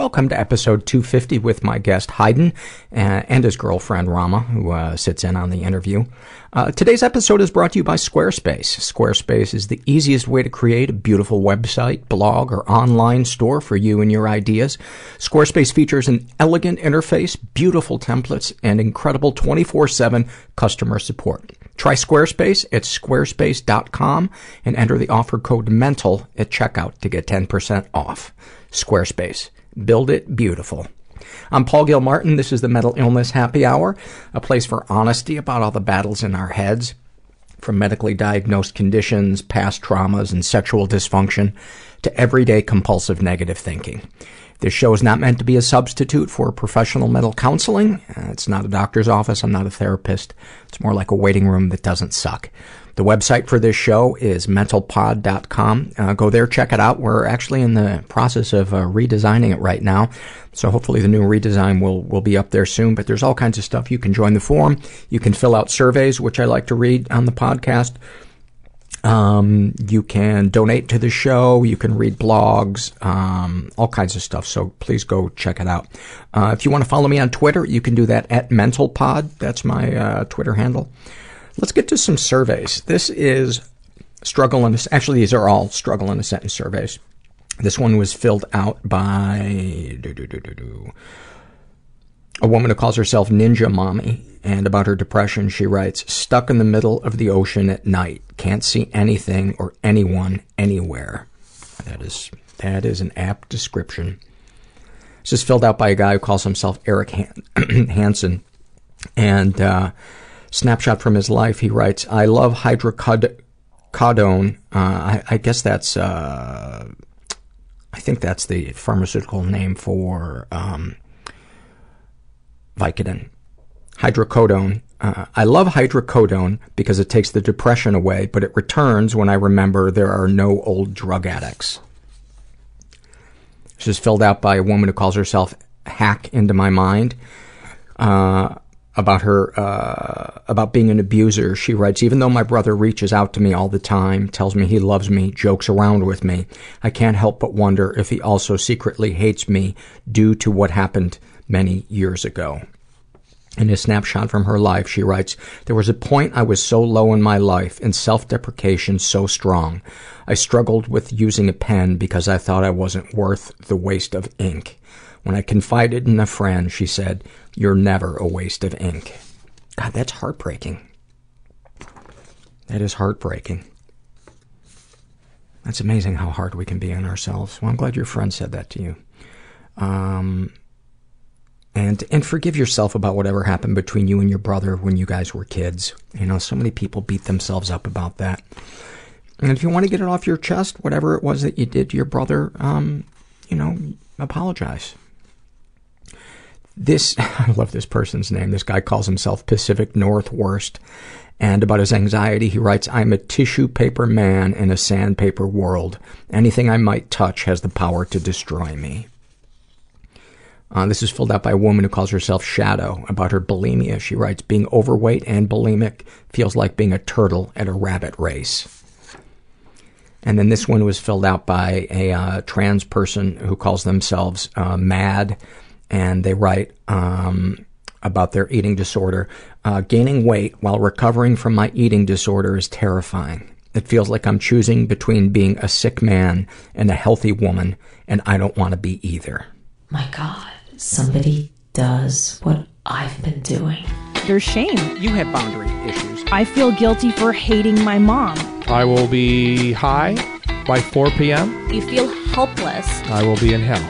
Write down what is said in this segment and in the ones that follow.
Welcome to episode 250 with my guest Haydn uh, and his girlfriend Rama, who uh, sits in on the interview. Uh, today's episode is brought to you by Squarespace. Squarespace is the easiest way to create a beautiful website, blog, or online store for you and your ideas. Squarespace features an elegant interface, beautiful templates, and incredible 24-7 customer support. Try Squarespace at squarespace.com and enter the offer code MENTAL at checkout to get 10% off. Squarespace. Build it beautiful. I'm Paul Gilmartin. This is the Mental Illness Happy Hour, a place for honesty about all the battles in our heads, from medically diagnosed conditions, past traumas, and sexual dysfunction, to everyday compulsive negative thinking. This show is not meant to be a substitute for professional mental counseling. Uh, it's not a doctor's office. I'm not a therapist. It's more like a waiting room that doesn't suck. The website for this show is mentalpod.com. Uh, go there, check it out. We're actually in the process of uh, redesigning it right now. So hopefully the new redesign will, will be up there soon. But there's all kinds of stuff. You can join the forum. You can fill out surveys, which I like to read on the podcast. Um, you can donate to the show. You can read blogs, um, all kinds of stuff. So please go check it out. Uh, if you want to follow me on Twitter, you can do that at mentalpod. That's my uh, Twitter handle. Let's get to some surveys. This is struggle in a, actually these are all struggle in a sentence surveys. This one was filled out by a woman who calls herself Ninja Mommy. And about her depression, she writes, stuck in the middle of the ocean at night. Can't see anything or anyone anywhere. That is, that is an apt description. This is filled out by a guy who calls himself Eric Han- Hansen. And, uh, snapshot from his life, he writes, I love hydrocodone. Uh, I, I guess that's, uh, I think that's the pharmaceutical name for, um, Vicodin. Hydrocodone. Uh, I love hydrocodone because it takes the depression away, but it returns when I remember there are no old drug addicts. This is filled out by a woman who calls herself Hack Into My Mind. Uh, about her, uh, about being an abuser, she writes, even though my brother reaches out to me all the time, tells me he loves me, jokes around with me, I can't help but wonder if he also secretly hates me due to what happened many years ago. In a snapshot from her life, she writes, There was a point I was so low in my life and self-deprecation so strong. I struggled with using a pen because I thought I wasn't worth the waste of ink. When I confided in a friend, she said, You're never a waste of ink. God, that's heartbreaking. That is heartbreaking. That's amazing how hard we can be on ourselves. Well, I'm glad your friend said that to you. Um, and and forgive yourself about whatever happened between you and your brother when you guys were kids. You know, so many people beat themselves up about that. And if you want to get it off your chest, whatever it was that you did to your brother, um, you know, apologize. This, I love this person's name. This guy calls himself Pacific Northwest. And about his anxiety, he writes, I'm a tissue paper man in a sandpaper world. Anything I might touch has the power to destroy me. Uh, this is filled out by a woman who calls herself Shadow. About her bulimia, she writes, being overweight and bulimic feels like being a turtle at a rabbit race. And then this one was filled out by a uh, trans person who calls themselves uh, Mad, and they write um, about their eating disorder. Uh, gaining weight while recovering from my eating disorder is terrifying. It feels like I'm choosing between being a sick man and a healthy woman, and I don't want to be either. My God, somebody does what I've been doing. There's shame. You have boundary issues. I feel guilty for hating my mom. I will be high by 4 p.m. You feel helpless. I will be in hell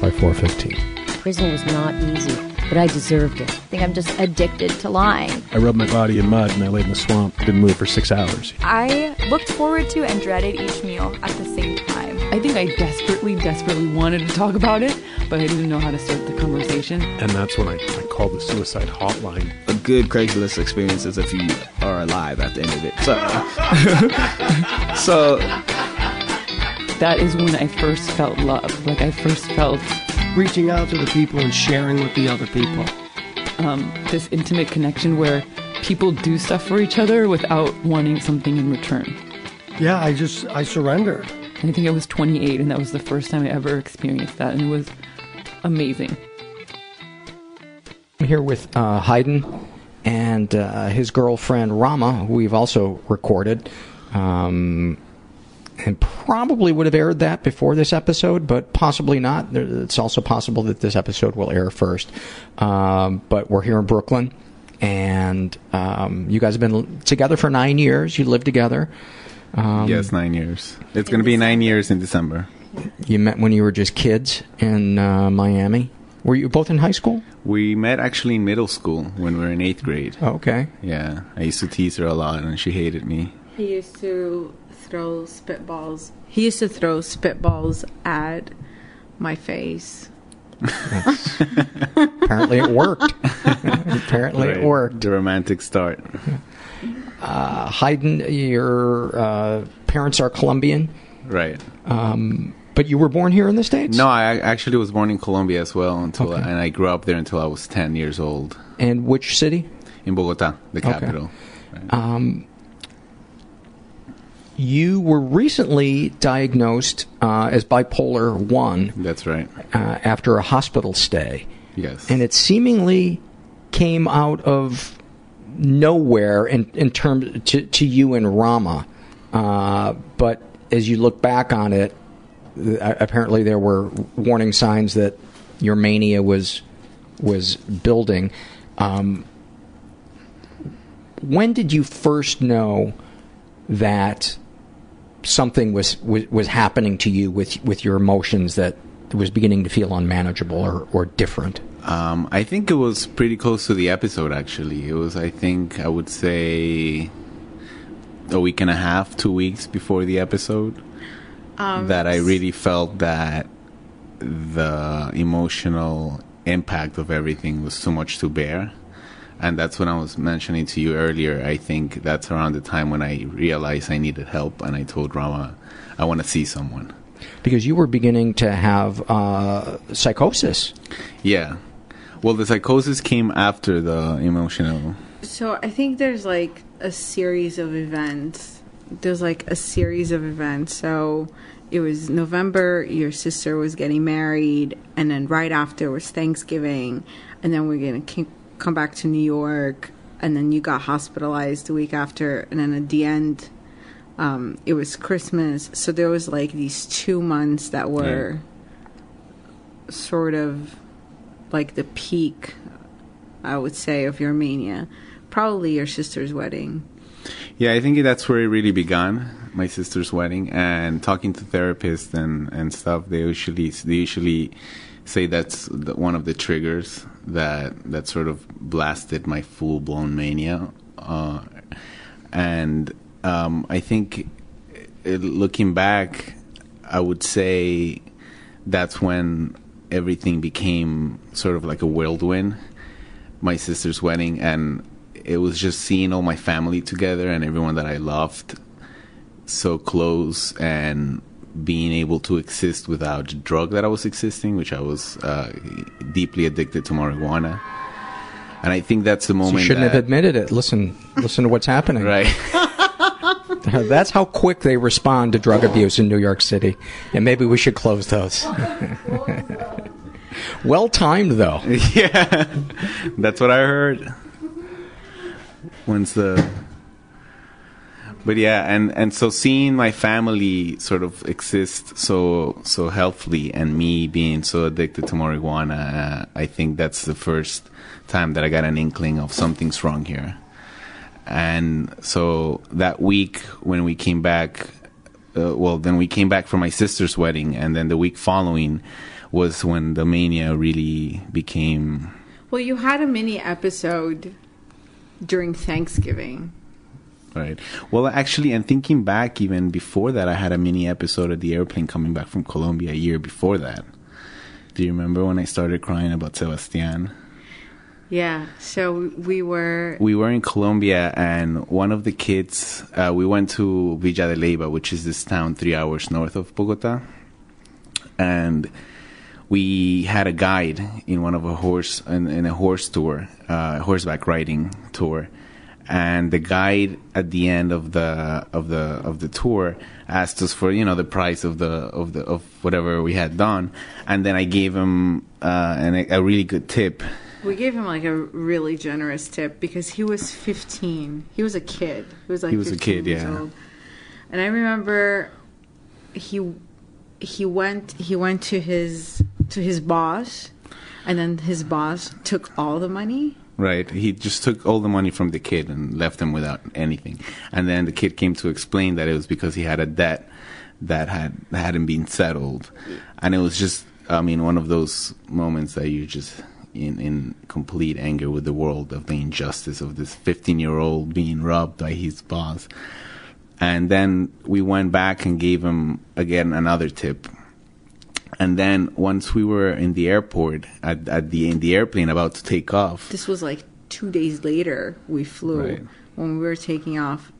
by 4:15. Prison was not easy, but I deserved it. I think I'm just addicted to lying. I rubbed my body in mud and I laid in the swamp. Didn't move for six hours. I looked forward to and dreaded each meal at the same time. I think I desperately, desperately wanted to talk about it, but I didn't know how to start the conversation. And that's when I, I called the suicide hotline. A good Craigslist experience is if you are alive at the end of it. So, so that is when I first felt love. Like I first felt reaching out to the people and sharing with the other people. Um, this intimate connection where people do stuff for each other without wanting something in return. Yeah, I just I surrendered. I think I was 28, and that was the first time I ever experienced that, and it was amazing. I'm here with uh, Hayden and uh, his girlfriend Rama, who we've also recorded. Um, and probably would have aired that before this episode, but possibly not. It's also possible that this episode will air first. Um, but we're here in Brooklyn, and um, you guys have been together for nine years. You live together. Um, yes, nine years. It's going to be nine years in December. You met when you were just kids in uh, Miami. Were you both in high school? We met actually in middle school when we were in eighth grade. Okay. Yeah, I used to tease her a lot, and she hated me. He used to throw spitballs. He used to throw spitballs at my face. Apparently it worked. Apparently right. it worked. The romantic start. Uh, Hayden, your uh, parents are Colombian. Right. Um, but you were born here in the States? No, I actually was born in Colombia as well, until Okay. I, and I grew up there until I was 10 years old. And which city? In Bogota, the Okay. capital. Um, you were recently diagnosed uh, as bipolar 1 That's right. uh, after a hospital stay. Yes. And it seemingly came out of nowhere in, in terms to, to you and Rama. Uh, but as you look back on it, apparently there were warning signs that your mania was was building. Um, when did you first know that something was, was was happening to you with with your emotions that was beginning to feel unmanageable or, or different? Um, I think it was pretty close to the episode, actually. It was, I think, I would say a week and a half, two weeks before the episode, Um, that I really felt that the emotional impact of everything was too much to bear. And that's when I was mentioning to you earlier. I think that's around the time when I realized I needed help, and I told Rama, I want to see someone. Because you were beginning to have uh, psychosis. Yeah. Well, the psychosis came after the emotional. So I think there's like a series of events. There's like a series of events. So it was November, your sister was getting married, and then right after was Thanksgiving, and then we're going to come back to New York, and then you got hospitalized the week after, and then at the end, um, it was Christmas. So there was like these two months that were sort of like the peak, I would say, of your mania. Probably your sister's wedding. Yeah, I think that's where it really began. My sister's wedding and talking to therapists and, and stuff. They usually they usually say that's the, one of the triggers that that sort of blasted my full blown mania. Uh, and um, I think looking back, I would say that's when everything became sort of like a whirlwind. My sister's wedding, and it was just seeing all my family together and everyone that I loved so close and being able to exist without the drug that I was existing, which I was uh, deeply addicted to marijuana. And I think that's the So moment. you shouldn't that- have admitted it. Listen, listen to what's happening. Right. That's how quick they respond to drug abuse in New York City. And maybe we should close those. well timed, though. yeah, that's what I heard. When's the? But yeah, and and so seeing my family sort of exist so so healthily, and me being so addicted to marijuana, uh, I think that's the first time that I got an inkling of something's wrong here. And so that week when we came back, uh, well, then we came back for my sister's wedding, and then the week following was when the mania really became Well, you had a mini episode during Thanksgiving. Right. Well, actually, and thinking back even before that, I had a mini episode of the airplane coming back from Colombia a year before that. Do you remember when I started crying about Sebastian? Yeah. So we were. We were in Colombia, and one of the kids, uh, we went to Villa de Leyva, which is this town three hours north of Bogota, and we had a guide in one of a horse in, in a horse tour, uh, horseback riding tour, and the guide at the end of the of the of the tour asked us for you know the price of the of the of whatever we had done, and then I gave him uh, an, a really good tip. We gave him like a really generous tip because he was 15. He was a kid. He was like He was a kid, yeah. old. And I remember he he went he went to his to his boss and then his boss took all the money. Right. He just took all the money from the kid and left him without anything. And then the kid came to explain that it was because he had a debt that had hadn't been settled. And it was just I mean one of those moments that you just in in complete anger with the world of the injustice of this 15-year-old being robbed by his boss. And then we went back and gave him again another tip and then once we were in the airport at, at the in the airplane about to take off This was like 2 days later we flew. Right. When we were taking off,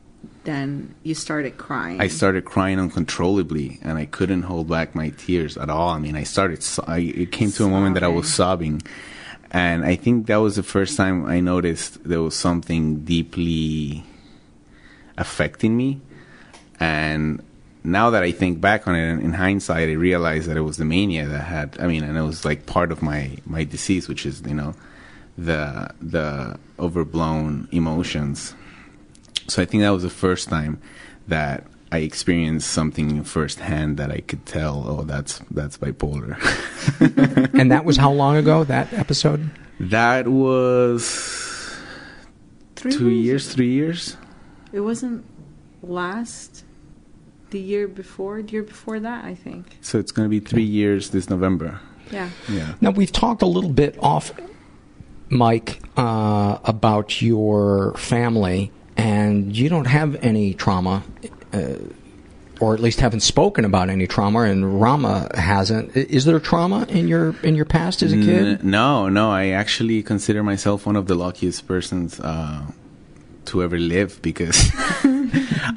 then you started crying. I started crying uncontrollably, and I couldn't hold back my tears at all. I mean, I started. So- I, it came to a moment that I was sobbing, and I think that was the first time I noticed there was something deeply affecting me. And now that I think back on it, in, in hindsight, I realized that it was the mania that had. I mean, and it was like part of my my disease, which is you know, the the overblown emotions. So I think that was the first time that I experienced something firsthand that I could tell, oh, that's that's bipolar. and that was how long ago, that episode? that was Three two years? years, three years. It wasn't last the year before, the year before that, I think. So it's going to be three years this November. Yeah. Yeah. Now, we've talked a little bit off, mic, uh, about your family, and you don't have any trauma, uh, or at least haven't spoken about any trauma, and Rama hasn't. Is there trauma in your in your past as a kid? No, no. I actually consider myself one of the luckiest persons uh, to ever live because,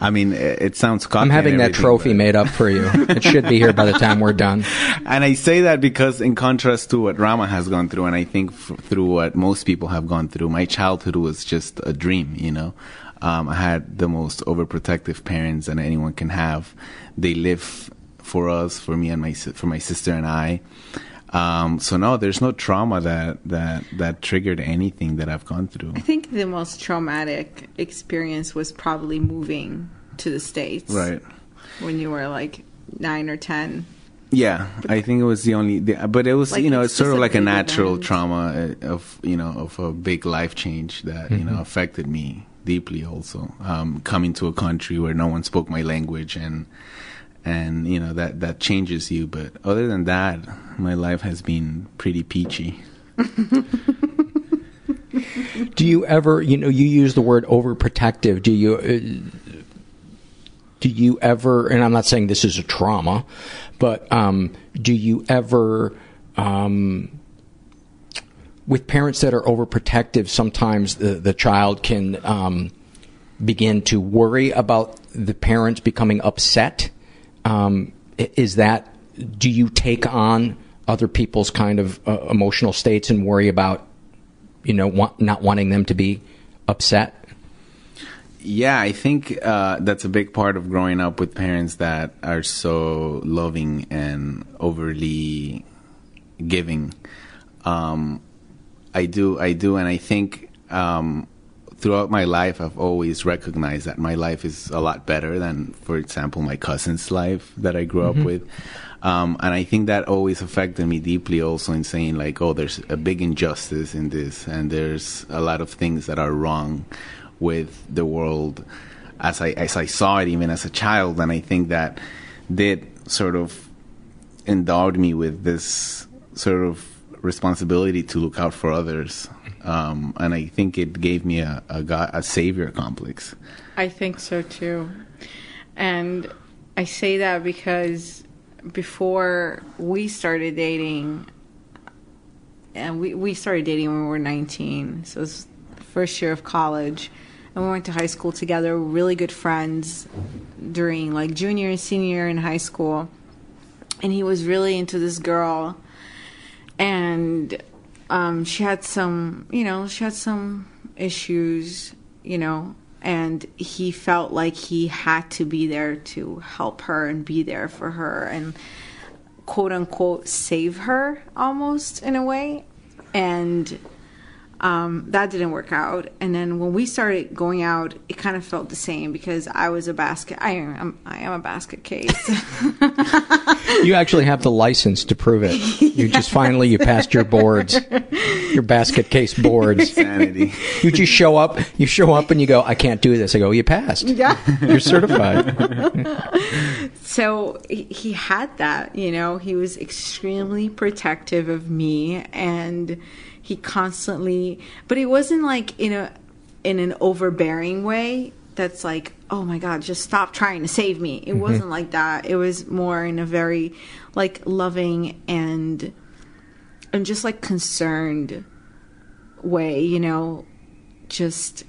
I mean, it, sounds cocky. I'm having that trophy made up for you. it should be here by the time we're done. and I say that because, in contrast to what Rama has gone through, and I think f- through what most people have gone through, my childhood was just a dream. You know, um, I had the most overprotective parents that anyone can have. They live for us, for me and my for my sister and I. Um, so no, there's no trauma that that that triggered anything that I've gone through. I think the most traumatic experience was probably moving to the States. Right. When you were like nine or 10. Yeah, I think it was the only, the, but it was Like, you know it's it's sort of like a natural event. trauma uh, of you know of a big life change that you know Mhm. affected me deeply. Also, um, coming to a country where no one spoke my language and and you know that that changes you. But other than that, my life has been pretty peachy. Do you ever, you know, you use the word overprotective. Do you, uh, do you ever, and I'm not saying this is a trauma, but um, do you ever um, with parents that are overprotective, sometimes the, the child can um, begin to worry about the parents becoming upset. Um, is that, do you take on other people's kind of uh, emotional states and worry about, you know, want, not wanting them to be upset? Yeah, I think uh, that's a big part of growing up with parents that are so loving and overly giving. Um, I do, I do, and I think um, throughout my life, I've always recognized that my life is a lot better than, for example, my cousin's life that I grew Mm-hmm. up with. Um, and I think that always affected me deeply also in saying like, oh, there's a big injustice in this and there's a lot of things that are wrong with the world as I, as I saw it even as a child. And I think that did sort of endowed me with this sort of responsibility to look out for others. Um, and I think it gave me a, a, God, a savior complex. I think so too. And I say that because before we started dating, and we, we started dating when we were 19, so first year of college. And we went to high school together, really good friends during like junior and senior in high school. And he was really into this girl. And um, she had some, you know, she had some issues, you know, and he felt like he had to be there to help her and be there for her and quote unquote save her almost in a way. And um, that didn't work out. And then when we started going out, it kind of felt the same because I was a basket. I am. I am a basket case. You actually have the license to prove it. You just finally you passed your boards, your basket case boards. Insanity. You just show up. You show up and you go, "I can't do this." I go, "You passed. Yeah. You're certified." so he, he had that. You know, he was extremely protective of me, and he constantly. But it wasn't like in a in an overbearing way. That's like, oh my god, just stop trying to save me. It Mhm. wasn't like that. It was more in a very like loving and and just like concerned way, you know, just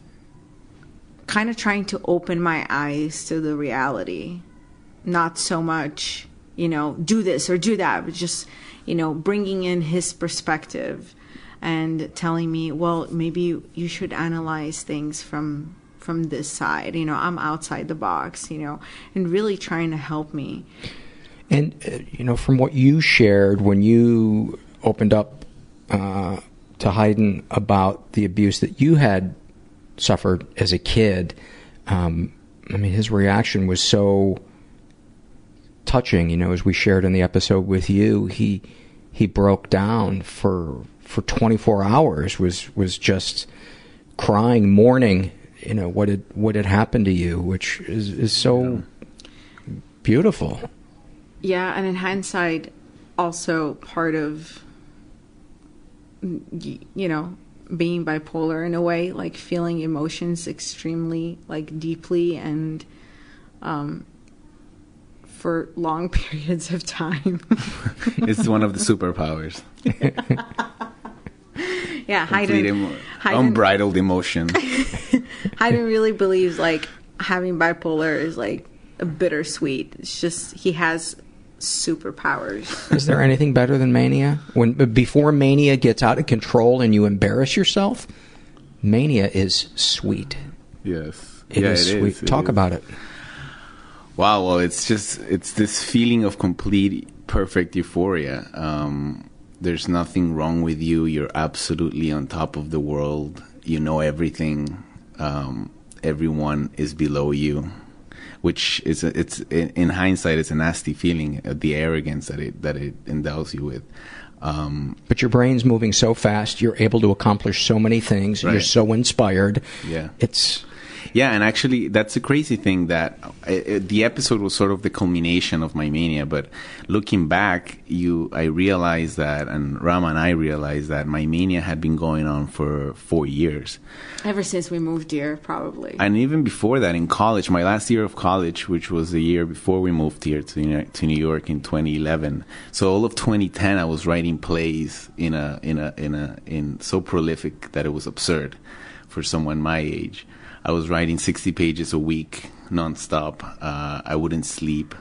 kind of trying to open my eyes to the reality. Not so much, you know, do this or do that, but just, you know, bringing in his perspective and telling me, well, maybe you should analyze things from from this side. You know, I'm outside the box, you know, and really trying to help me. And uh, you know, from what you shared when you opened up uh, to Haydn about the abuse that you had suffered as a kid, um, I mean, his reaction was so touching. You know, as we shared in the episode with you, he he broke down for for 24 hours. Was was just crying, mourning. You know what had what had happened to you, which is is so beautiful. Yeah, and in hindsight, also part of you know being bipolar in a way, like feeling emotions extremely like deeply and um, for long periods of time. it's one of the superpowers. yeah, Complete Haydn, emo- Haydn, unbridled emotion. Haydn really believes like having bipolar is like a bittersweet. It's just he has superpowers. Is there anything better than mania? When before mania gets out of control and you embarrass yourself, mania is sweet. Yes, It yeah, is it sweet. is, it Talk is. about it. Wow, well, it's just it's this feeling of complete perfect euphoria. Um, there's nothing wrong with you. You're absolutely on top of the world. You know everything. Um, everyone is below you, which is a, it's in in hindsight, it's a nasty feeling. Uh, the arrogance that it that it endows you with. Um, But your brain's moving so fast, you're able to accomplish so many things. You're so inspired. Yeah. It's Yeah, and actually, that's the crazy thing that uh, uh, the episode was sort of the culmination of my mania. But looking back, you, I realized that, and Rama and I realized that my mania had been going on for four years. Ever since we moved here, probably. And even before that, in college, my last year of college, which was the year before we moved here to to New York in 2011. So all of 2010, I was writing plays in a in a in a in so prolific that it was absurd for someone my age. I was writing 60 pages a week nonstop. Uh, I wouldn't sleep.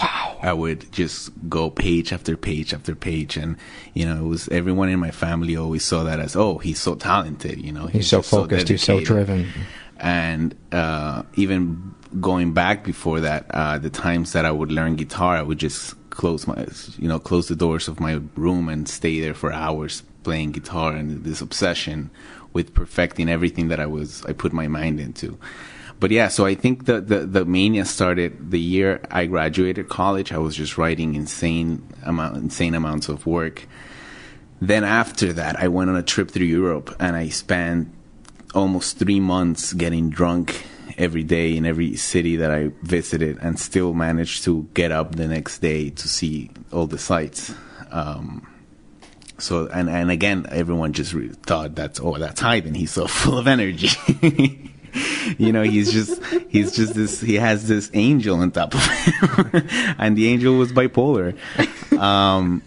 Wow. I would just go page after page after page. And, you know, it was everyone in my family always saw that as, oh, he's so talented, you know. He's, he's so focused, so he's so driven. And uh, even going back before that, uh, the times that I would learn guitar, I would just close my, you know, close the doors of my room and stay there for hours playing guitar and this obsession with perfecting everything that I was I put my mind into. But yeah, so I think the, the, the mania started the year I graduated college. I was just writing insane amount insane amounts of work. Then after that, I went on a trip through Europe and I spent almost three months getting drunk every day in every city that I visited, and still managed to get up the next day to see all the sights. Um, so and and again, everyone just re- thought that's oh that's Haydn. He's so full of energy. you know, he's just he's just this. He has this angel on top of him, and the angel was bipolar. Um,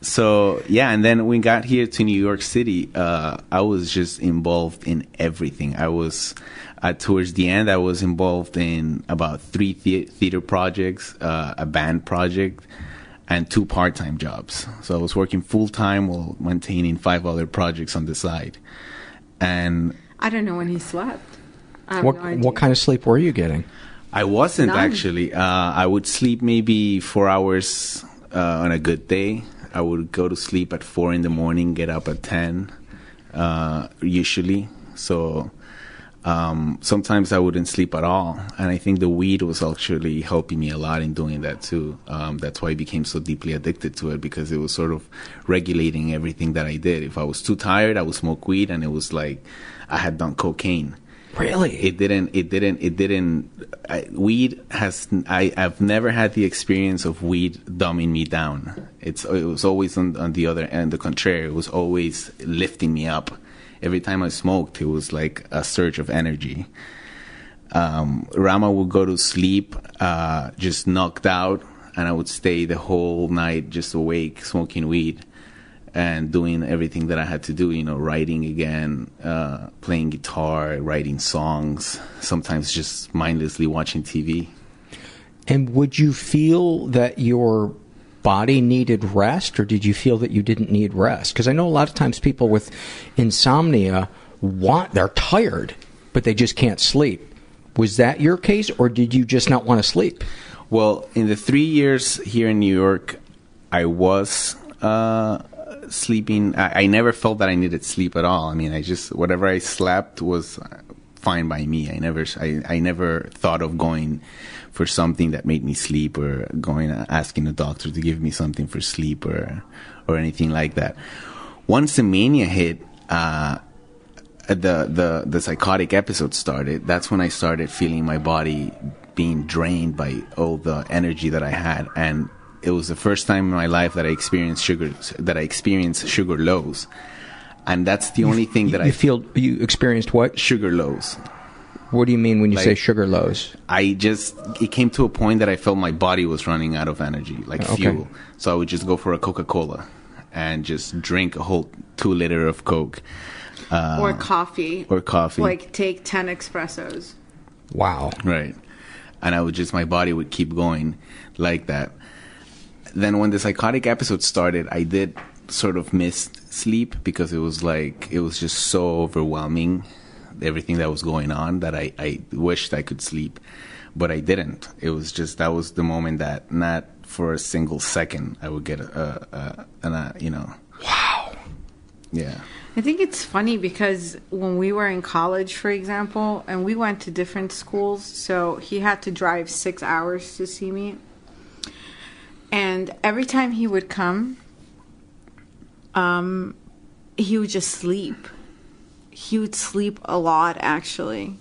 so yeah, and then we got here to New York City. Uh, I was just involved in everything. I was. Uh, towards the end, I was involved in about three the- theater projects, uh, a band project, and two part-time jobs. So I was working full-time while maintaining five other projects on the side. And I don't know when he slept. what no what kind of sleep were you getting? I wasn't None. actually. Uh, I would sleep maybe four hours uh, on a good day. I would go to sleep at four in the morning, get up at ten, uh, usually. So um, sometimes I wouldn't sleep at all, and I think the weed was actually helping me a lot in doing that too. Um, that's why I became so deeply addicted to it because it was sort of regulating everything that I did. If I was too tired, I would smoke weed, and it was like I had done cocaine. Really? It didn't. It didn't. It didn't. I, weed has. I. I've never had the experience of weed dumbing me down. It's. It was always on, on the other end. The contrary. It was always lifting me up every time I smoked, it was like a surge of energy. Um, Rama would go to sleep uh, just knocked out, and I would stay the whole night just awake, smoking weed and doing everything that I had to do. You know, writing again, uh, playing guitar, writing songs. Sometimes just mindlessly watching TV. And would you feel that your body needed rest, or did you feel that you didn't need rest? Because I know a lot of times people with insomnia want, they're tired, but they just can't sleep. Was that your case, or did you just not want to sleep? Well, in the three years here in New York, I was uh, sleeping. I, I never felt that I needed sleep at all. I mean, I just whatever I slept was fine by me. I never, I, I never thought of going for something that made me sleep or going asking a doctor to give me something for sleep or or anything like that. Once the mania hit, uh, the the the psychotic episode started. That's when I started feeling my body being drained by all the energy that I had, and it was the first time in my life that I experienced sugar that I experienced sugar lows. And that's the only thing that you I feel you experienced what sugar lows. What do you mean when you Like- say sugar lows? I just it came to a point that I felt my body was running out of energy, like Okay. fuel. So I would just go for a Coca Cola and just drink a whole two liter of Coke. Uh, or coffee. or coffee. Like take 10 espressos. Wow. Right. And I would just, my body would keep going like that. Then when the psychotic episode started, I did sort of miss sleep because it was like, it was just so overwhelming, everything that was going on, that I, I wished I could sleep. But I didn't. It was just, that was the moment that not for a single second I would get a, a, a, an, a you know. Wow. Yeah. I think it's funny because when we were in college, for example, and we went to different schools, so he had to drive six hours to see me. And every time he would come, um, he would just sleep. He would sleep a lot, actually.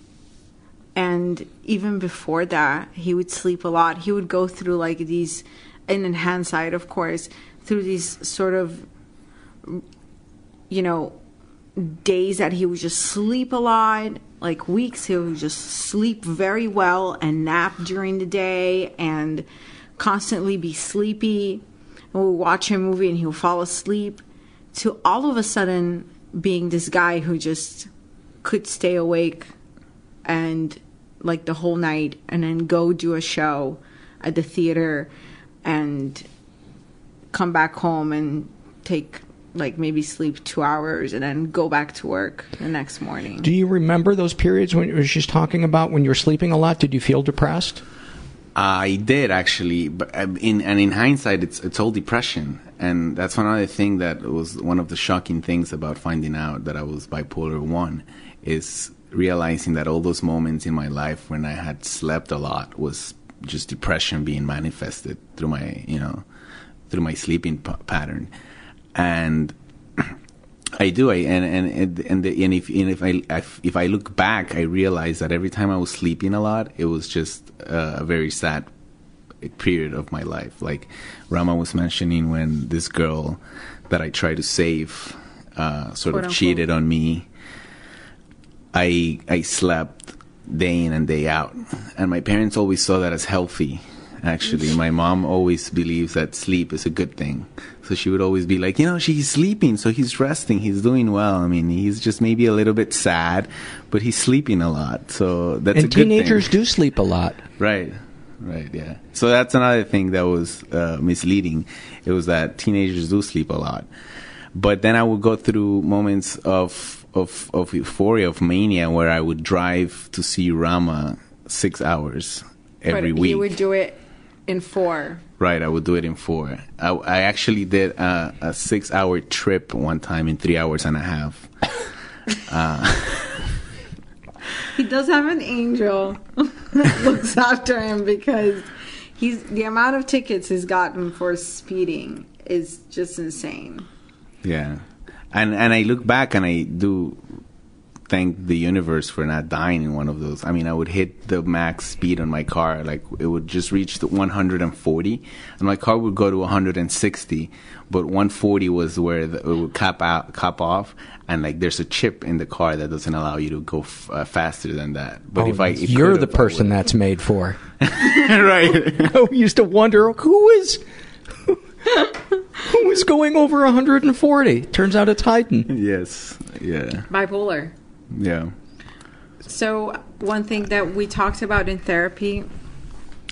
and even before that, he would sleep a lot. He would go through like these, and in hindsight, of course, through these sort of, you know, days that he would just sleep a lot, like weeks he would just sleep very well and nap during the day and constantly be sleepy. And we'll watch a movie and he'll fall asleep. To all of a sudden being this guy who just could stay awake and like the whole night and then go do a show at the theater and come back home and take like maybe sleep two hours and then go back to work the next morning. Do you remember those periods when she's talking about when you were sleeping a lot? Did you feel depressed? I did actually, but um, in and in hindsight, it's it's all depression, and that's another thing that was one of the shocking things about finding out that I was bipolar one, is realizing that all those moments in my life when I had slept a lot was just depression being manifested through my you know through my sleeping p- pattern, and I do. I and and and, the, and if and if I if I look back, I realize that every time I was sleeping a lot, it was just uh, a very sad period of my life. Like Rama was mentioning, when this girl that I tried to save uh, sort Quote of unquote. cheated on me. I I slept day in and day out, and my parents always saw that as healthy actually. My mom always believes that sleep is a good thing. So she would always be like, you know, she's sleeping, so he's resting, he's doing well. I mean, he's just maybe a little bit sad, but he's sleeping a lot. So that's and a teenagers do sleep a lot. Right. Right, yeah. So that's another thing that was uh, misleading. It was that teenagers do sleep a lot. But then I would go through moments of of of euphoria, of mania, where I would drive to see Rama six hours every but week. You would do it in four. Right, I would do it in four. I, I actually did a, a six-hour trip one time in three hours and a half. uh, he does have an angel that looks after him because he's the amount of tickets he's gotten for speeding is just insane. Yeah, and and I look back and I do thank the universe for not dying in one of those. I mean, I would hit the max speed on my car, like it would just reach the 140, and my car would go to 160, but 140 was where the, it would cap out, cap off, and like there's a chip in the car that doesn't allow you to go f- uh, faster than that. But oh, if I, if you're the person that's made for, right? I used to wonder who is. Who is going over 140? Turns out it's Haydn. Yes. Yeah. Bipolar. Yeah. So, one thing that we talked about in therapy,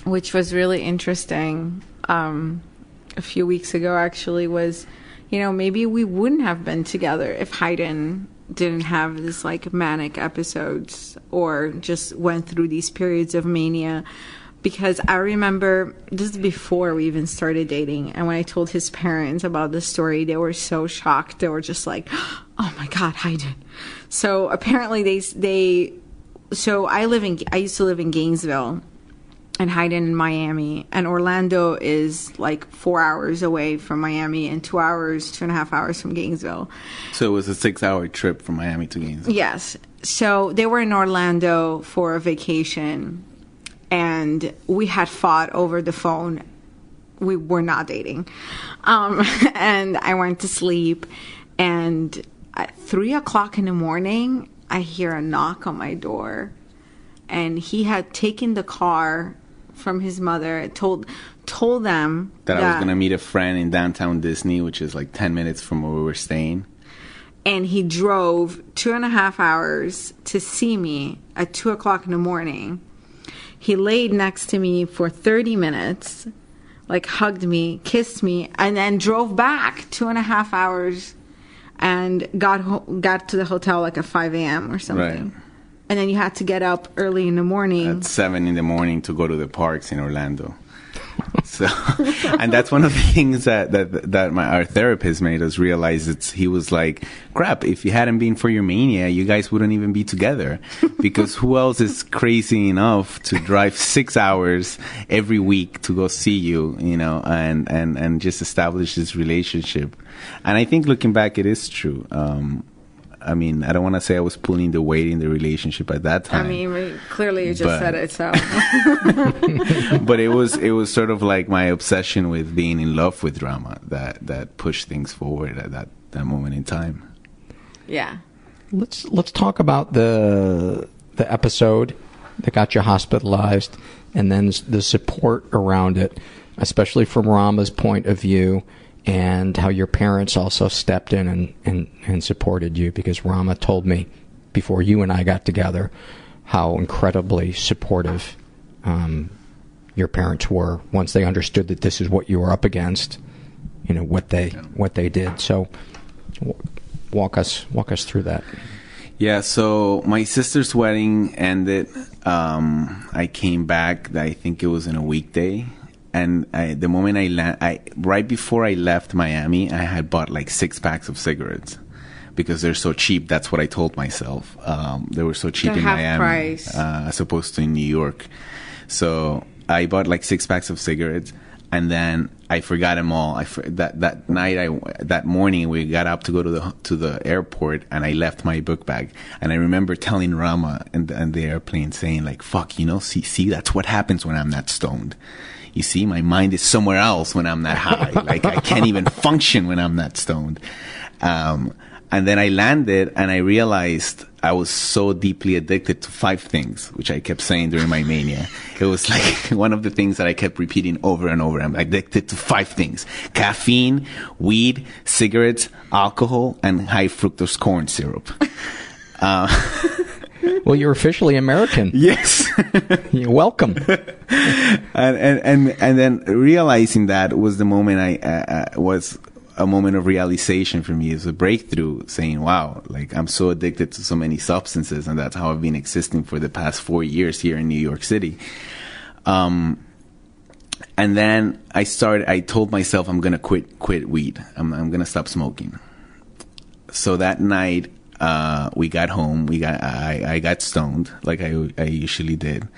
which was really interesting um, a few weeks ago, actually, was you know, maybe we wouldn't have been together if Haydn didn't have this like manic episodes or just went through these periods of mania because I remember this is before we even started dating, and when I told his parents about the story, they were so shocked. They were just like, "Oh my god, Haydn!" So apparently they they so I live in I used to live in Gainesville, and Haydn in Miami, and Orlando is like four hours away from Miami and two hours, two and a half hours from Gainesville. So it was a six-hour trip from Miami to Gainesville. Yes. So they were in Orlando for a vacation and we had fought over the phone. We were not dating. Um, and I went to sleep, and at three o'clock in the morning, I hear a knock on my door. And he had taken the car from his mother, told told them that, that I was going to meet a friend in downtown Disney, which is like 10 minutes from where we were staying. And he drove two and a half hours to see me at two o'clock in the morning he laid next to me for 30 minutes, like hugged me, kissed me, and then drove back two and a half hours and got ho- got to the hotel like at 5 a.m. or something. Right. And then you had to get up early in the morning. At 7 in the morning to go to the parks in Orlando. so, and that's one of the things that that that my our therapist made us realize. It's he was like, "Crap! If you hadn't been for your mania, you guys wouldn't even be together, because who else is crazy enough to drive six hours every week to go see you, you know, and and and just establish this relationship." And I think looking back, it is true. Um, I mean, I don't want to say I was pulling the weight in the relationship at that time. I mean, clearly you just But- said it, so. but it was it was sort of like my obsession with being in love with drama that that pushed things forward at that that moment in time. yeah. Let's let's talk about the the episode that got you hospitalized, and then the support around it, especially from Rama's point of view, and how your parents also stepped in and and, and supported you. Because Rama told me before you and I got together how incredibly supportive um, your parents were once they understood that this is what you were up against. You know what they what they did. So w- walk us walk us through that. Yeah, so my sister's wedding ended. Um, I came back. I think it was in a weekday, and I, the moment I la- I right before I left Miami, I had bought like six packs of cigarettes because they're so cheap. That's what I told myself. Um, they were so cheap They're in Miami price. uh, as opposed to in New York. So I bought like six packs of cigarettes, and then I forgot them all. I that that night, I that morning we got up to go to the to the airport, and I left my book bag. And I remember telling Rama and the, the airplane, saying like, "Fuck, you know, see, see, that's what happens when I'm not stoned." You see, my mind is somewhere else when I'm not high. like I can't even function when I'm not stoned. Um, and then I landed and I realized I was so deeply addicted to five things, which I kept saying during my mania. It was like one of the things that I kept repeating over and over. I'm addicted to five things. Caffeine, weed, cigarettes, alcohol, and high fructose corn syrup. Uh, Well, you're officially American. Yes. you're welcome. and, and and and then realizing that was the moment I uh, uh, was a moment of realization for me. It was a breakthrough, saying, "Wow, like I'm so addicted to so many substances, and that's how I've been existing for the past four years here in New York City." Um, and then I started. I told myself I'm gonna quit quit weed. I'm I'm gonna stop smoking. So that night, uh, we got home. We got I, I got stoned like I I usually did.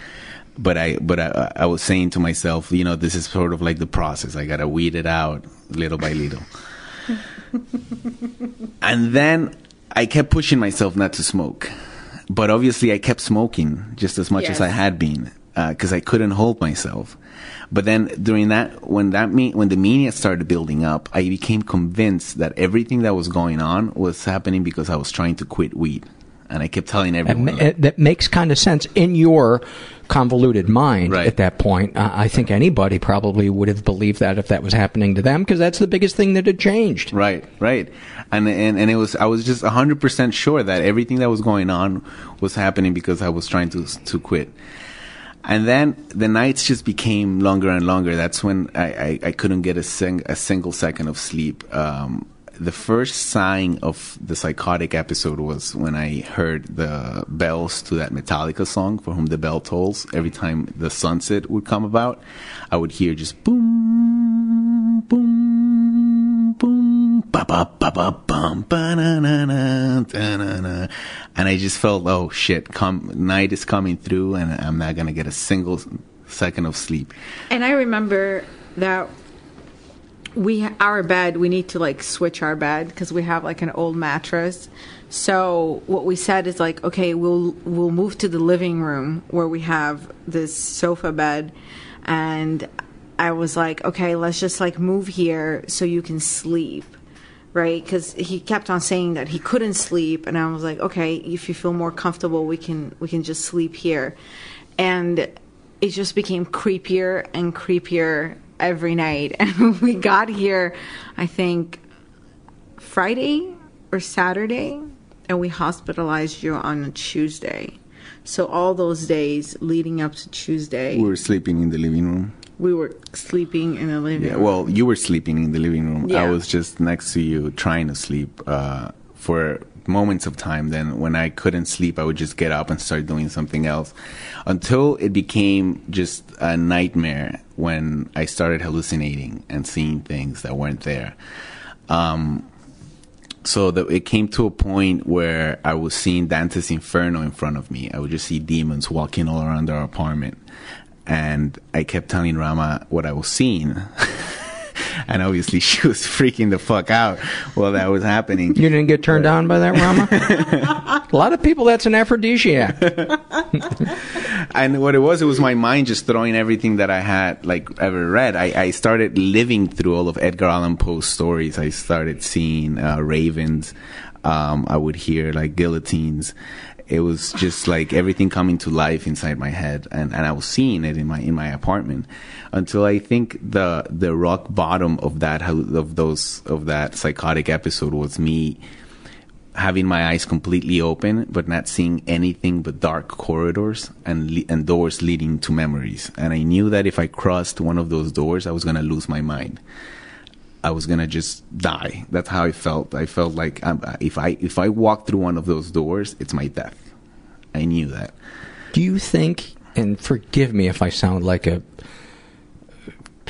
But I but I, I was saying to myself, you know, this is sort of like the process. I gotta weed it out little by little. and then I kept pushing myself not to smoke. But obviously, I kept smoking just as much as I had been because I couldn't hold myself. But then during that, when that me- when the mania started building up, I became convinced that everything that was going on was happening because I was trying to quit weed, and I kept telling everyone. eh, that makes kind of sense in your convoluted mind at that point. Uh, I think anybody probably would have believed that if that was happening to them, because that's the biggest thing that had changed. Right, right. And and and it was I was just 100% sure that everything that was going on was happening because I was trying to to quit. And then the nights just became longer and longer. That's when I, I, I couldn't get a, sing, a single second of sleep. Um, the first sign of the psychotic episode was when I heard the bells to that Metallica song, For Whom the Bell Tolls. Every time the sunset would come about, I would hear just boom, boom, boom, ba ba ba ba bum, ba na na na, da na na. And I just felt, oh shit, come, night is coming through and I'm not gonna get a single second of sleep. And I remember that we our bed we need to like switch our bed because we have like an old mattress. So what we said is like, okay, we'll we'll move to the living room where we have this sofa bed, and I was like, okay, let's just like move here so you can sleep. Right, because he kept on saying that he couldn't sleep, and I was like, okay, if you feel more comfortable, we can we can just sleep here, and it just became creepier and creepier every night. And we got here, I think, Friday or Saturday, and we hospitalized you on Tuesday. So all those days leading up to Tuesday, We were sleeping in the living room. We were sleeping in the living Yeah, room. well, you were sleeping in the living room. Yeah. I was just next to you trying to sleep uh, for moments of time. Then, when I couldn't sleep, I would just get up and start doing something else until it became just a nightmare when I started hallucinating and seeing things that weren't there. Um, so that it came to a point where I was seeing Dante's Inferno in front of me. I would just see demons walking all around our apartment. And I kept telling Rama what I was seeing. and obviously she was freaking the fuck out while that was happening. You didn't get turned on by that, Rama? a lot of people, that's an aphrodisiac. and what it was, it was my mind just throwing everything that I had like ever read. I, I started living through all of Edgar Allan Poe's stories. I started seeing uh, ravens. Um, I would hear like guillotines. It was just like everything coming to life inside my head, and, and I was seeing it in my in my apartment until I think the the rock bottom of that of those of that psychotic episode was me having my eyes completely open but not seeing anything but dark corridors and and doors leading to memories. And i knew that if i crossed one of those doors i was going to lose my mind i was to just die. That's how i felt. I felt like um, if i if i walk through one of those doors it's my death. I knew that. Do you think and forgive me if i sound like a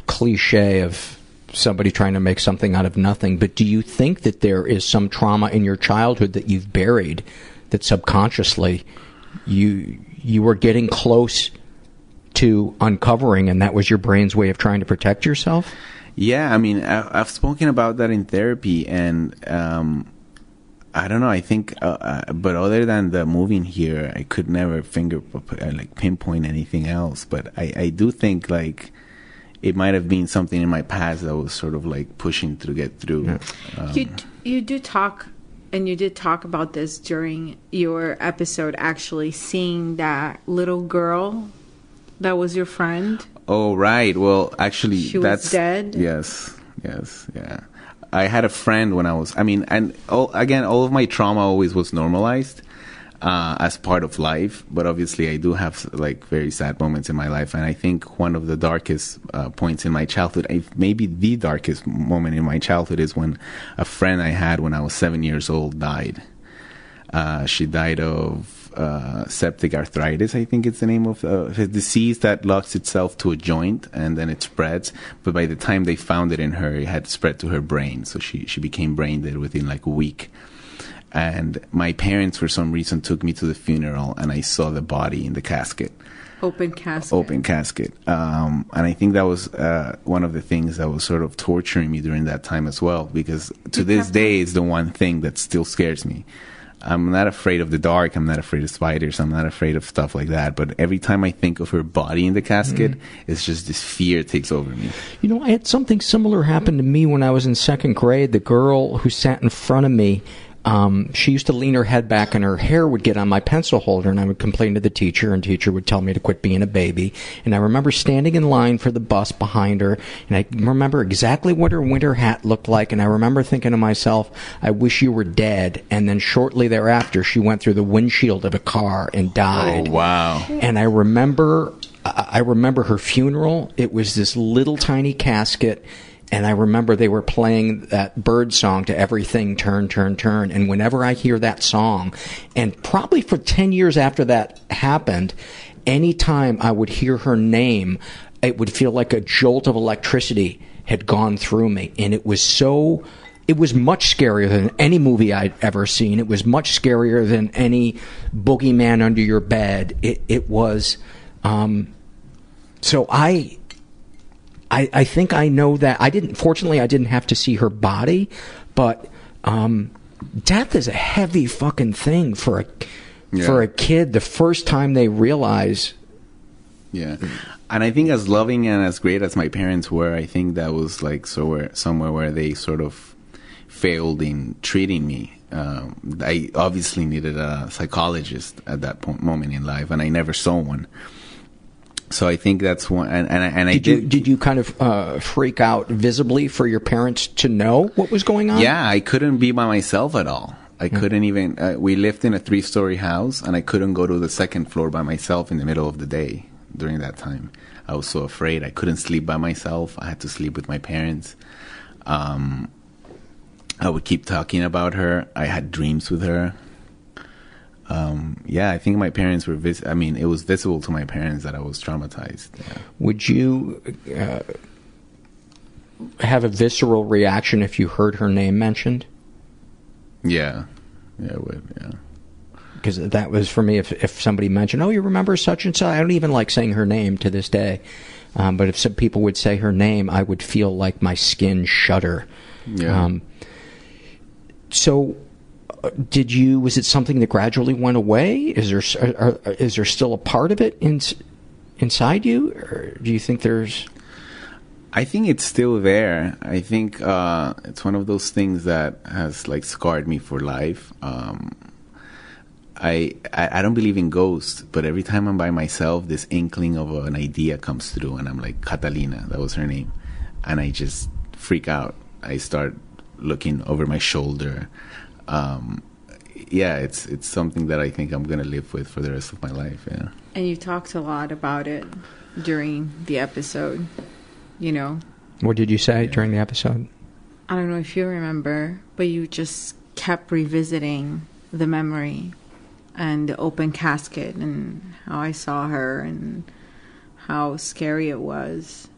cliche of somebody trying to make something out of nothing, but do you think that there is some trauma in your childhood that you've buried that subconsciously you you were getting close to uncovering and that was your brain's way of trying to protect yourself? Yeah, I mean, I, have spoken about that in therapy and um, I don't know. I think, uh, uh, but other than the moving here, I could never finger uh, like pinpoint anything else. But I, I do think like it might have been something in my past that was sort of like pushing to get through. Yeah. Um, you you do talk, and you did talk about this during your episode. Actually, seeing that little girl that was your friend. Oh right. Well, actually, she that's was dead. Yes. Yes. Yeah. I had a friend when I was. I mean, and all, again, all of my trauma always was normalized uh, as part of life. But obviously, I do have like very sad moments in my life, and I think one of the darkest uh, points in my childhood, maybe the darkest moment in my childhood, is when a friend I had when I was seven years old died. Uh, she died of uh, septic arthritis, I think it's the name of uh, a disease that locks itself to a joint and then it spreads. But by the time they found it in her, it had spread to her brain. So she, she became brain dead within like a week. And my parents for some reason took me to the funeral and i saw the body in the casket. Open casket. Open casket. Um, and i think that was uh, one of the things that was sort of torturing me during that time as well because to this day it's the one thing that still scares me I'm not afraid of the dark. I'm not afraid of spiders. I'm not afraid of stuff like that. But every time I think of her body in the casket, mm. it's just this fear takes over me. You know, I had something similar happen to me when I was in second grade. The girl who sat in front of me um, she used to lean her head back and her hair would get on my pencil holder and I would complain to the teacher and teacher would tell me to quit being a baby. And I remember standing in line for the bus behind her and I remember exactly what her winter hat looked like and I remember thinking to myself, I wish you were dead. And then shortly thereafter she went through the windshield of a car and died. Oh, wow. And I remember I remember her funeral. It was this little tiny casket and I remember they were playing that Byrds song to everything turn, turn, turn. And whenever I hear that song, and probably for 10 years after that happened, anytime I would hear her name, it would feel like a jolt of electricity had gone through me. And it was so, it was much scarier than any movie I'd ever seen. It was much scarier than any boogeyman under your bed. It, it was, um, so I, I, I think I know that I didn't. Fortunately, I didn't have to see her body, but um, death is a heavy fucking thing for a yeah. for a kid. The first time they realize. Yeah, and I think as loving and as great as my parents were, I think that was like somewhere somewhere where they sort of failed in treating me. Um, I obviously needed a psychologist at that point, moment in life, and I never saw one. So I think that's one, and and, and did I did. You, did you kind of uh, freak out visibly for your parents to know what was going on? Yeah, I couldn't be by myself at all. I mm couldn't even. Uh, we lived in a three-story house, and I couldn't go to the second floor by myself in the middle of the day during that time. I was so afraid. I couldn't sleep by myself. I had to sleep with my parents. Um, I would keep talking about her. I had dreams with her um, yeah, I think my parents were. Vis- I mean, it was visible to my parents that I was traumatized. Yeah. Would you uh, have a visceral reaction if you heard her name mentioned? Yeah, yeah, I would. Yeah. because that was for me. If if somebody mentioned, "Oh, you remember such and such," I don't even like saying her name to this day. Um, but if some people would say her name, I would feel like my skin shudder. Yeah. Um, so, did you? Was it something that gradually went away? Is there are, is there still a part of it in, inside you, or do you think there's? I think it's still there. I think uh, it's one of those things that has like scarred me for life. Um, I I don't believe in ghosts, but every time I'm by myself, this inkling of an idea comes through, and I'm like Catalina, that was her name, and I just freak out. I start looking over my shoulder. Um, yeah, it's it's something that I think I'm gonna live with for the rest of my life. Yeah. And you talked a lot about it during the episode. You know, What did you say during the episode? I don't know if you remember, but you just kept revisiting the memory and the open casket and how I saw her and how scary it was.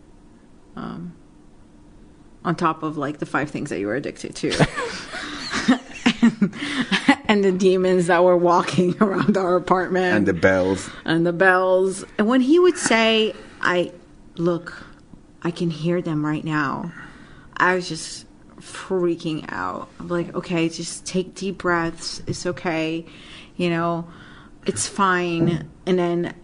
Um, on top of like the five things that you were addicted to. and, the demons that were walking around our apartment And the bells. and the bells. And when he would say, I look, I can hear them right now, I was just freaking out. I'm like, okay, just take deep breaths. It's okay. You know, it's fine. And then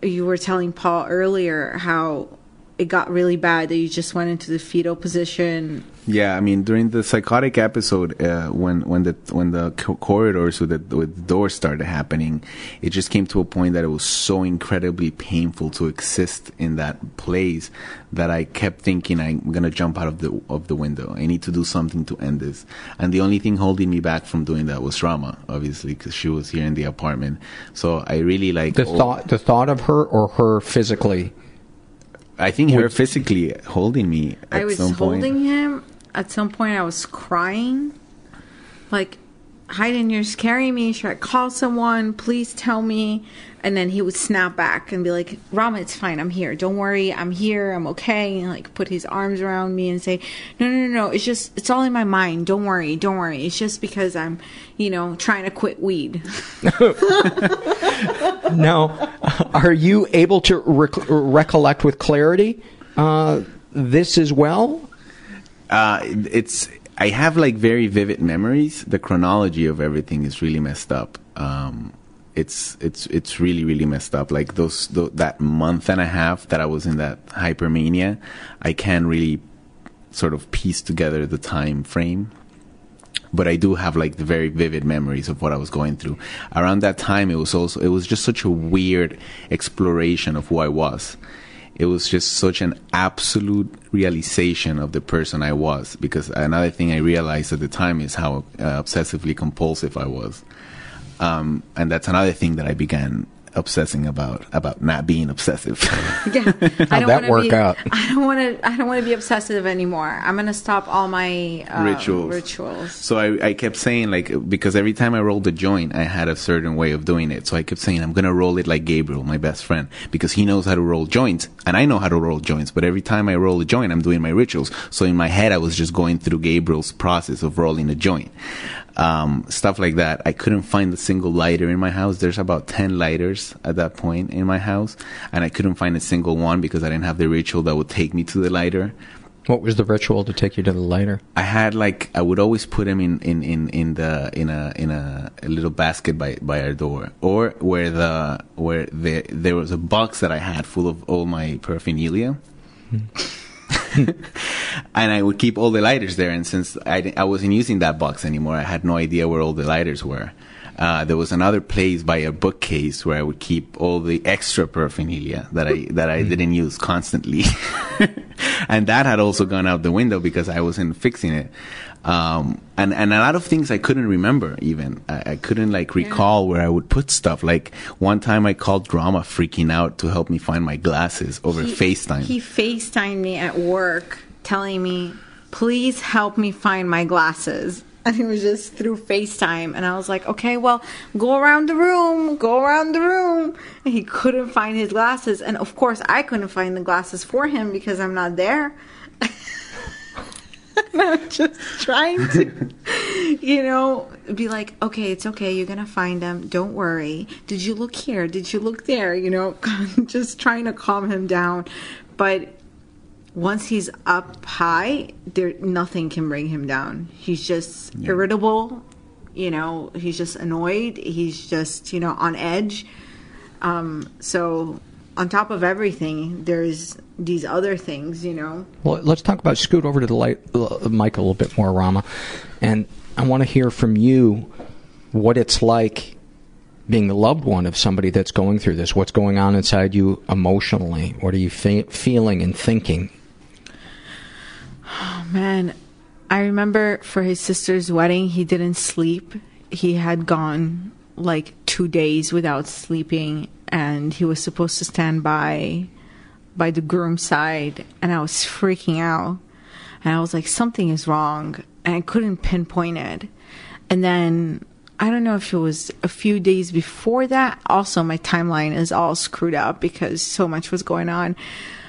you were telling Paul earlier how it got really bad that you just went into the fetal position. Yeah, I mean during the psychotic episode, uh, when when the when the corridors with the, with the doors started happening, it just came to a point that it was so incredibly painful to exist in that place that I kept thinking I'm gonna jump out of the of the window. I need to do something to end this. And the only thing holding me back from doing that was Rama, obviously, because she was here in the apartment. So I really like The thought, the thought of her, or her physically. I think her physically holding me. At I was some point. holding him. At some point, I was crying. Like, Hayden, you're scaring me. Should I call someone? Please tell me. And then he would snap back and be like, Rama, it's fine. I'm here. Don't worry. I'm here. I'm okay. And like put his arms around me and say, No, no, no, no. It's just, it's all in my mind. Don't worry. Don't worry. It's just because I'm, you know, trying to quit weed. now, are you able to rec- recollect with clarity uh, this as well? Uh, it's I have like very vivid memories. The chronology of everything is really messed up. Um, it's it's it's really really messed up. Like those tho- that month and a half that I was in that hypermania, I can't really sort of piece together the time frame. But I do have like the very vivid memories of what I was going through. Around that time, it was also it was just such a weird exploration of who I was it was just such an absolute realization of the person I was. Because another thing I realized at the time is how uh, obsessively compulsive I was, um, and that's another thing that I began obsessing about about not being obsessive. Yeah, I don't that work be, out? I don't want to. I don't want to be obsessive anymore. I'm gonna stop all my uh, Rituals. Rituals. So I, I kept saying like because every time I rolled a joint, I had a certain way of doing it. So I kept saying I'm gonna roll it like Gabriel, my best friend, because he knows how to roll joints, and I know how to roll joints. But every time I roll a joint, I'm doing my rituals. So in my head, I was just going through Gabriel's process of rolling a joint, um, stuff like that. I couldn't find a single lighter in my house. There's about ten lighters at that point in my house, and I couldn't find a single one because I didn't have the ritual that would take me to the lighter. What was the ritual to take you to the lighter? I had like I would always put them in in in in the in a in a, a little basket by by our door, or where the where the there was a box that I had full of all my paraphernalia. and I would keep all the lighters there. And since I, I wasn't using that box anymore, I had no idea where all the lighters were. Uh, there was another place by a bookcase where I would keep all the extra paraphernalia that I that I didn't use constantly, and that had also gone out the window because I wasn't fixing it. Um, and and a lot of things I couldn't remember even. I, I couldn't like recall where I would put stuff. Like one time I called Rama freaking out to help me find my glasses over He- FaceTime. He FaceTimed me at work, telling me, "Please help me find my glasses." And it was just through FaceTime, and I was like, "Okay, well, go around the room, go around the room." And he couldn't find his glasses, and of course, I couldn't find the glasses for him because I'm not there. and I'm just trying to, you know, be like, okay, it's okay. You're gonna find him. Don't worry. Did you look here? Did you look there? You know, just trying to calm him down. But once he's up high, there nothing can bring him down. He's just yeah. irritable. You know, he's just annoyed. He's just you know on edge. Um, so on top of everything, there's these other things, you know. Well, let's talk about scoot over to the light, uh, mic a little bit more, Rama, and I want to hear from you what it's like being the loved one of somebody that's going through this. What's going on inside you emotionally? What are you fe- feeling and thinking? Oh man, I remember for his sister's wedding, he didn't sleep. He had gone like two days without sleeping, and he was supposed to stand by by the groom's side, and I was freaking out. And I was like, something is wrong, and I couldn't pinpoint it. And then I don't know if it was a few days before that. Also, my timeline is all screwed up because so much was going on.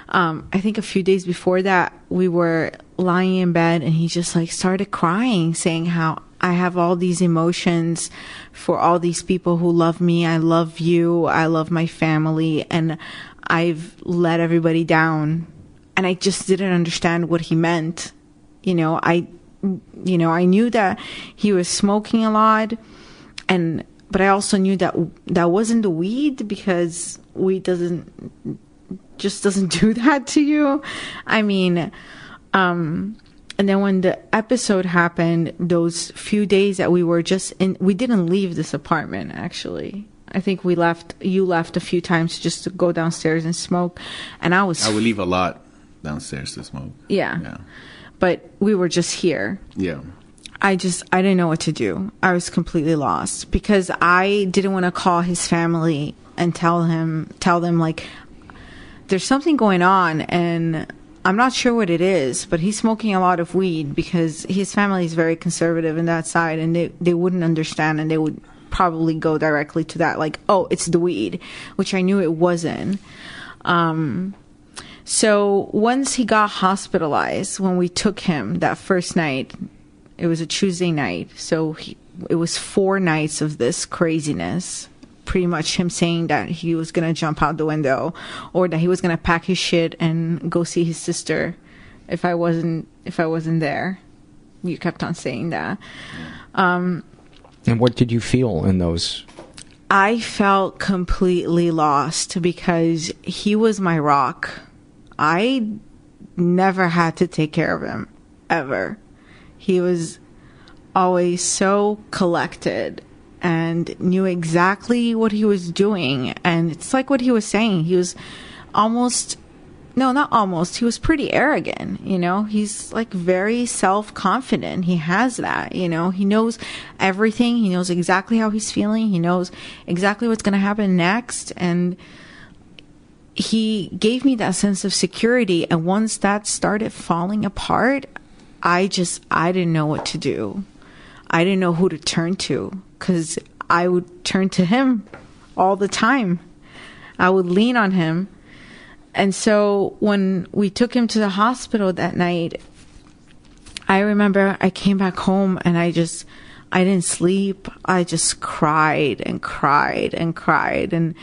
Um, I think a few days before that, we were lying in bed, and he just like started crying, saying how I have all these emotions for all these people who love me. I love you. I love my family. And I've let everybody down. And I just didn't understand what he meant. You know, I, you know, I knew that he was smoking a lot. And, but I also knew that that wasn't the weed because weed doesn't, just doesn't do that to you. I mean, um, and then when the episode happened, those few days that we were just in, we didn't leave this apartment actually. I think we left, you left a few times just to go downstairs and smoke. And I was. I would leave a lot downstairs to smoke. Yeah. Yeah. But we were just here. Yeah. I just, I didn't know what to do. I was completely lost because I didn't want to call his family and tell him, tell them like, there's something going on and I'm not sure what it is, but he's smoking a lot of weed because his family is very conservative in that side, and they they wouldn't understand, and they would probably go directly to that, like, oh, it's the weed, which I knew it wasn't. Um, so once he got hospitalized, when we took him that first night, it was a Tuesday night, so he, it was four nights of this craziness pretty much him saying that he was gonna jump out the window or that he was gonna pack his shit and go see his sister if I wasn't if I wasn't there. You kept on saying that. Um, and what did you feel in those? I felt completely lost because he was my rock. I never had to take care of him ever. He was always so collected and knew exactly what he was doing. And it's like what he was saying. He was almost, no, not almost. He was pretty arrogant, you know? He's like very self confident. He has that, you know? He knows everything. He knows exactly how he's feeling. He knows exactly what's going to happen next. And, he gave me that sense of security and once that started falling apart i just i didn't know what to do i didn't know who to turn to because I would turn to him all the time. I would lean on him. And so when we took him to the hospital that night, I remember I came back home and I just, I didn't sleep. I just cried and cried and cried. And,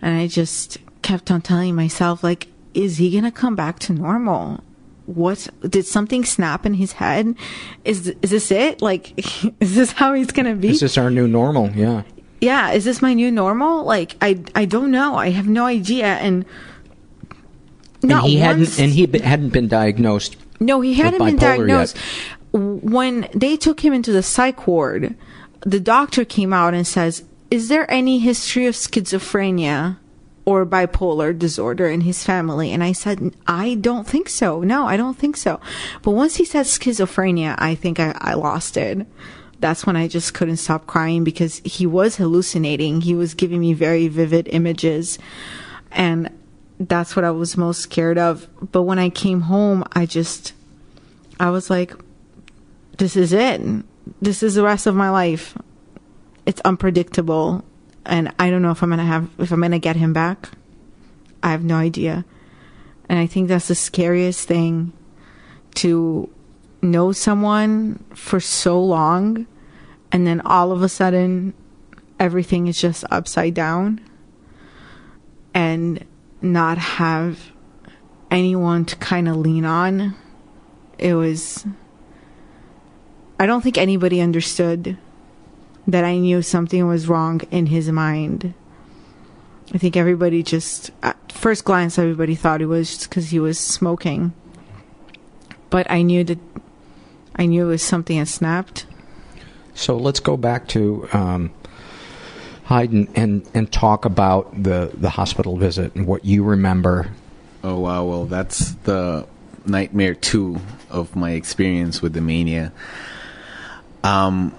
and I just kept on telling myself, like, is he going to come back to normal? What did something snap in his head? Is is this it? Like, is this how he's gonna be? Is this our new normal? Yeah. Yeah. Is this my new normal? Like, I I don't know. I have no idea. And not and he once, hadn't and he hadn't been diagnosed. No, he hadn't been diagnosed. Yet. When they took him into the psych ward, the doctor came out and says, "Is there any history of schizophrenia?" Or bipolar disorder in his family. And I said, I don't think so. No, I don't think so. But once he said schizophrenia, I think I, I lost it. That's when I just couldn't stop crying because he was hallucinating. He was giving me very vivid images. And that's what I was most scared of. But when I came home, I just, I was like, this is it. This is the rest of my life. It's unpredictable and I don't know if I'm gonna have if I'm gonna get him back. I have no idea, and I think that's the scariest thing to know someone for so long and then all of a sudden everything is just upside down and not have anyone to kind of lean on. It was I don't think anybody understood that I knew something was wrong in his mind. I think everybody just, at first glance, everybody thought it was just because he was smoking. But I knew that, I knew it was something had snapped. So let's go back to um, Hayden and, and talk about the, the hospital visit and what you remember. Oh, wow. Well, that's the nightmare two of my experience with the mania. Um,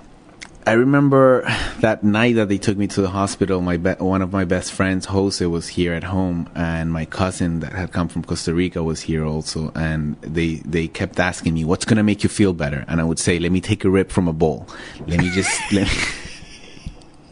I remember that night that they took me to the hospital. My be- one of my best friends, Jose, was here at home, and my cousin that had come from Costa Rica was here also. And they they kept asking me, "What's gonna make you feel better?" And I would say, "Let me take a rip from a bowl. Let me just." let me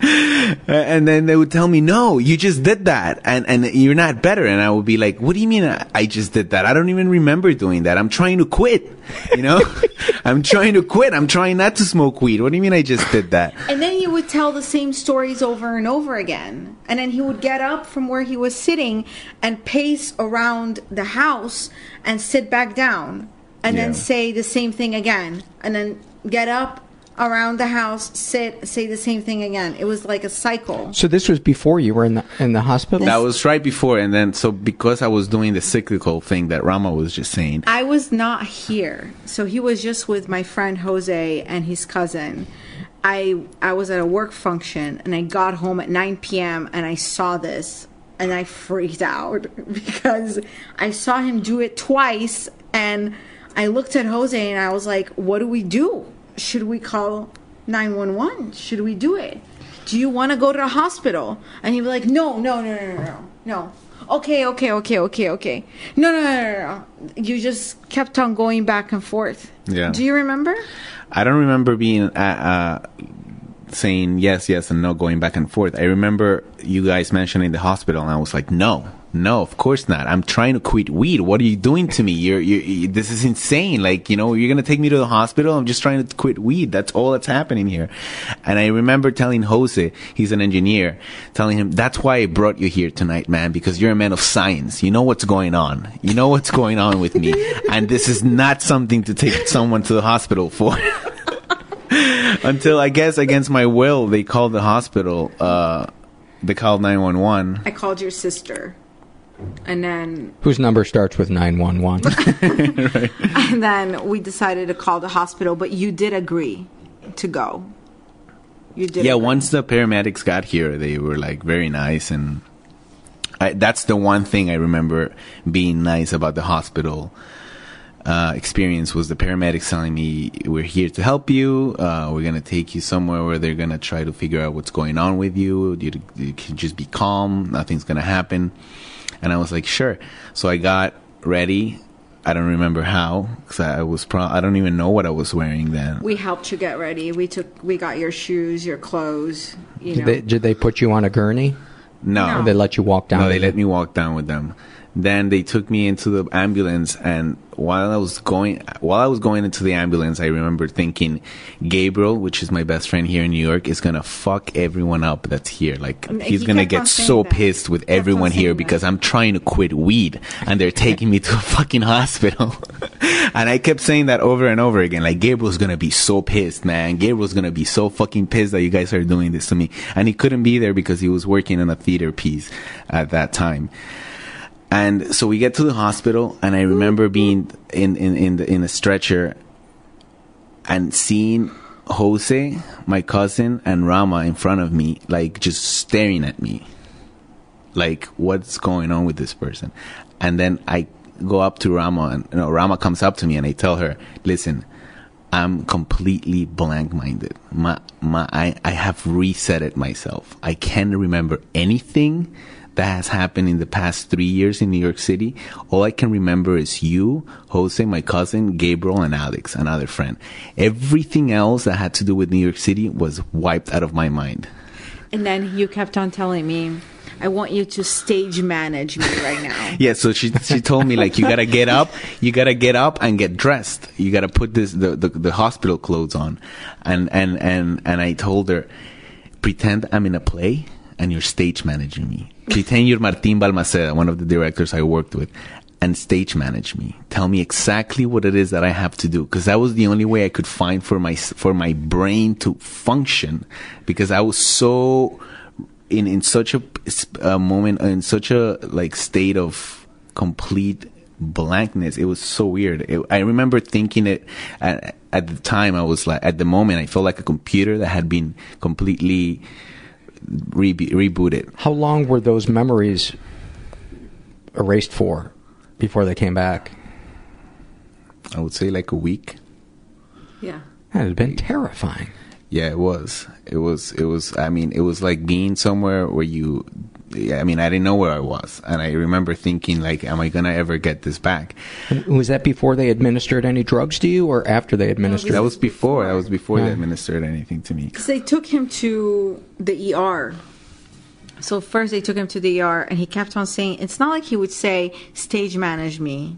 and then they would tell me, "No, you just did that, and and you're not better." And I would be like, "What do you mean I, I just did that? I don't even remember doing that. I'm trying to quit. You know, I'm trying to quit. I'm trying not to smoke weed. What do you mean I just did that?" And then he would tell the same stories over and over again. And then he would get up from where he was sitting and pace around the house and sit back down and Yeah. then say the same thing again. And then get up around the house, sit, say the same thing again. It was like a cycle. So this was before you were in the in the hospital. That was right before, and then so because I was doing the cyclical thing that Rama was just saying, I was not here. So he was just with my friend Jose and his cousin. I I was at a work function and I got home at 9 p.m. and I saw this and I freaked out because I saw him do it twice and I looked at Jose and I was like, "What do we do? Should we call 911? Should we do it? Do you want to go to the hospital?" And he'd be like, "No, no, no, no, no, no." Okay, okay, okay, okay, okay. No, no, no, no, no. You just kept on going back and forth. Yeah. Do you remember? I don't remember being uh, uh, saying yes, yes, and no, going back and forth. I remember you guys mentioning the hospital, and I was like, no, no, of course not. I'm trying to quit weed. What are you doing to me? You're, you're, you this is insane. Like, you know, you're gonna take me to the hospital. I'm just trying to quit weed. That's all that's happening here. And I remember telling Jose, he's an engineer, telling him that's why I brought you here tonight, man, because you're a man of science. You know what's going on. You know what's going on with me, and this is not something to take someone to the hospital for. Until I guess against my will, they called the hospital. Uh, they called nine one one. I called your sister. And then Whose number starts with nine one one? and then we decided to call the hospital, but you did agree to go. You did. Yeah, agree. once the paramedics got here, they were like very nice, and I, that's the one thing I remember being nice about the hospital uh, experience was the paramedics telling me we're here to help you. Uh, we're gonna take you somewhere where they're gonna try to figure out what's going on with you. You, you can just be calm. Nothing's gonna happen. And I was like, sure. So I got ready. I don't remember how because I was pro- I don't even know what I was wearing then. We helped you get ready. We took. We got your shoes, your clothes. You Did know. they, did they put you on a gurney? No. Or they let you walk down? No, they let me walk down with them. Then they took me into the ambulance, and while I was going, while I was going into the ambulance, I remember thinking, Gabriel, which is my best friend here in New York, is gonna fuck everyone up that's here. Like Um, he's he gonna get so that. pissed with everyone here because I'm trying to quit weed, and they're taking me to a fucking hospital. and I kept saying that over and over again. Like Gabriel's gonna be so pissed, man. Gabriel's gonna be so fucking pissed that you guys are doing this to me. And he couldn't be there because he was working on a theater piece at that time. And so we get to the hospital, and I remember being in in in, the, in a stretcher and seeing Jose, my cousin, and Rama in front of me, like just staring at me, like what's going on with this person. And then I go up to Rama, and you know, Rama comes up to me, and I tell her, "Listen, I'm completely blank minded. My my I, I have reset it myself. I can't remember anything that has happened in the past three years in New York City. All I can remember is you, Jose, my cousin, Gabriel, and Alex, another friend. Everything else that had to do with New York City was wiped out of my mind. And then you kept on telling me, I want you to stage manage me right now. Yeah, so she she told me like you gotta get up, you gotta get up and get dressed. You gotta put this the, the, the hospital clothes on, and and and and I told her, pretend I'm in a play and you're stage managing me. Pretend Martin Balmaceda, one of the directors I worked with, and stage manage me. Tell me exactly what it is that I have to do, because that was the only way I could find for my for my brain to function, because I was so in in such a, a moment in such a like state of complete blankness. It was so weird. It, I remember thinking it at, at the time. I was like, at the moment, I felt like a computer that had been completely re- rebooted. How long were those memories erased for before they came back? I would say like a week. Yeah. That had been terrifying. Yeah, it was. It was. It was. I mean, it was like being somewhere where you. I mean, I didn't know where I was, and I remember thinking, like, "Am I gonna ever get this back?" Was that before they administered any drugs to you, or after they administered? that was before. That was before Yeah. they administered anything to me. Because they took him to the ER. So first they took him to the ER, and he kept on saying, "It's not like he would say stage manage me."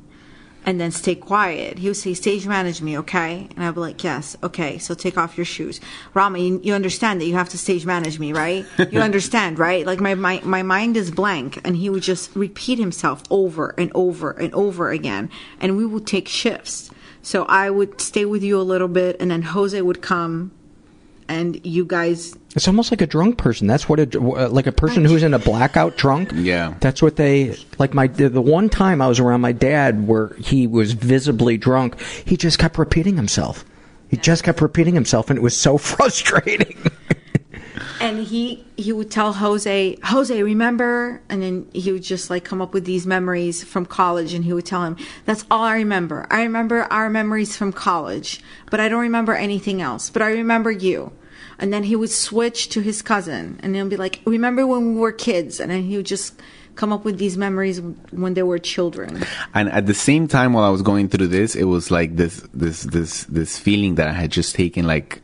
And then stay quiet. He would say, "Stage manage me, okay?" And I'd be like, "Yes, okay." So take off your shoes, Rama. You, you understand that you have to stage manage me, right? You understand, right? Like my, my my mind is blank, and he would just repeat himself over and over and over again, and we would take shifts. So I would stay with you a little bit, and then Jose would come, and you guys It's almost like a drunk person. That's what a uh, like a person who's in a blackout drunk. Yeah. That's what they like. My the the one time I was around my dad where he was visibly drunk, he just kept repeating himself. He just kept repeating himself, and it was so frustrating. And he he would tell Jose, Jose, remember? And then he would just like come up with these memories from college, and he would tell him, "That's all I remember. I remember our memories from college, but I don't remember anything else. But I remember you." And then he would switch to his cousin, and he'll be like, "Remember when we were kids?" And then he would just come up with these memories when they were children. And at the same time, while I was going through this, it was like this, this, this, this feeling that I had just taken like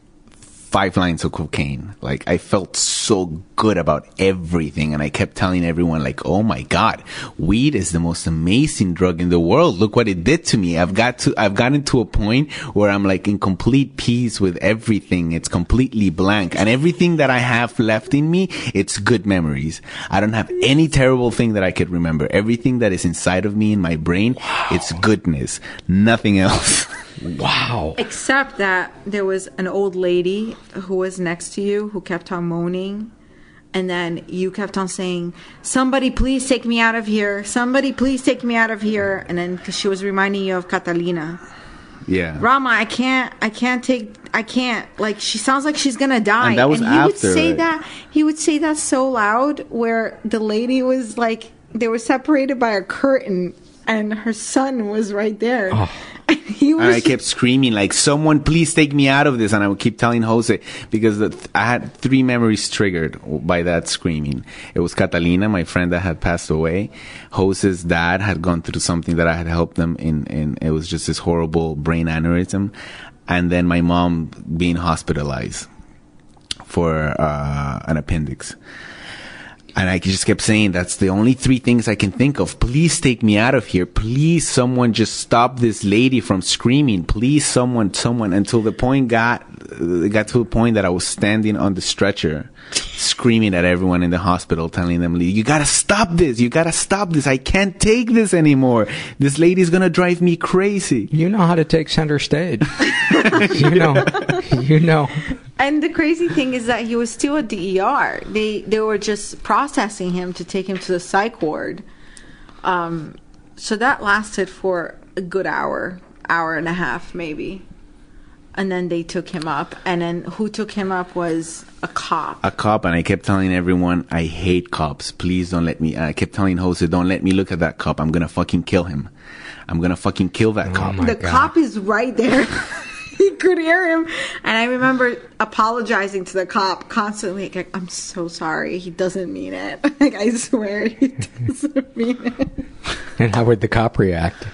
five lines of cocaine. Like I felt so good about everything, and I kept telling everyone, like, "Oh my god, weed is the most amazing drug in the world. Look what it did to me. I've got to, I've gotten to a point where I'm like in complete peace with everything. It's completely blank, and everything that I have left in me, it's good memories. I don't have any terrible thing that I could remember. Everything that is inside of me in my brain, it's goodness. Nothing else." wow. Except that there was an old lady who was next to you who kept on moaning. And then you kept on saying, Somebody please take me out of here. Somebody please take me out of here. And then, because she was reminding you of Catalina. Yeah. Rama, I can't, I can't take, I can't. Like, she sounds like she's gonna die. And that was he would say it. that, he would say that so loud where the lady was like, they were separated by a curtain and her son was right there. And he was And I kept screaming like, "Someone, please take me out of this!" And I would keep telling Jose because the, I had three memories triggered by that screaming. It was Catalina, my friend that had passed away. Jose's dad had gone through something that I had helped them in. In it was just this horrible brain aneurysm, and then my mom being hospitalized for uh, an appendix. And I just kept saying, that's the only three things I can think of. Please take me out of here. Please, someone just stop this lady from screaming. Please, someone, someone, until the point got, got to a point that I was standing on the stretcher, screaming at everyone in the hospital, telling them, you gotta stop this. You gotta stop this. I can't take this anymore. This lady's gonna drive me crazy. You know how to take center stage. you know. You know. And the crazy thing is that he was still at the ER. They they were just processing him to take him to the psych ward. Um, so that lasted for a good hour, hour and a half maybe. And then they took him up. And then who took him up was a cop. a cop and I kept telling everyone I hate cops. Please don't let me. I kept telling Jose, don't let me look at that cop. I'm gonna fucking kill him. I'm gonna fucking kill that cop. the cop is right there. he could hear him. And I remember apologizing to the cop constantly. Like, I'm so sorry. He doesn't mean it. Like, I swear he doesn't mean it. And how would the cop react?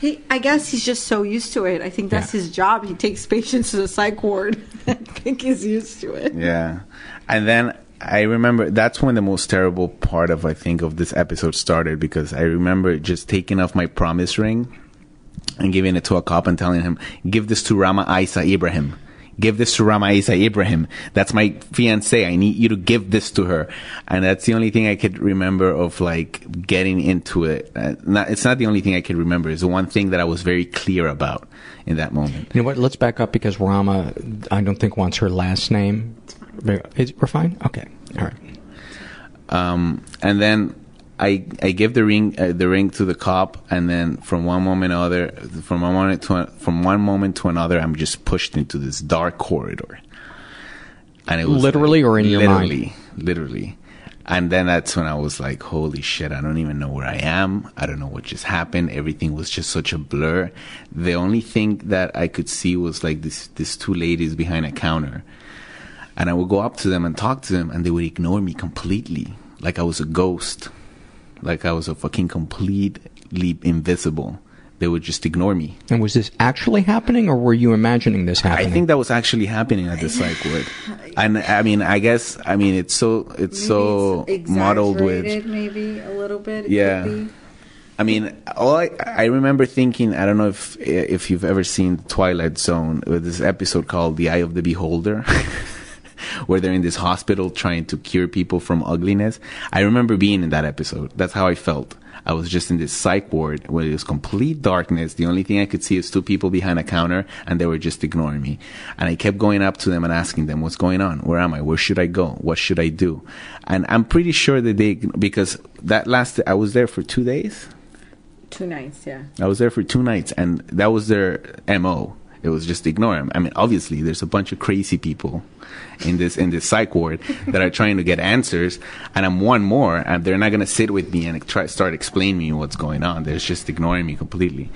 He, I guess he's just so used to it. I think that's his job. He takes patients to the psych ward. I think he's used to it. Yeah. And then I remember that's when the most terrible part of I think of this episode started because I remember just taking off my promise ring and giving it to a cop and telling him, "Give this to Rama Isa Ibrahim." Give this to Rama Isa Ibrahim. That's my fiance. I need you to give this to her. And that's the only thing I could remember of like getting into it. Uh, not, it's not the only thing I could remember. It's the one thing that I was very clear about in that moment. You know what? Let's back up because Rama, I don't think wants her last name. Is, we're fine. Okay. All right. Um, and then I I give the ring uh, the ring to the cop, and then from one moment to other, from one moment to from one moment to another, I'm just pushed into this dark corridor. And it was literally like, or in your literally, mind, literally. And then that's when I was like, "Holy shit! I don't even know where I am. I don't know what just happened. Everything was just such a blur. The only thing that I could see was like this these two ladies behind a counter." And I would go up to them and talk to them, and they would ignore me completely, like I was a ghost like I was a fucking completely invisible. They would just ignore me. And was this actually happening, or were you imagining this happening? I think that was actually happening at the psych ward. And I mean, I guess, I mean, it's so it's maybe so it's muddled with maybe a little bit. Yeah. I mean, all I, I remember thinking. I don't know if if you've ever seen Twilight Zone with this episode called "The Eye of the Beholder." where they're in this hospital trying to cure people from ugliness. I remember being in that episode. That's how I felt. I was just in this psych ward where it was complete darkness. The only thing I could see is two people behind a counter and they were just ignoring me. And I kept going up to them and asking them, what's going on? Where am I? Where should I go? What should I do? And I'm pretty sure that they, because that lasted, I was there for two days. Two nights, yeah. I was there for two nights and that was their MO. It was just ignore them. I mean, obviously there's a bunch of crazy people in this in this psych ward that are trying to get answers, and I'm one more, and they're not gonna sit with me and try start explaining me what's going on. They're just ignoring me completely.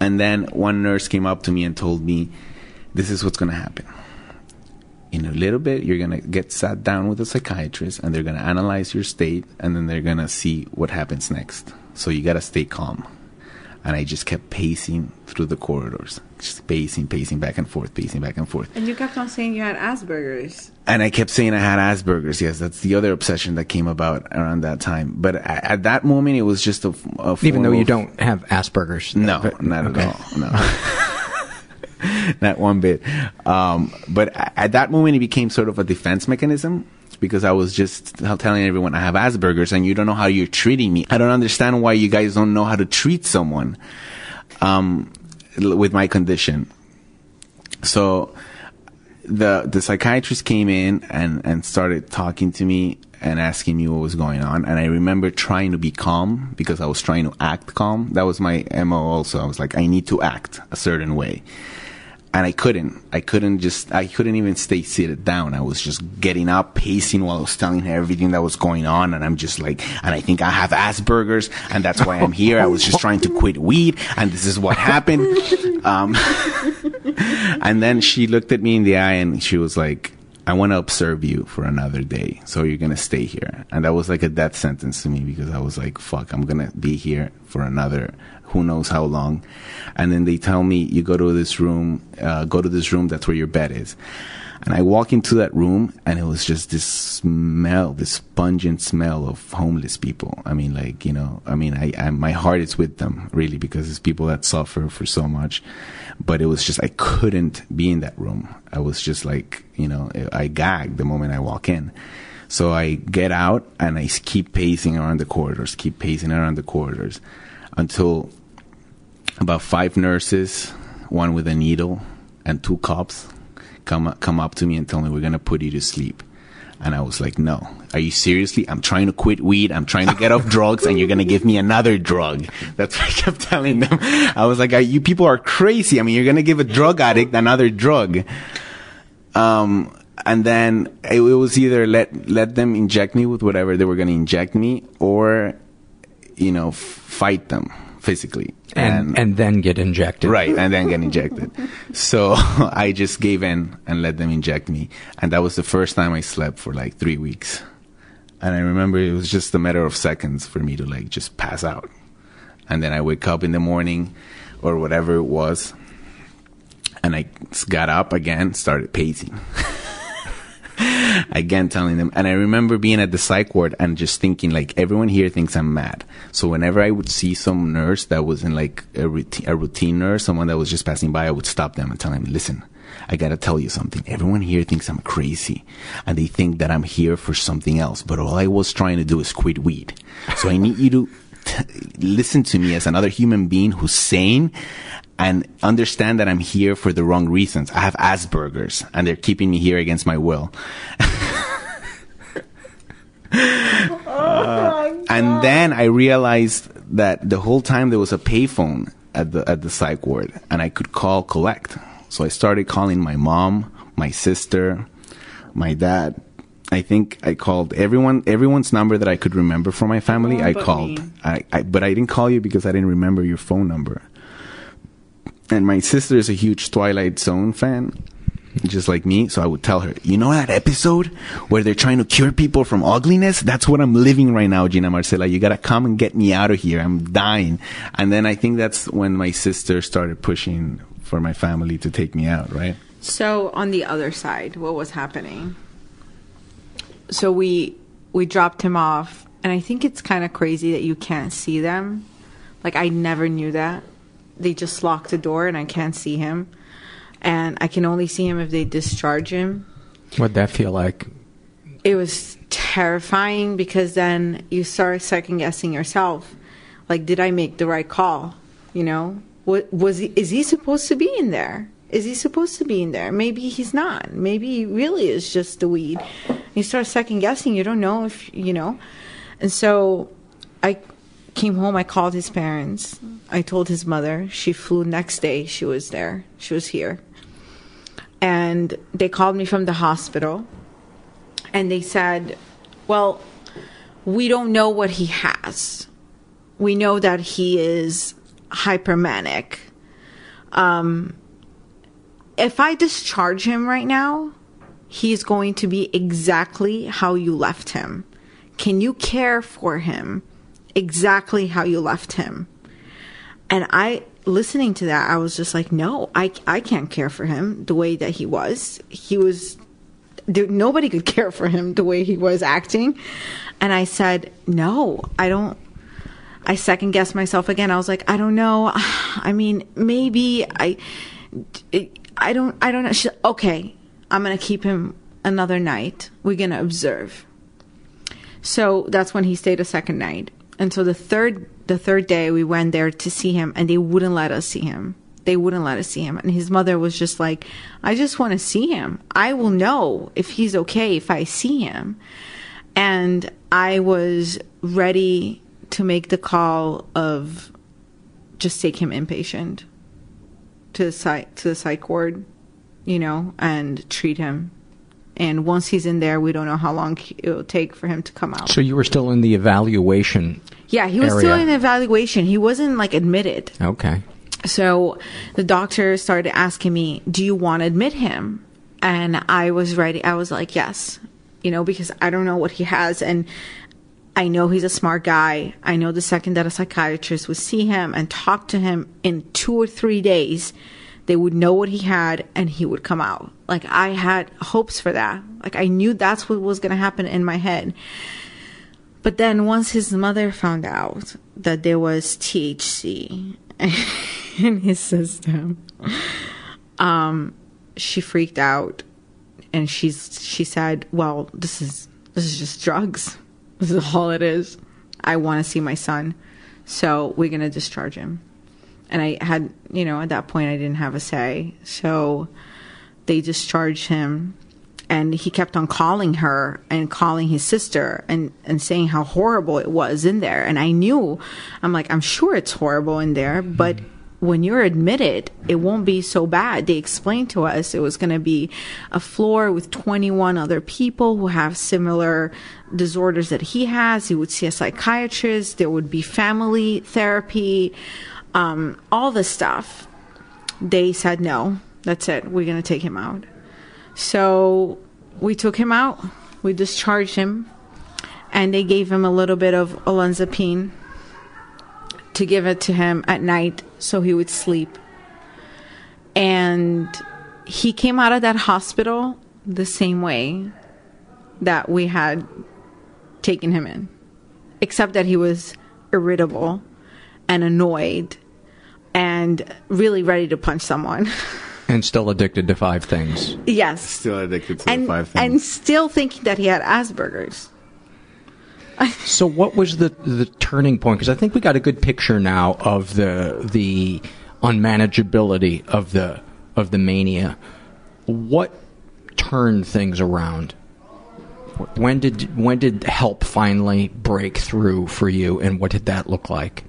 And then one nurse came up to me and told me, "This is what's gonna happen." in a little bit you're going to get sat down with a psychiatrist and they're going to analyze your state and then they're going to see what happens next so you got to stay calm and I just kept pacing through the corridors, just pacing, pacing back and forth, pacing back and forth. And you kept on saying you had Asperger's. And I kept saying I had Asperger's. Yes, that's the other obsession that came about around that time. But at that moment, it was just a, a even though you don't have Asperger's. No, but, not okay. at all. No. not one bit. Um, but at that moment, it became sort of a defense mechanism because I was just telling everyone I have Asperger's and you don't know how you're treating me. I don't understand why you guys don't know how to treat someone um, with my condition. So the the psychiatrist came in and and started talking to me and asking me what was going on. And i remember trying to be calm because i was trying to act calm. That was my mo also. I was like i need to act a certain way and I couldn't. I couldn't just. I couldn't even stay seated down. I was just getting up, pacing while I was telling her everything that was going on, and I'm just like, and I think I have Asperger's, and that's why I'm here. I was just trying to quit weed, and this is what happened. Um, and then she looked at me in the eye, and she was like, I want to observe you for another day. So you're going to stay here. And that was like a death sentence to me because I was like, fuck, I'm going to be here for another who knows how long. And then they tell me, you go to this room, uh, go to this room, that's where your bed is. And I walk into that room and it was just this smell, this pungent smell of homeless people. I mean, like, you know, I mean, I, I, my heart is with them really because it's people that suffer for so much. But it was just, I couldn't be in that room. I was just like, you know, I gagged the moment I walk in. So I get out and I keep pacing around the corridors, keep pacing around the corridors until about five nurses, one with a needle, and two cops come come up to me and tell me we're gonna put you to sleep. And I was like, no. Are you seriously? I'm trying to quit weed. I'm trying to get off drugs and you're going to give me another drug. That's what I kept telling them. I was like, you people are crazy. I mean, you're going to give a drug addict another drug. Um, and then it, was either let, let them inject me with whatever they were going to inject me or, you know, f- fight them physically and, and, and then get injected. Right, and then get injected. so I just gave in and let them inject me, and that was the first time I slept for like three weeks. And I remember it was just a matter of seconds for me to like just pass out, and then I wake up in the morning, or whatever it was, and I got up again, started pacing. Again, telling them. And I remember being at the psych ward and just thinking, like, everyone here thinks I'm mad. So whenever I would see some nurse that was in like a routine, a routine nurse, someone that was just passing by, I would stop them and tell them, listen, I gotta tell you something. Everyone here thinks I'm crazy and they think that I'm here for something else. But all I was trying to do is quit weed. So I need you to listen to me as another human being who's sane and understand that I'm here for the wrong reasons. I have Asperger's and they're keeping me here against my will. Uh, and then I realized that the whole time there was a payphone at the at the psych ward, and I could call collect. So I started calling my mom, my sister, my dad. I think I called everyone everyone's number that I could remember from my family. Oh, I called. I, I but I didn't call you because I didn't remember your phone number. And my sister is a huge Twilight Zone fan, just like me. So I would tell her, you know that episode where they're trying to cure people from ugliness? That's what I'm living right now, Gina Marcela. You gotta come and get me out of here. I'm dying. And then I think that's when my sister started pushing for my family to take me out, right? So on the other side, what was happening? So we we dropped him off, and I think it's kind of crazy that you can't see them. Like I never knew that. They just lock the door, and I can't see him, and I can only see him if they discharge him. What'd that feel like? It was terrifying because then you start second guessing yourself. Like, did I make the right call? You know, what was he? Is he supposed to be in there? Is he supposed to be in there? Maybe he's not. Maybe he really is just the weed. You start second guessing. You don't know if you know. And so, I came home. I called his parents. I told his mother. She flew next day. She was there. She was here. And they called me from the hospital and they said, Well, we don't know what he has. We know that he is hypermanic. Um, if I discharge him right now, he's going to be exactly how you left him. Can you care for him exactly how you left him? And I, listening to that, I was just like, no, I, I can't care for him the way that he was. He was nobody could care for him the way he was acting. And I said, no, I don't. I second guessed myself again. I was like, I don't know. I mean, maybe I, I don't, I don't know. She, okay, I'm gonna keep him another night. We're gonna observe. So that's when he stayed a second night. And so the third, the third day we went there to see him, and they wouldn't let us see him they wouldn't let us see him. And his mother was just like, I just want to see him. I will know if he's okay if I see him. And I was ready to make the call of just take him inpatient to the psych to the psych ward, you know, and treat him. And once he's in there, we don't know how long it will take for him to come out. So you were still in the evaluation. Yeah, he was area. still in the evaluation. He wasn't like admitted. Okay. So the doctor started asking me, Do you want to admit him? And I was ready. I was like, Yes, you know, because I don't know what he has. And I know he's a smart guy. I know the second that a psychiatrist would see him and talk to him in two or three days, they would know what he had and he would come out. Like I had hopes for that. Like I knew that's what was going to happen in my head. But then once his mother found out that there was THC in his system, um, she freaked out and she's she said, "Well, this is this is just drugs. This is all it is. I want to see my son, so we're gonna discharge him." And I had, you know, at that point I didn't have a say, so they discharged him. And he kept on calling her and calling his sister and, and saying how horrible it was in there. And I knew, I'm like, I'm sure it's horrible in there, mm-hmm. but when you're admitted, it won't be so bad. They explained to us it was going to be a floor with 21 other people who have similar disorders that he has. He would see a psychiatrist. There would be family therapy, um, all this stuff. They said, no, that's it. We're going to take him out. So we took him out. We discharged him. And they gave him a little bit of olanzapine to give it to him at night so he would sleep. And he came out of that hospital the same way that we had taken him in, except that he was irritable and annoyed and really ready to punch someone. And still addicted to five things. yes. Still addicted to And, the five things. and still thinking that he had Asperger's. So what was the the turning point? Because I think we got a good picture now of the the unmanageability of the of the mania. What turned things around? When did when did help finally break through for you, and what did that look like?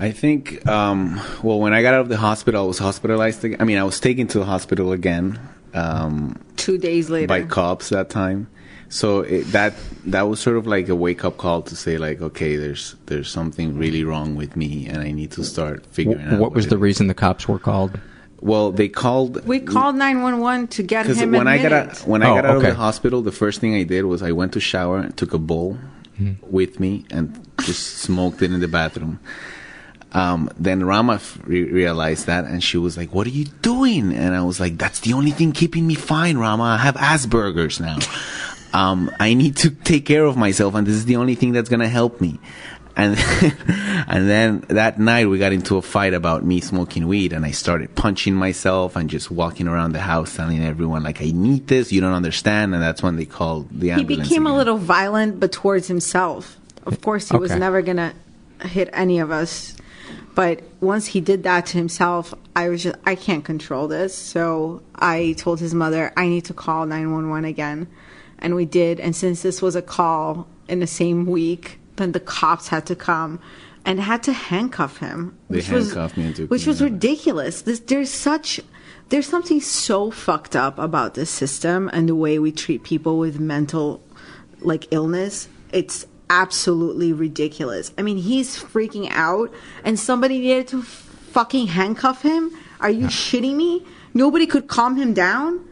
I think, um, well, when I got out of the hospital, I was hospitalized. Again. I mean, I was taken to the hospital again um, Two days later. by cops that time. So it, that that was sort of like a wake up call to say, like, okay, there's there's something really wrong with me, and I need to start figuring out. what was the reason the cops were called? Well, they called we called 911 to get because him when I got admitted. out, when I Oh, got out okay. of the hospital, the first thing I did was I went to shower and took a bowl with me and just smoked it in the bathroom. Um, then Rama re- realized that, and she was like, "What are you doing?" And I was like, "That's the only thing keeping me fine, Rama. I have Asperger's now. um, I need to take care of myself, and this is the only thing that's gonna help me." And and then that night we got into a fight about me smoking weed, and I started punching myself and just walking around the house telling everyone like, "I need this. You don't understand." And that's when they called the ambulance. he ambulance. became a little violent, but towards himself. Of course, he was never gonna hit any of us. But once he did that to himself, I was just I can't control this. So I told his mother I need to call nine one one again, and we did. And since this was a call in the same week, then the cops had to come and had to handcuff him, They which was me and took which me was ridiculous. This, there's such there's something so fucked up about this system and the way we treat people with mental like illness. It's absolutely ridiculous. I mean, he's freaking out and somebody needed to fucking handcuff him. Are you shitting me? Nobody could calm him down?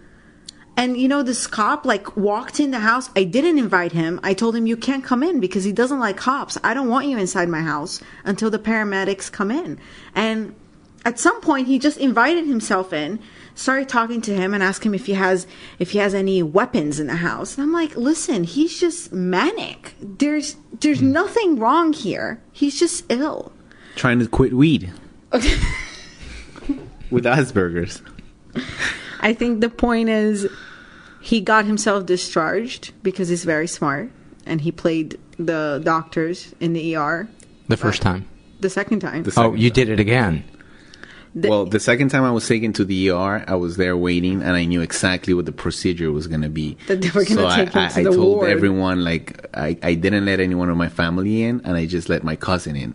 And you know, this cop like walked in the house. I didn't invite him. I told him you can't come in because he doesn't like cops. I don't want you inside my house until the paramedics come in. And at some point he just invited himself in, started talking to him and asked him if he has if he has any weapons in the house. And I'm like, "Listen, he's just manic. There's there's hmm. nothing wrong here. He's just ill." trying to quit weed with Asperger's. I think the point is he got himself discharged because he's very smart and he played the doctors in the ER The first time. the second time. The Oh, second you did it again. Well, the second time I was taken to the ER, I was there waiting, and I knew exactly what the procedure was going to be. That they were gonna so take him I, to I, the I told ward. everyone like I, I didn't let anyone of my family in, and I just let my cousin in,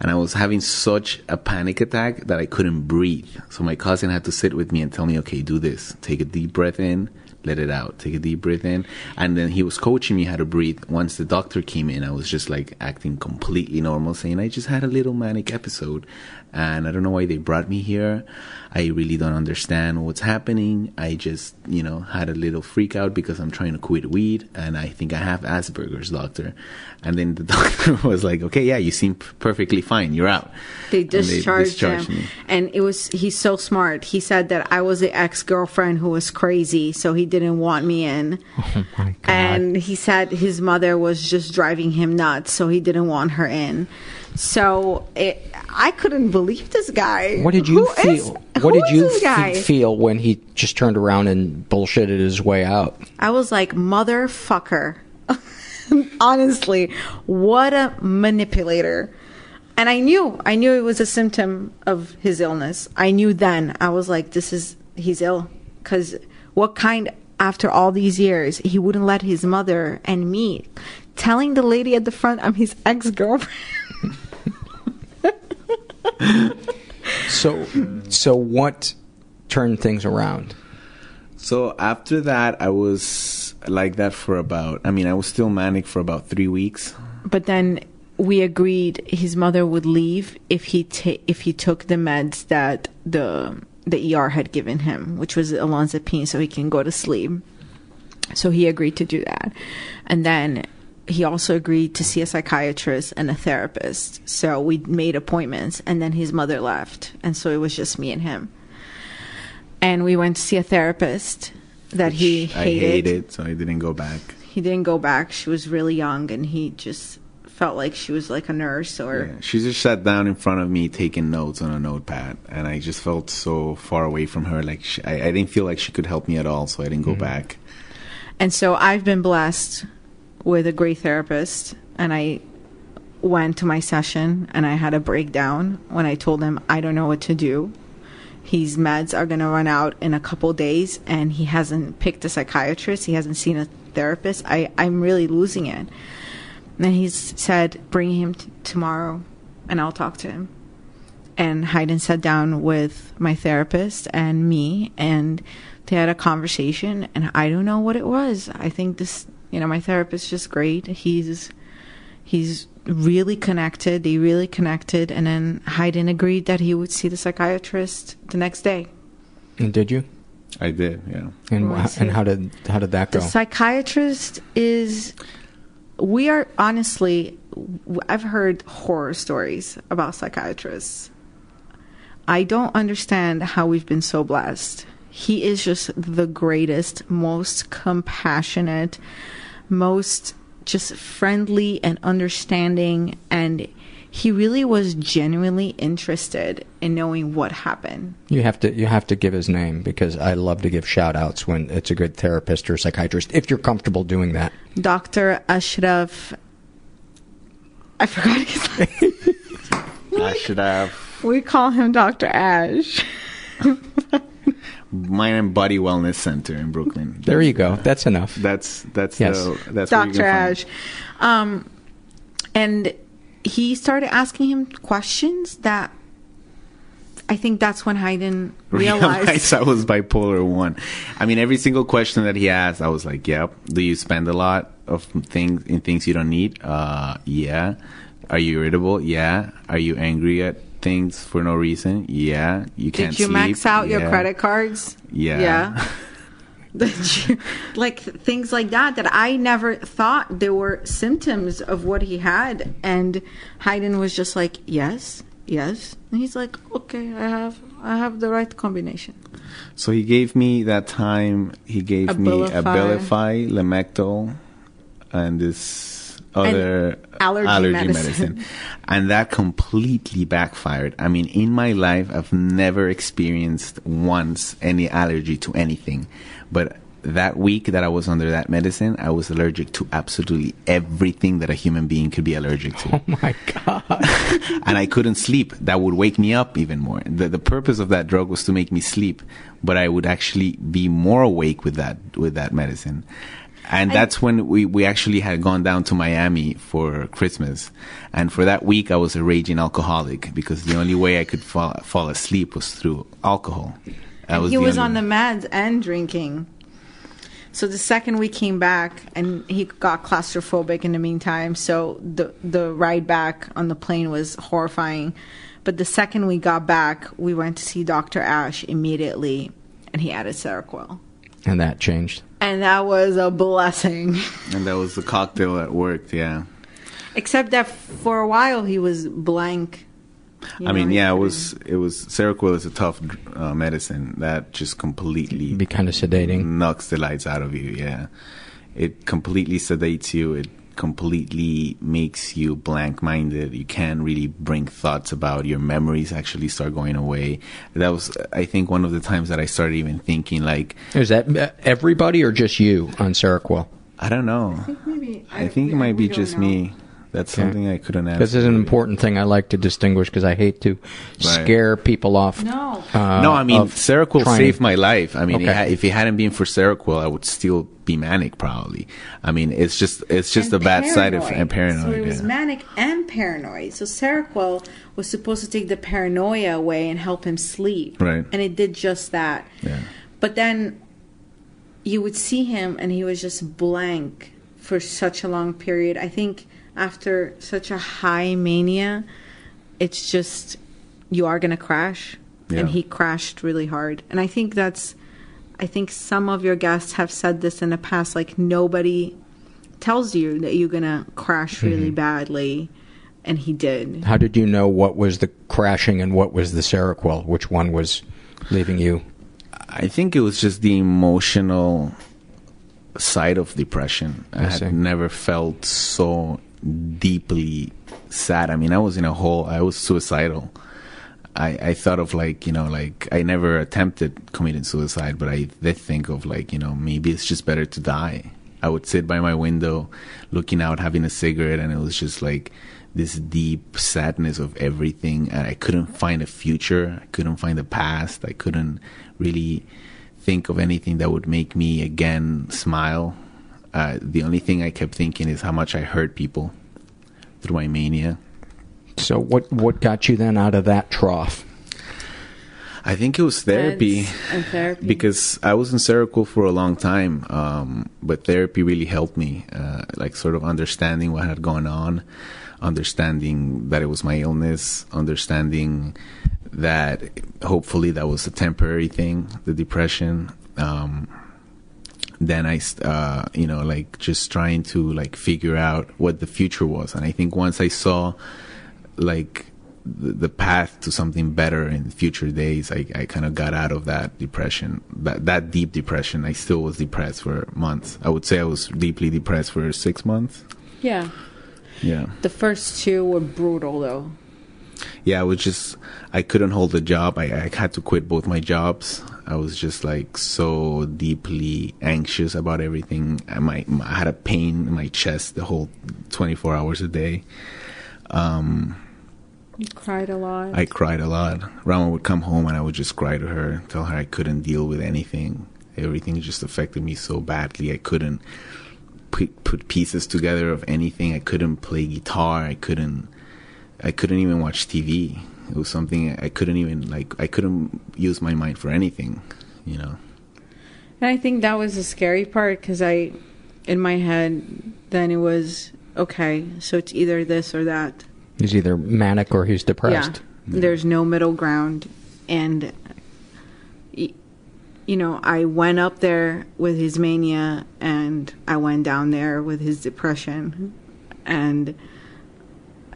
and I was having such a panic attack that I couldn't breathe. So my cousin had to sit with me and tell me, "Okay, do this. Take a deep breath in." Let it out. Take a deep breath in. And then he was coaching me how to breathe. Once the doctor came in, I was just like acting completely normal, saying, I just had a little manic episode and I don't know why they brought me here. I really don't understand what's happening. I just, you know, had a little freak out because I'm trying to quit weed and I think I have Asperger's, doctor. And then the doctor was like, okay, yeah, you seem perfectly fine. You're out. They And discharged, discharged him. me. And it was he's so smart. He said that I was the ex-girlfriend who was crazy, so he didn't want me in. Oh my god. And he said his mother was just driving him nuts, so he didn't want her in. So it, I couldn't believe this guy. What did you Who is- feel? who what did you guy? feel when he just turned around and bullshitted his way out? I was like, motherfucker. Honestly, what a manipulator. And I knew, I knew it was a symptom of his illness. I knew then. I was like, this is, he's ill. Because what kind, after all these years, he wouldn't let his mother and me, telling the lady at the front I'm his ex girlfriend. So, so what turned things around? So after that, I was like that for about, I mean, I was still manic for about three weeks. But then we agreed his mother would leave if he ta- if he took the meds that the the ER had given him, which was olanzapine, so he can go to sleep. So he agreed to do that, and then he also agreed to see a psychiatrist and a therapist. So we made appointments, and then his mother left, and so it was just me and him. And we went to see a therapist. that he I hated. hated, so I didn't go back. He didn't go back. She was really young, and he just felt like she was like a nurse or Yeah, she just sat down in front of me taking notes on a notepad, and I just felt so far away from her. Like she, I, I didn't feel like she could help me at all, so I didn't go mm-hmm. back. And so I've been blessed with a great therapist, and I went to my session and I had a breakdown when I told him I don't know what to do. His meds are going to run out in a couple days, and he hasn't picked a psychiatrist. He hasn't seen a therapist. I, I'm really losing it. And he said, Bring him t- tomorrow, and I'll talk to him. And Hayden sat down with my therapist and me, and they had a conversation. And I don't know what it was. I think this, you know, my therapist is just great. He's he's really connected. They really connected. And then Hayden agreed that he would see the psychiatrist the next day. And did you? I did, yeah. And wh- and how did how did that go? The psychiatrist is. We are honestly, I've heard horror stories about psychiatrists. I don't understand how we've been so blessed. He is just the greatest, most compassionate, most just friendly and understanding. And he really was genuinely interested in knowing what happened. You have to you have to give his name because I love to give shout outs when it's a good therapist or psychiatrist if you're comfortable doing that. Dr. Ashraf. I forgot his name. I should have We call him Dr. Ash. Mind and Body Wellness Center in Brooklyn. There you go. That's enough. That's that's Yes. the that's where you Dr. can find- Ash. Um, and he started asking him questions that I think that's when Hayden realized. realized I was bipolar one. I mean, every single question that he asked, I was like, "Yep." Do you spend a lot of things in things you don't need? Uh, yeah. Are you irritable? Yeah. Are you angry at things for no reason? Yeah. You can't Did you sleep? max out your credit cards? Yeah. Yeah. Did you- like things like that that I never thought there were symptoms of what he had, and Hayden was just like, "Yes, yes," and he's like, "Okay, I have, I have the right combination." So he gave me that time. He gave me Abilify. Abilify, Lamictal, and this other allergy medicine. and that completely backfired. I mean, in my life, I've never experienced once any allergy to anything, but that week that I was under that medicine, I was allergic to absolutely everything that a human being could be allergic to. Oh my god. and I couldn't sleep. That would wake me up even more. The the purpose of that drug was to make me sleep, but I would actually be more awake with that with that medicine. And that's when we, we actually had gone down to Miami for Christmas. And for that week, I was a raging alcoholic because the only way I could fall, fall asleep was through alcohol. That he was on the meds and drinking. So the second we came back, and he got claustrophobic in the meantime. So the the ride back on the plane was horrifying. But the second we got back, we went to see Dr. Ash immediately, and he added Seroquel, And that changed. and that was a blessing. And that was the cocktail that worked, yeah. Except that for a while he was blank. You I mean, yeah, it was it was Seroquel is a tough uh, medicine that just completely be kind of sedating, knocks the lights out of you. Yeah, it completely sedates you. It completely makes you blank minded. You can't really bring thoughts about your memories. Actually, start going away. That was, I think, one of the times that I started even thinking like, Is that everybody or just you on Seroquel? I don't know. Maybe I think it might be just me. That's something I couldn't answer. This is an important thing I like to distinguish because I hate to scare people off. No. uh, no, I mean Seroquel trying- saved my life. I mean, Okay. ha- if it hadn't been for Seroquel, I would still be manic probably. I mean, it's just it's just a bad side of and paranoid. So it was yeah. manic and paranoid. So Seroquel was supposed to take the paranoia away and help him sleep. Right. And it did just that. Yeah. But then you would see him and he was just blank for such a long period. I think after such a high mania, it's just you are going to crash. Yeah. And he crashed really hard. And I think that's I think some of your guests have said this in the past like nobody tells you that you're going to crash really Mhm. badly and he did. How did you know what was the crashing and what was the Seroquel? Which one was leaving you? I think it was just the emotional side of depression. I, I had never felt so deeply sad. I mean, I was in a hole. I was suicidal. I, I thought of like you know like I never attempted committing suicide, but I did think of like you know maybe it's just better to die. I would sit by my window, looking out, having a cigarette, and it was just like this deep sadness of everything. And I couldn't find a future. I couldn't find a past. I couldn't really think of anything that would make me again smile. Uh, the only thing I kept thinking is how much I hurt people through my mania. So what what got you then out of that trough? I think it was therapy. And therapy. because I was in Seroquel for a long time, um, but therapy really helped me, uh, like sort of understanding what had gone on, understanding that it was my illness, understanding that hopefully that was a temporary thing, the depression. Um, then I, uh, you know, like just trying to like figure out what the future was, and I think once I saw, like the, the path to something better in future days, I, I kind of got out of that depression, that that deep depression. I still was depressed for months. I would say I was deeply depressed for six months. Yeah. Yeah, The first two were brutal, though. Yeah. I was just I couldn't hold the job. I, I had to quit both my jobs. I was just like so deeply anxious about everything. I, my, I had a pain in my chest the whole 24 hours a day. Um, You cried a lot. I cried a lot. Rama would come home and I would just cry to her, tell her I couldn't deal with anything. Everything just affected me so badly. I couldn't put, put pieces together of anything. I couldn't play guitar. I couldn't. I couldn't even watch TV. It was something I couldn't even like. I couldn't use my mind for anything. You know. And I think that was the scary part because I, in my head, then it was okay, so it's either this or that. He's either manic or he's depressed. Yeah. There's no middle ground. And, you know, I went up there with his mania and I went down there with his depression. And,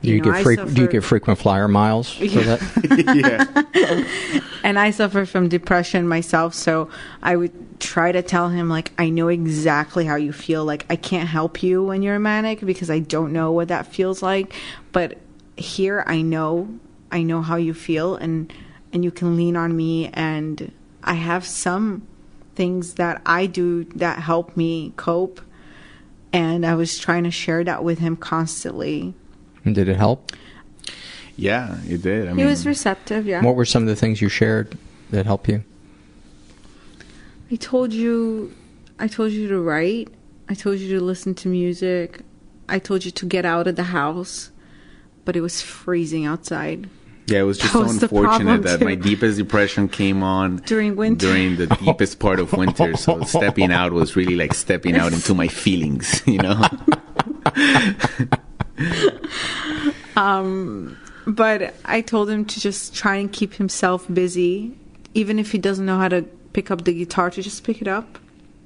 Do you, you know, get I freq- do you get frequent flyer miles for Yeah. that? and I suffer from depression myself, so I would try to tell him like I know exactly how you feel. Like I can't help you when you're manic because I don't know what that feels like, but here I know I know how you feel and and you can lean on me and I have some things that I do that help me cope and I was trying to share that with him constantly. And Did it help? Yeah, it did. I he mean, was receptive, yeah. What were some of the things you shared that helped you? I told you I told you to write. I told you to listen to music. I told you to get out of the house. But it was freezing outside. Yeah, it was just That so was unfortunate that too. my deepest depression came on During winter. During the deepest part of winter, so stepping out was really like stepping out into my feelings, you know. Um but I told him to just try and keep himself busy even if he doesn't know how to pick up the guitar to just pick it up,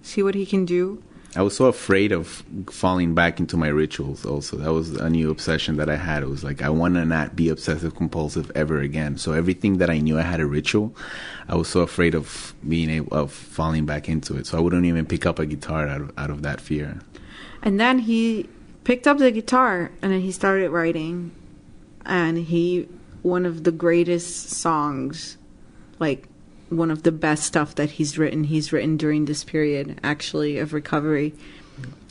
see what he can do. I was so afraid of falling back into my rituals. Also, that was a new obsession that I had. It was like I want to not be obsessive compulsive ever again. So everything that I knew I had a ritual, I was so afraid of being able of falling back into it. So I wouldn't even pick up a guitar out of out of that fear. And then he picked up the guitar and then he started writing. And he, one of the greatest songs, like one of the best stuff that he's written, he's written during this period actually of recovery.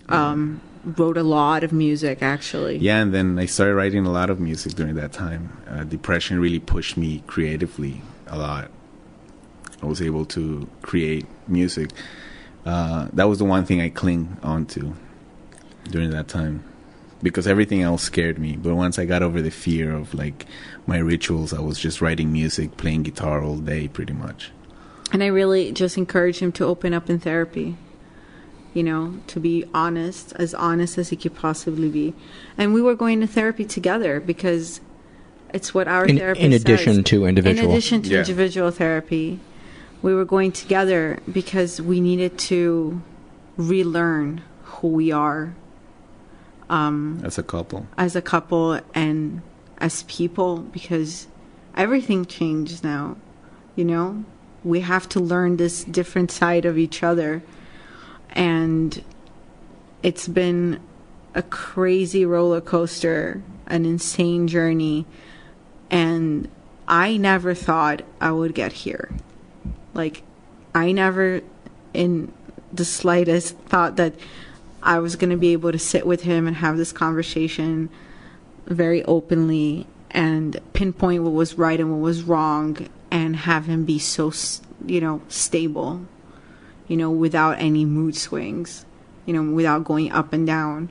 Um, wrote a lot of music actually. Yeah, and then I started writing a lot of music during that time. Uh, depression really pushed me creatively a lot. I was able to create music. Uh, that was the one thing I cling onto during that time because everything else scared me. But once I got over the fear of like my rituals, I was just writing music, playing guitar all day pretty much. And I really just encourage him to open up in therapy. You know, to be honest, as honest as he could possibly be. And we were going to therapy together because it's what our In- therapist in addition says. to individual. In addition to Yeah. individual therapy, we were going together because we needed to relearn who we are um, As a couple. as a couple and as people because everything changed now, you know? we have to learn this different side of each other. And it's been a crazy roller coaster, an insane journey. And I never thought I would get here. Like, I never, in the slightest, thought that I was going to be able to sit with him and have this conversation very openly and pinpoint what was right and what was wrong and have him be so, you know, stable, you know, without any mood swings, you know, without going up and down.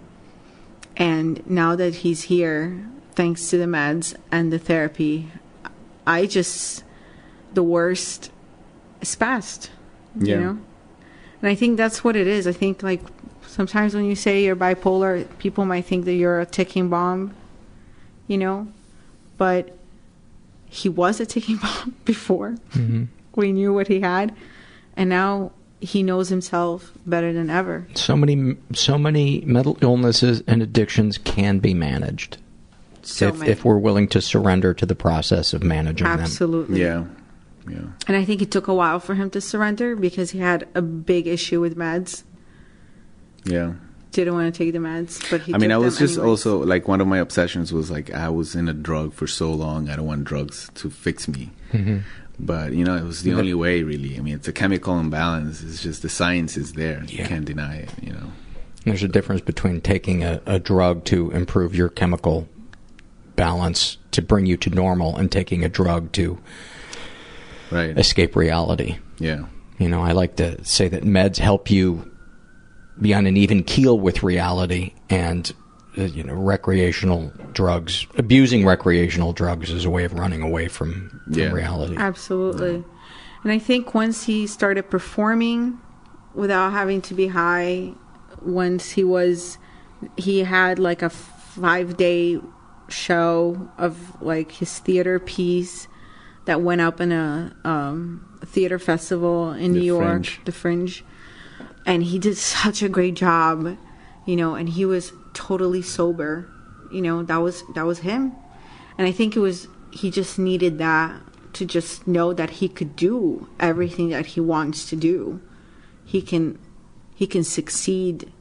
And now that he's here, thanks to the meds and the therapy, I just, the worst is past, Yeah. you know? And I think that's what it is. I think, like, sometimes when you say you're bipolar, people might think that you're a ticking bomb, you know? But he was a ticking bomb before. Mhm. We knew what he had. And now he knows himself better than ever. So many, so many mental illnesses and addictions can be managed So if, if we're willing to surrender to the process of managing them. Absolutely. Yeah. Yeah. And I think it took a while for him to surrender because he had a big issue with meds. Yeah. Didn't want to take the meds, but he I mean, took I was just anyways. also like one of my obsessions was like I was in a drug for so long. I don't want drugs to fix me. Mhm. But you know, it was the only way, really. I mean, it's a chemical imbalance. It's just the science is there. You can't deny it. You know. There's a difference between taking a, a drug to improve your chemical balance to bring you to normal and taking a drug to right. escape reality. Yeah. You know, I like to say that meds help you be on an even keel with reality and uh, you know recreational drugs abusing recreational drugs is a way of running away from, from Yeah. reality Absolutely. And I think once he started performing without having to be high, once he was, he had like a five day show of like his theater piece that went up in a um, theater festival in The New York, Fringe. the Fringe. And he did such a great job, you know, and he was totally sober. You know, that was that was him. And I think it was he just needed that to just know that he could do everything that he wants to do. He can he can succeed,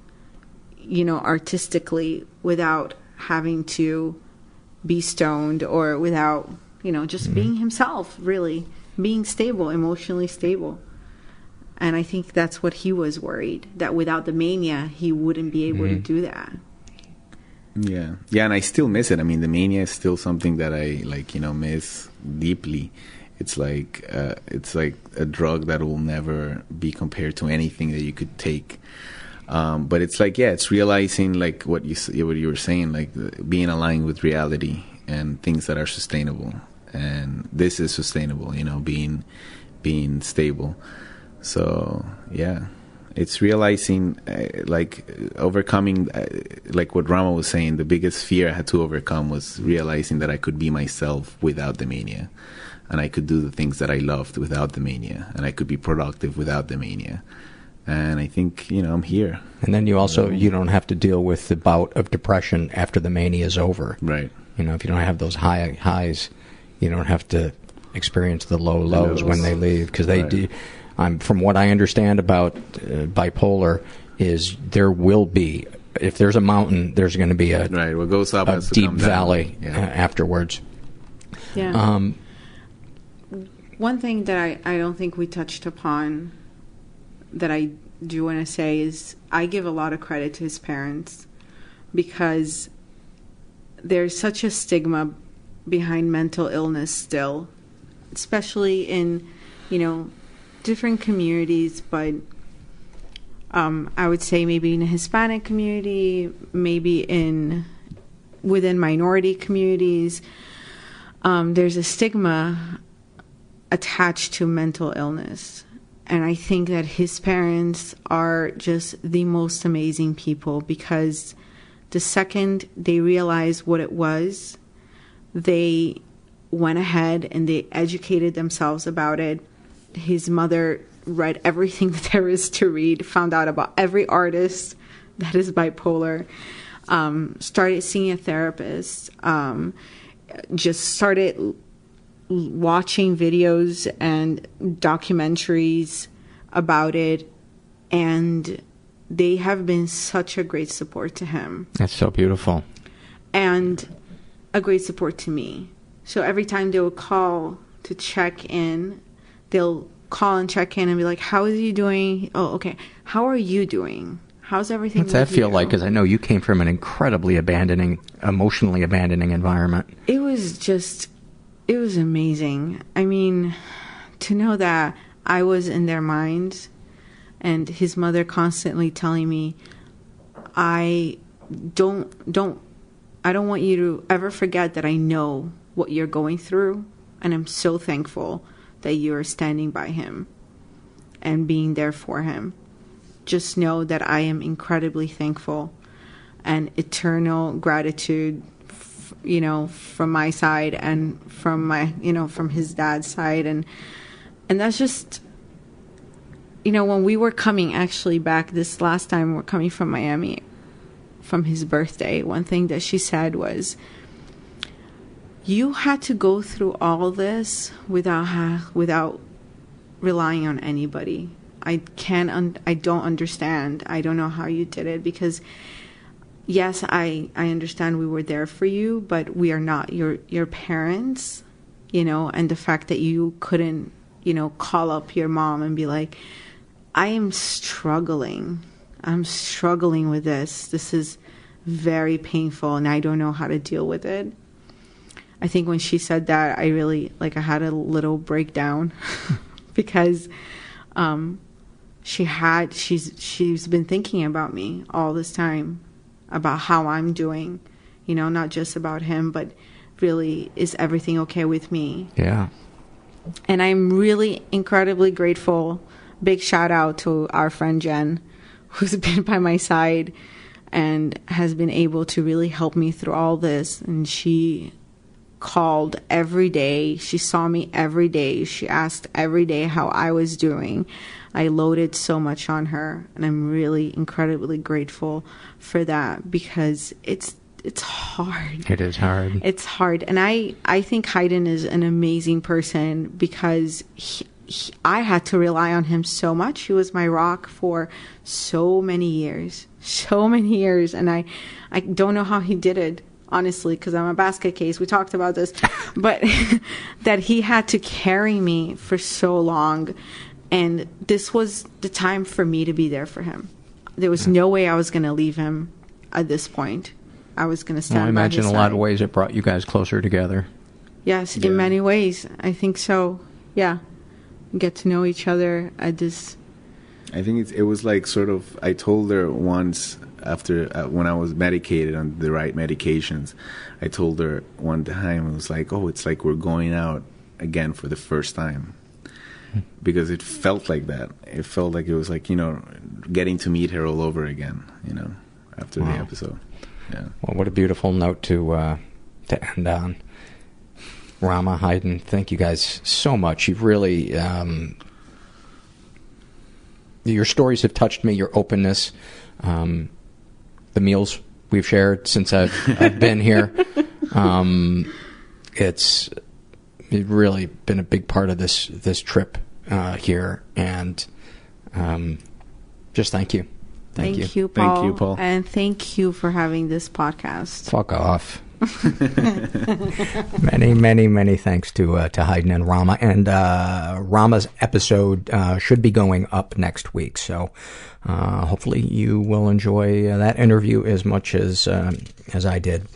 you know, artistically without having to be stoned or without, you know, just mm-hmm. being himself, really, being stable, emotionally stable. And I think that's what he was worried that without the mania, he wouldn't be able to Mhm. do that. Yeah, yeah, and I still miss it. I mean, the mania is still something that I like, you know, miss deeply. It's like uh, it's like a drug that will never be compared to anything that you could take. Um, but it's like, yeah, it's realizing like what you what you were saying, like being aligned with reality and things that are sustainable. And this is sustainable, you know, being being stable. So yeah, it's realizing uh, like overcoming uh, like what Rama was saying. The biggest fear I had to overcome was realizing that I could be myself without the mania, and I could do the things that I loved without the mania, and I could be productive without the mania. And I think you know I'm here. and then you also you don't have to deal with the bout of depression after the mania is over right you know if you don't have those high highs you don't have to experience the low lows when lows. they leave because they Right. do I'm from what I understand about uh, bipolar is there will be if there's a mountain there's going to be a right what goes up a has to deep come valley Yeah. uh, afterwards Yeah. um One thing that I, I don't think we touched upon that I do want to say is I give a lot of credit to his parents because there's such a stigma behind mental illness still, especially in, you know, different communities, but um, I would say maybe in a Hispanic community, maybe in within minority communities, um, there's a stigma attached to mental illness. And I think that his parents are just the most amazing people because the second they realized what it was, they went ahead and they educated themselves about it. His mother read everything that there is to read, found out about every artist that is bipolar, um, started seeing a therapist, um, just started watching videos and documentaries about it, and they have been such a great support to him That's so beautiful. and a great support to me. So every time they will call to check in, they'll call and check in and be like, "How is he doing? Oh, okay. How are you doing? How's everything?" What's that feel you?" like? Because I know you came from an incredibly abandoning, emotionally abandoning environment. It was just, it was amazing. I mean, to know that I was in their minds, and his mother constantly telling me, "I don't don't I don't want you to ever forget that I know what you're going through, and I'm so thankful that you're standing by him and being there for him. Just know that I am incredibly thankful and eternal gratitude, you know, from my side and from my, you know, from his dad's side, and and that's just you know, when we were coming actually back this last time, we're coming from Miami from his birthday, one thing that she said was, "You had to go through all this without without relying on anybody. I can't. Un- I don't understand. I don't know how you did it because." Yes, I, I understand we were there for you, but we are not your your parents, you know, and the fact that you couldn't, you know, call up your mom and be like, I am struggling. I'm struggling with this. This is very painful and I don't know how to deal with it. I think when she said that, I really like I had a little breakdown because um she had she's she's been thinking about me all this time about how I'm doing, you know, not just about him, but really is everything okay with me? Yeah. And I'm really incredibly grateful. Big shout out to our friend Jen, who's been by my side and has been able to really help me through all this. And she called every day. She saw me every day. She asked every day how I was doing. I loaded so much on her, and I'm really incredibly grateful for that because it's it's hard. It is hard. It's hard, and I I think Hayden is an amazing person because he, he, I had to rely on him so much. He was my rock for so many years, so many years, and I I don't know how he did it honestly because I'm a basket case. We talked about this, but that he had to carry me for so long, and this was the time for me to be there for him. There was no way I was going to leave him at this point. I was going to stand. Well, I by imagine his a lot of ways it brought you guys closer together. Yes, in many ways. I think so. Yeah. Get to know each other. I just I think it's, it was like sort of. I told her once after uh, when I was medicated on the right medications. I told her one time it was like, oh, it's like we're going out again for the first time, because it felt like that. It felt like it was like you know, getting to meet her all over again. You know, after the episode. Yeah. Well, what a beautiful note to uh, to end on. Rama, Hayden, thank you guys so much. You've really, um, your stories have touched me. Your openness, um, the meals we've shared since I've, I've been here. Um, it's it really been a big part of this this trip uh, here, and um, just thank you. Thank, you. thank, you. you, Paul. And thank you for having this podcast. Fuck off. many, many, many thanks to uh, to Hayden and Rama. And uh, Rama's episode uh, should be going up next week, so uh, hopefully you will enjoy uh, that interview as much as um as I did.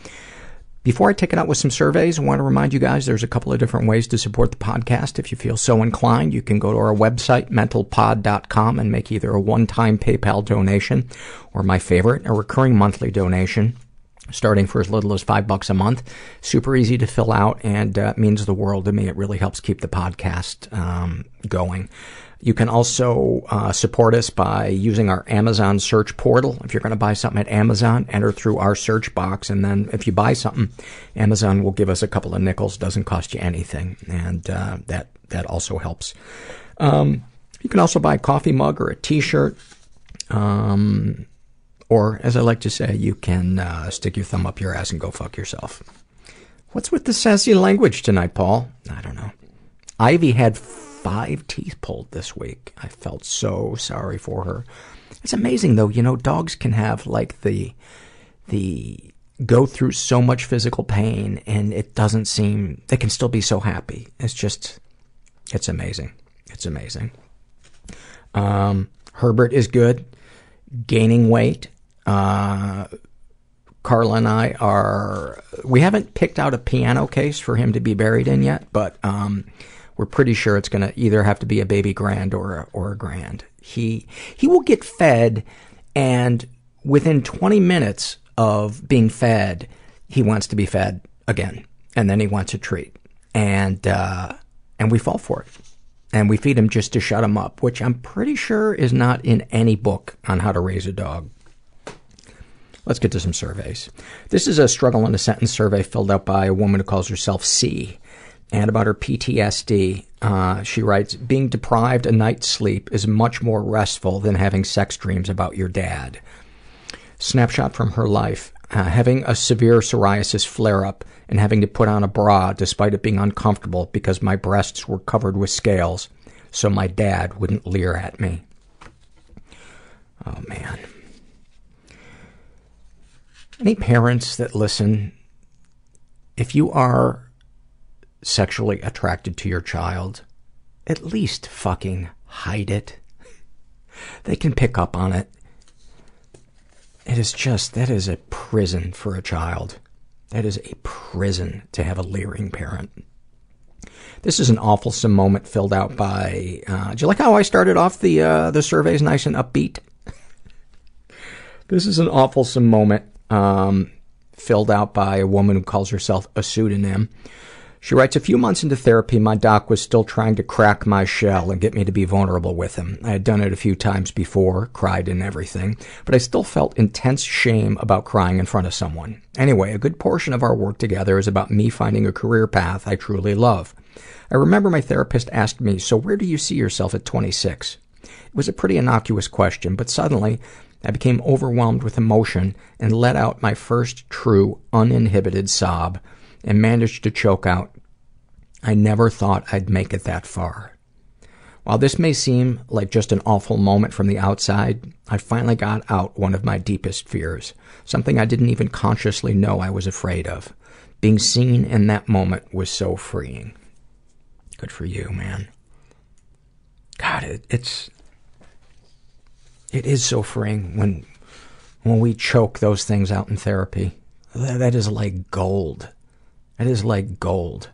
Before I take it out with some surveys, I want to remind you guys there's a couple of different ways to support the podcast. If you feel so inclined, you can go to our website, mentalpod.com, and make either a one-time PayPal donation or my favorite, a recurring monthly donation starting for as little as five bucks a month. Super easy to fill out and uh, means the world to me. It really helps keep the podcast um, going. You can also uh, support us by using our Amazon search portal. If you're going to buy something at Amazon, enter through our search box, and then if you buy something, Amazon will give us a couple of nickels. Doesn't cost you anything, and uh, that that also helps. Um, you can also buy a coffee mug or a T-shirt. Um, or, as I like to say, you can uh, stick your thumb up your ass and go fuck yourself. What's with the sassy language tonight, Paul? I don't know. Ivy had five teeth pulled this week. I felt so sorry for her. It's amazing though, you know, dogs can have like the, the, go through so much physical pain and it doesn't seem, they can still be so happy. It's just, it's amazing. It's amazing. Um, Herbert is good. Gaining weight. Uh, Carla and I are, we haven't picked out a piano case for him to be buried in yet, but, um, we're pretty sure it's gonna either have to be a baby grand or a, or a grand. He, he will get fed and within 20 minutes of being fed, he wants to be fed again. And then he wants a treat. And, uh, and we fall for it. And we feed him just to shut him up, which I'm pretty sure is not in any book on how to raise a dog. Let's get to some surveys. This is a struggle in a sentence survey filled out by a woman who calls herself C. And about her PTSD, uh, she writes, being deprived a night's sleep is much more restful than having sex dreams about your dad. Snapshot from her life. Uh, having a severe psoriasis flare up and having to put on a bra despite it being uncomfortable because my breasts were covered with scales so my dad wouldn't leer at me. Oh man. Any parents that listen, if you are sexually attracted to your child, at least fucking hide it. They can pick up on it. It is just, that is a prison for a child. That is a prison to have a leering parent. This is an awful moment filled out by, uh, do you like how I started off the, uh, the surveys nice and upbeat? this is an awful moment, um, filled out by a woman who calls herself a pseudonym. She writes, a few months into therapy, my doc was still trying to crack my shell and get me to be vulnerable with him. I had done it a few times before, cried and everything, but I still felt intense shame about crying in front of someone. Anyway, a good portion of our work together is about me finding a career path I truly love. I remember my therapist asked me, so where do you see yourself at 26? It was a pretty innocuous question, but suddenly I became overwhelmed with emotion and let out my first true, uninhibited sob and managed to choke out, I never thought I'd make it that far. While this may seem like just an awful moment from the outside, I finally got out one of my deepest fears, something I didn't even consciously know I was afraid of. Being seen in that moment was so freeing. Good for you, man. God, it, it's it is so freeing when when we choke those things out in therapy. that, that is like gold. That is like gold.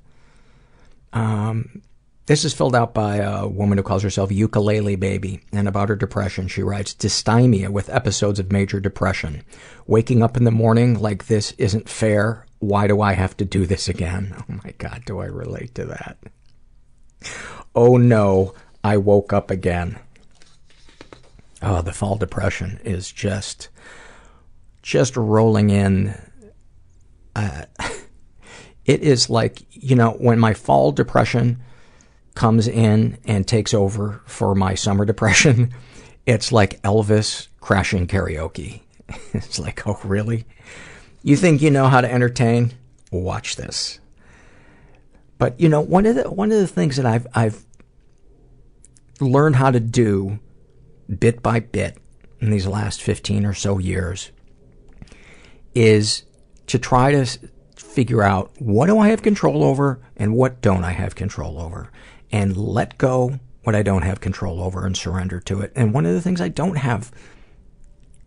Um, this is filled out by a woman who calls herself Ukulele Baby, and about her depression, she writes, Dysthymia with episodes of major depression. Waking up in the morning like this isn't fair. Why do I have to do this again? Oh my god, do I relate to that? Oh no, I woke up again. Oh, the fall depression is just, just rolling in. Uh, it is like, you know, when my fall depression comes in and takes over for my summer depression, it's like Elvis crashing karaoke. it's like, oh, really? You think you know how to entertain? Watch this. But you know, one of the one of the things that I've I've learned how to do bit by bit in these last 15 or so years is to try to figure out what do I have control over and what don't I have control over and let go what I don't have control over and surrender to it. And one of the things I don't have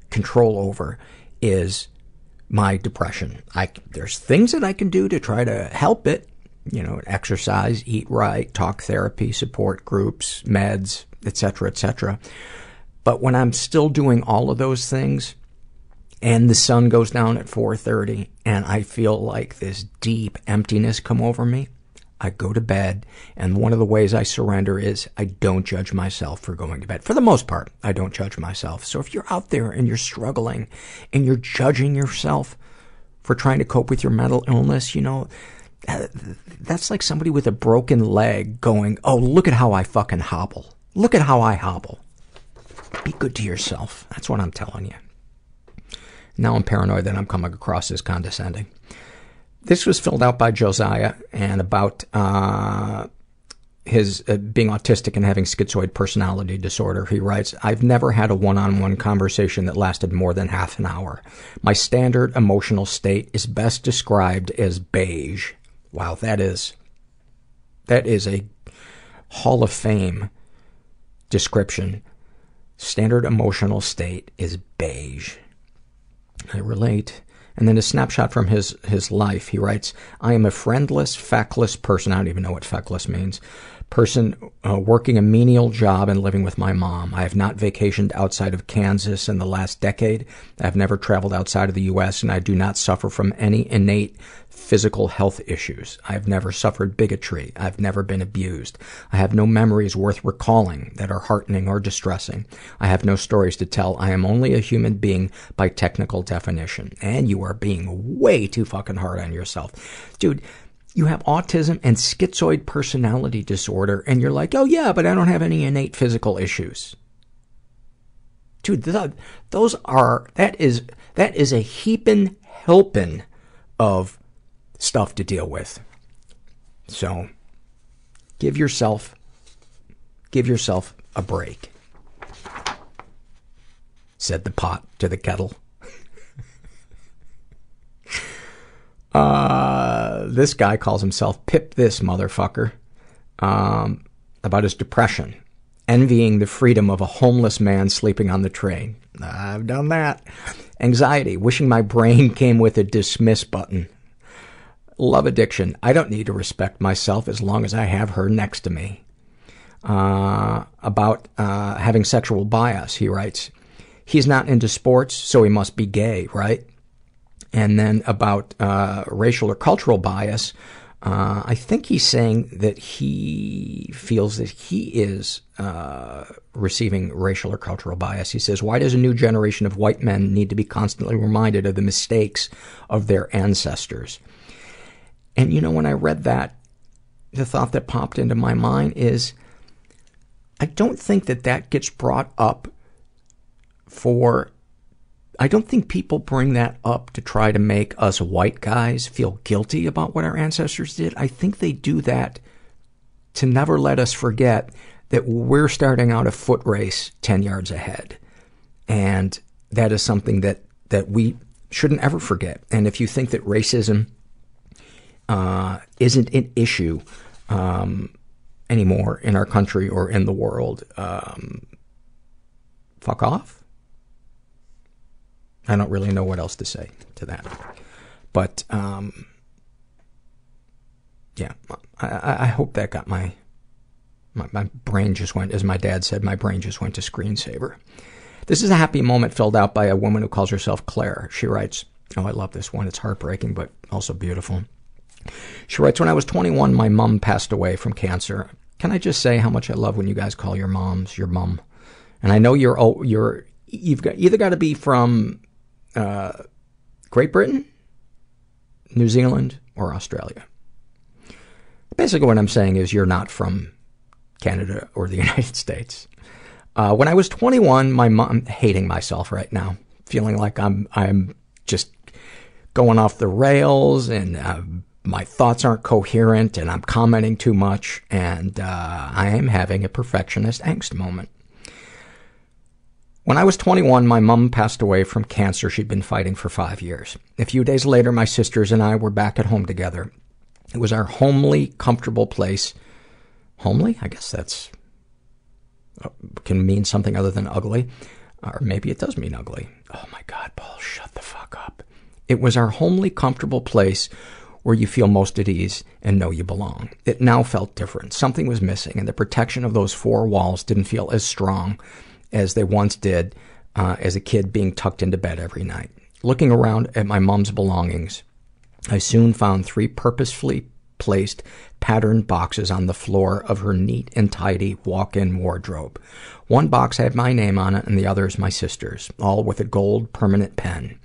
control over is my depression. I, there's things that I can do to try to help it, you know, exercise, eat right, talk therapy, support groups, meds, etc., etc. But when I'm still doing all of those things and the sun goes down at 4:30 and I feel like this deep emptiness come over me, I go to bed and one of the ways I surrender is I don't judge myself for going to bed. For the most part, I don't judge myself. So if you're out there and you're struggling and you're judging yourself for trying to cope with your mental illness, you know, uh, that's like somebody with a broken leg going, "Oh, look at how I fucking hobble. Look at how I hobble." Be good to yourself. That's what I'm telling you. Now I'm paranoid that I'm coming across as condescending. this was filled out by Josiah and about uh, his uh, being autistic and having schizoid personality disorder. He writes, I've never had a one-on-one conversation that lasted more than half an hour. My standard emotional state is best described as beige. Wow, that is, that is a Hall of Fame description. Standard emotional state is beige. I relate. And then a snapshot from his, his life. He writes, I am a friendless, feckless person. I don't even know what feckless means. Person uh, working a menial job and living with my mom. I have not vacationed outside of Kansas in the last decade. I have never traveled outside of the U.S. and I do not suffer from any innate physical health issues. I have never suffered bigotry. I've never been abused. I have no memories worth recalling that are heartening or distressing. I have no stories to tell. I am only a human being by technical definition. And you are being way too fucking hard on yourself. Dude, you have autism and schizoid personality disorder, and you're like, oh yeah, but I don't have any innate physical issues. Dude, th- those are, that is, that is a heapin' helpin' of stuff to deal with. So, give yourself, give yourself a break. Said the pot to the kettle. Uh, this guy calls himself Pip This Motherfucker, um, about his depression, envying the freedom of a homeless man sleeping on the train. I've done that. Anxiety, wishing my brain came with a dismiss button. Love addiction. I don't need to respect myself as long as I have her next to me. Uh, about uh, having sexual bias, he writes, he's not into sports, so he must be gay, right? And then about uh, racial or cultural bias, uh, I think he's saying that he feels that he is uh, receiving racial or cultural bias. He says, Why does a new generation of white men need to be constantly reminded of the mistakes of their ancestors? And you know, when I read that, the thought that popped into my mind is I don't think that that gets brought up for. I don't think people bring that up to try to make us white guys feel guilty about what our ancestors did. I think they do that to never let us forget that we're starting out a foot race 10 yards ahead. And that is something that, that we shouldn't ever forget. And if you think that racism uh, isn't an issue um, anymore in our country or in the world, um, fuck off. I don't really know what else to say to that. But, um, yeah, I, I hope that got my, my, my brain just went, as my dad said, my brain just went to screensaver. This is a happy moment filled out by a woman who calls herself Claire. She writes, oh, I love this one. It's heartbreaking, but also beautiful. She writes, when I was 21, my mom passed away from cancer. Can I just say how much I love when you guys call your moms your mom? And I know you're, oh, you're, you've got, either got to be from, uh, Great Britain, New Zealand, or Australia. Basically what I'm saying is you're not from Canada or the United States. Uh, when I was 21, my mom, hating myself right now, feeling like I'm, I'm just going off the rails and, uh, my thoughts aren't coherent and I'm commenting too much and uh, I am having a perfectionist angst moment. When I was 21, my mom passed away from cancer she'd been fighting for five years. A few days later, my sisters and I were back at home together. It was our homely, comfortable place. Homely? I guess that's uh, can mean something other than ugly. Or maybe it does mean ugly. Oh my god, Paul, shut the fuck up. It was our homely, comfortable place where you feel most at ease and know you belong. It now felt different. Something was missing, and the protection of those four walls didn't feel as strong as they once did uh, as a kid being tucked into bed every night. Looking around at my mom's belongings, I soon found three purposefully placed patterned boxes on the floor of her neat and tidy walk-in wardrobe. One box had my name on it and the others my sister's, all with a gold permanent pen.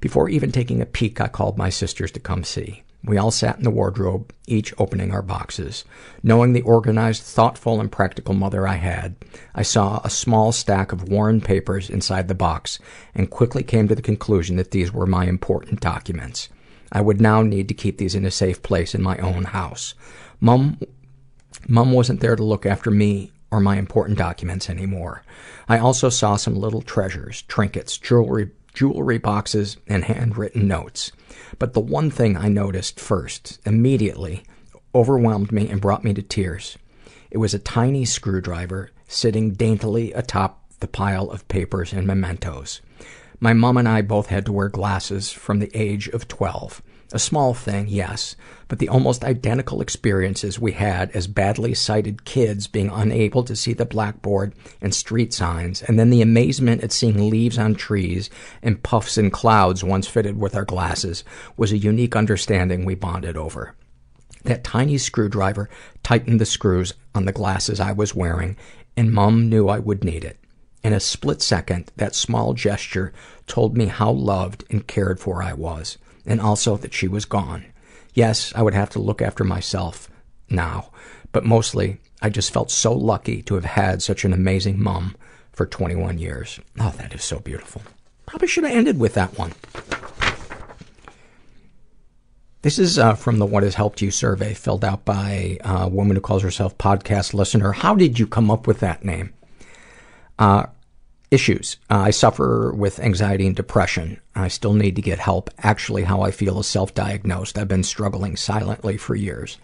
Before even taking a peek, I called my sisters to come see. We all sat in the wardrobe, each opening our boxes. Knowing the organized, thoughtful, and practical mother I had, I saw a small stack of worn papers inside the box and quickly came to the conclusion that these were my important documents. I would now need to keep these in a safe place in my own house. Mom, Mom wasn't there to look after me or my important documents anymore. I also saw some little treasures, trinkets, jewelry, jewelry boxes, and handwritten notes. But the one thing I noticed first, immediately, overwhelmed me and brought me to tears. It was a tiny screwdriver sitting daintily atop the pile of papers and mementos. My mom and I both had to wear glasses from the age of 12. A small thing, yes, but the almost identical experiences we had as badly sighted kids being unable to see the blackboard and street signs, and then the amazement at seeing leaves on trees and puffs in clouds once fitted with our glasses was a unique understanding we bonded over. That tiny screwdriver tightened the screws on the glasses I was wearing, and Mom knew I would need it. In a split second, that small gesture told me how loved and cared for I was, and also that she was gone. Yes, I would have to look after myself now, but mostly I just felt so lucky to have had such an amazing mom for 21 years. Oh, that is so beautiful. Probably should have ended with that one. This is uh, from the What Has Helped You survey filled out by a woman who calls herself podcast listener. How did you come up with that name? Uh, issues. Uh, I suffer with anxiety and depression. I still need to get help. Actually, how I feel is self-diagnosed. I've been struggling silently for years.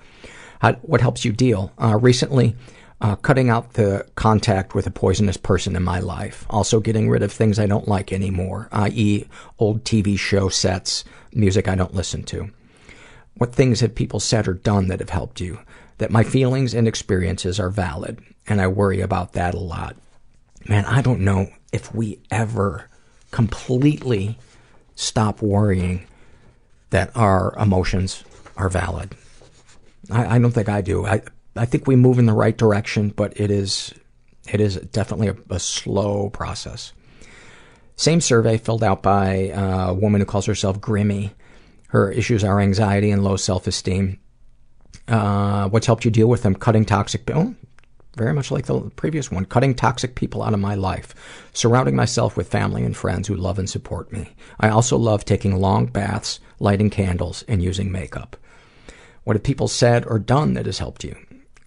How, what helps you deal? Uh, recently, uh, cutting out the contact with a poisonous person in my life. Also getting rid of things I don't like anymore, i.e. old TV show sets, music I don't listen to. What things have people said or done that have helped you? That my feelings and experiences are valid, and I worry about that a lot. Man, I don't know if we ever completely stop worrying that our emotions are valid. I, I don't think I do. I, I think we move in the right direction, but it is, it is definitely a, a slow process. Same survey filled out by a woman who calls herself Grimmy. Her issues are anxiety and low self-esteem. Uh, what's helped you deal with them? Cutting toxic, oh, very much like the previous one, cutting toxic people out of my life, surrounding myself with family and friends who love and support me. I also love taking long baths, lighting candles, and using makeup. What have people said or done that has helped you?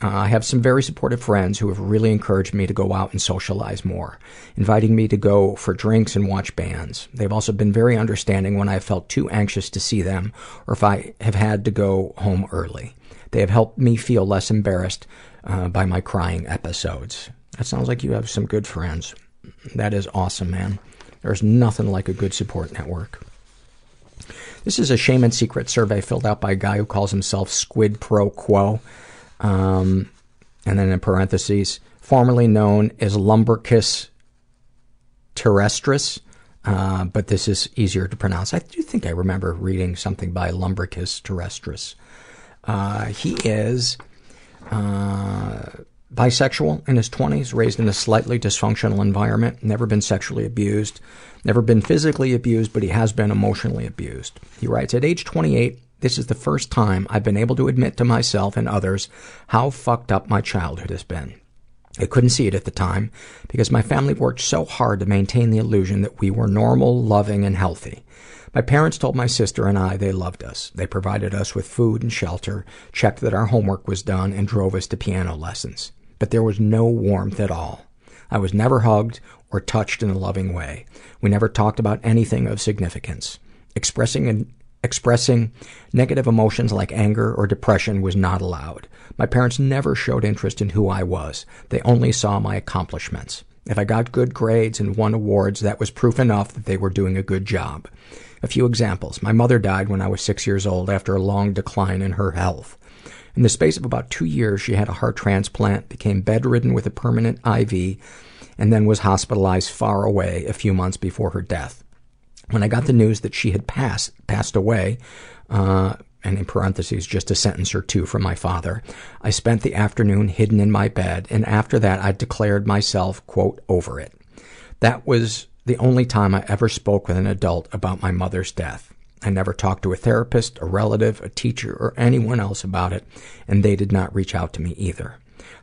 Uh, I have some very supportive friends who have really encouraged me to go out and socialize more, inviting me to go for drinks and watch bands. They've also been very understanding when I have felt too anxious to see them or if I have had to go home early. They have helped me feel less embarrassed by my crying episodes. That sounds like you have some good friends. That is awesome, man. There's nothing like a good support network. This is a shame and secret survey filled out by a guy who calls himself Squid Pro Quo. Um, and then in parentheses, formerly known as Lumbricus terrestris, uh, but this is easier to pronounce. I do think I remember reading something by Lumbricus terrestris. Uh, he is uh, Uh, bisexual in his 20s, raised in a slightly dysfunctional environment, never been sexually abused, never been physically abused, but he has been emotionally abused. He writes, At age 28, this is the first time I've been able to admit to myself and others how fucked up my childhood has been. I couldn't see it at the time because my family worked so hard to maintain the illusion that we were normal, loving, and healthy. My parents told my sister and I they loved us. They provided us with food and shelter, checked that our homework was done, and drove us to piano lessons. But there was no warmth at all. I was never hugged or touched in a loving way. We never talked about anything of significance. Expressing Expressing negative emotions like anger or depression was not allowed. My parents never showed interest in who I was. They only saw my accomplishments. If I got good grades and won awards, that was proof enough that they were doing a good job. A few examples. My mother died when I was six years old after a long decline in her health. In the space of about two years, she had a heart transplant, became bedridden with a permanent IV, and then was hospitalized far away a few months before her death. When I got the news that she had passed, passed away, uh, and in parentheses, just a sentence or two from my father, I spent the afternoon hidden in my bed, and after that I declared myself, quote, over it. That was the only time I ever spoke with an adult about my mother's death. I never talked to a therapist, a relative, a teacher, or anyone else about it, and they did not reach out to me either.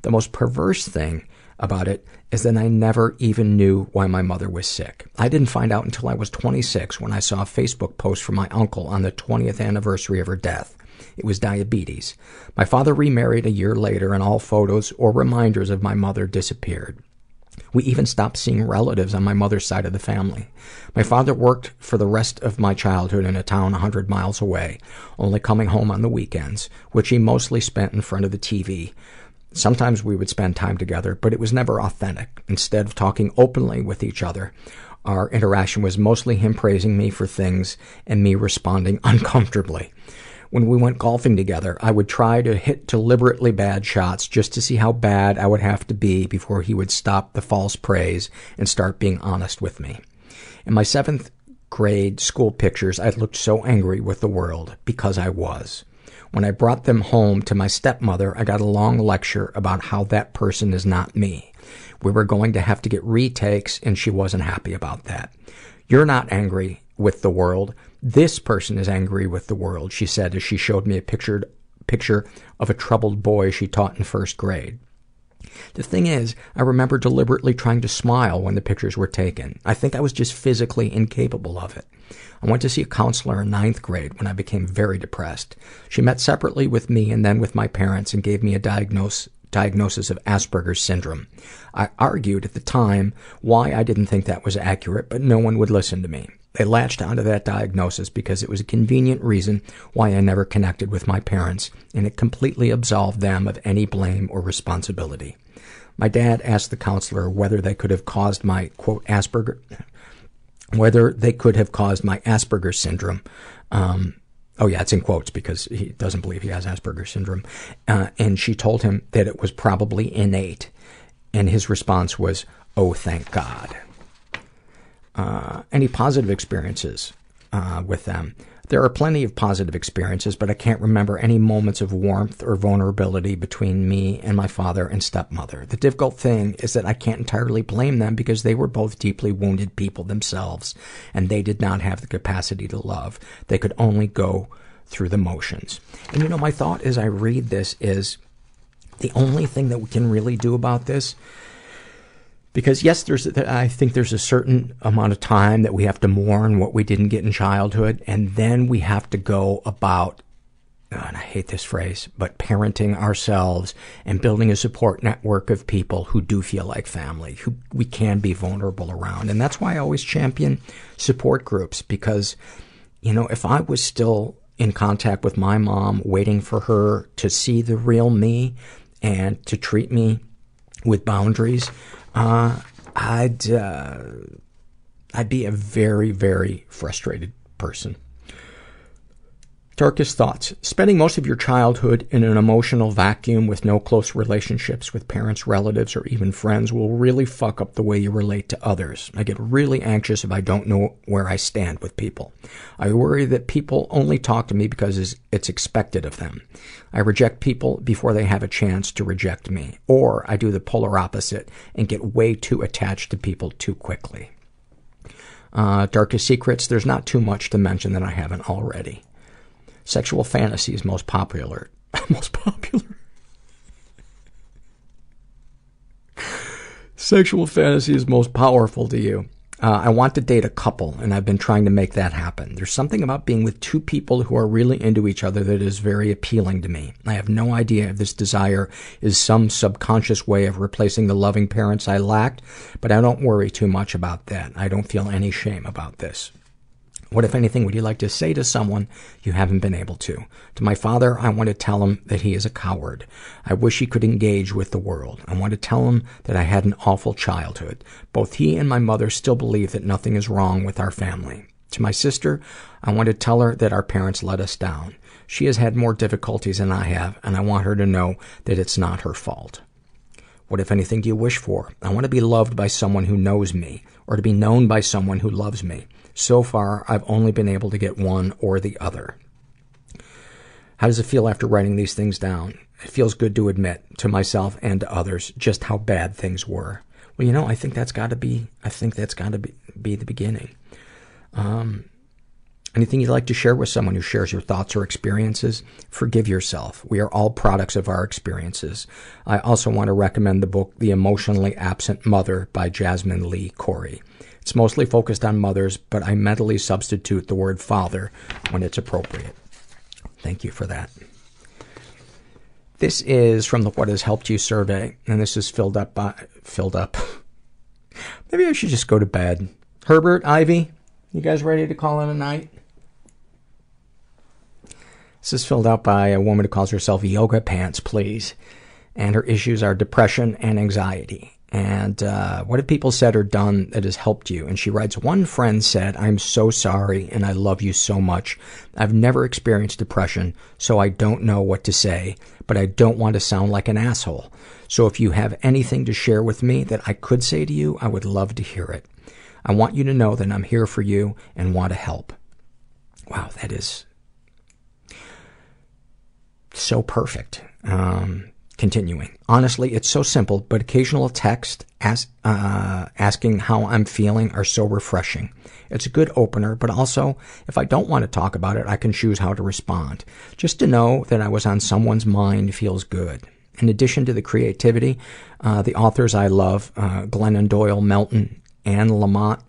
The most perverse thing about it is that I never even knew why my mother was sick. I didn't find out until I was 26 when I saw a Facebook post from my uncle on the 20th anniversary of her death. It was diabetes. My father remarried a year later, and all photos or reminders of my mother disappeared. We even stopped seeing relatives on my mother's side of the family. My father worked for the rest of my childhood in a town a hundred miles away, only coming home on the weekends, which he mostly spent in front of the TV. Sometimes we would spend time together, but it was never authentic. Instead of talking openly with each other, our interaction was mostly him praising me for things and me responding uncomfortably. When we went golfing together, I would try to hit deliberately bad shots just to see how bad I would have to be before he would stop the false praise and start being honest with me. In my seventh grade school pictures, I looked so angry with the world because I was. When I brought them home to my stepmother, I got a long lecture about how that person is not me. We were going to have to get retakes, and she wasn't happy about that. You're not angry with the world. This person is angry with the world, she said as she showed me a pictured, picture of a troubled boy she taught in first grade. The thing is, I remember deliberately trying to smile when the pictures were taken. I think I was just physically incapable of it. I went to see a counselor in ninth grade when I became very depressed. She met separately with me and then with my parents and gave me a diagnose, diagnosis of Asperger's syndrome. I argued at the time why I didn't think that was accurate, but no one would listen to me. They latched onto that diagnosis because it was a convenient reason why I never connected with my parents, and it completely absolved them of any blame or responsibility. My dad asked the counselor whether they could have caused my, quote, Asperger, whether they could have caused my Asperger's syndrome. Um, oh yeah, it's in quotes because he doesn't believe he has Asperger's syndrome. Uh, and she told him that it was probably innate. And his response was, oh, thank God any positive experiences uh, with them. There are plenty of positive experiences, but I can't remember any moments of warmth or vulnerability between me and my father and stepmother. The difficult thing is that I can't entirely blame them because they were both deeply wounded people themselves, and they did not have the capacity to love. They could only go through the motions. And you know, my thought as I read this is the only thing that we can really do about this because yes, there's, I think there's a certain amount of time that we have to mourn what we didn't get in childhood, and then we have to go about, and I hate this phrase, but parenting ourselves and building a support network of people who do feel like family, who we can be vulnerable around. And that's why I always champion support groups because, you know, if I was still in contact with my mom, waiting for her to see the real me and to treat me with boundaries, uh, I'd, uh, I'd be a very, very frustrated person. Darkest thoughts. Spending most of your childhood in an emotional vacuum with no close relationships with parents, relatives, or even friends will really fuck up the way you relate to others. I get really anxious if I don't know where I stand with people. I worry that people only talk to me because it's expected of them. I reject people before they have a chance to reject me. Or I do the polar opposite and get way too attached to people too quickly. Uh, darkest secrets. There's not too much to mention that I haven't already. Sexual fantasies most popular. most popular. Sexual fantasy is most powerful to you. Uh, I want to date a couple, and I've been trying to make that happen. There's something about being with two people who are really into each other that is very appealing to me. I have no idea if this desire is some subconscious way of replacing the loving parents I lacked, but I don't worry too much about that. I don't feel any shame about this. What, if anything, would you like to say to someone you haven't been able to? To my father, I want to tell him that he is a coward. I wish he could engage with the world. I want to tell him that I had an awful childhood. Both he and my mother still believe that nothing is wrong with our family. To my sister, I want to tell her that our parents let us down. She has had more difficulties than I have, and I want her to know that it's not her fault. What, if anything, do you wish for? I want to be loved by someone who knows me, or to be known by someone who loves me. So far, I've only been able to get one or the other. How does it feel after writing these things down? It feels good to admit to myself and to others just how bad things were. Well, you know, I think that's got to be. I think that's got to be, be the beginning. Um, Anything you'd like to share with someone who shares your thoughts or experiences? Forgive yourself. We are all products of our experiences. I also want to recommend the book The Emotionally Absent Mother by Jasmin Lee Cori. It's mostly focused on mothers, but I mentally substitute the word father when it's appropriate. Thank you for that. This is from the What Has Helped You survey, and this is filled up by, filled up. Maybe I should just go to bed. Herbert, Ivy, you guys ready to call it a night? This is filled out by a woman who calls herself Yoga Pants, please. And her issues are depression and anxiety. And uh, what have people said or done that has helped you? And she writes, One friend said, I'm so sorry and I love you so much. I've never experienced depression, so I don't know what to say, but I don't want to sound like an asshole. So if you have anything to share with me that I could say to you, I would love to hear it. I want you to know that I'm here for you and want to help. Wow, that is so perfect. Um, continuing. Honestly, it's so simple, but occasional text uh, asking how I'm feeling are so refreshing. It's a good opener, but also, if I don't want to talk about it, I can choose how to respond. Just to know that I was on someone's mind feels good. In addition to the creativity, uh, the authors I love, uh, Glennon Doyle, Melton, Anne Lamott,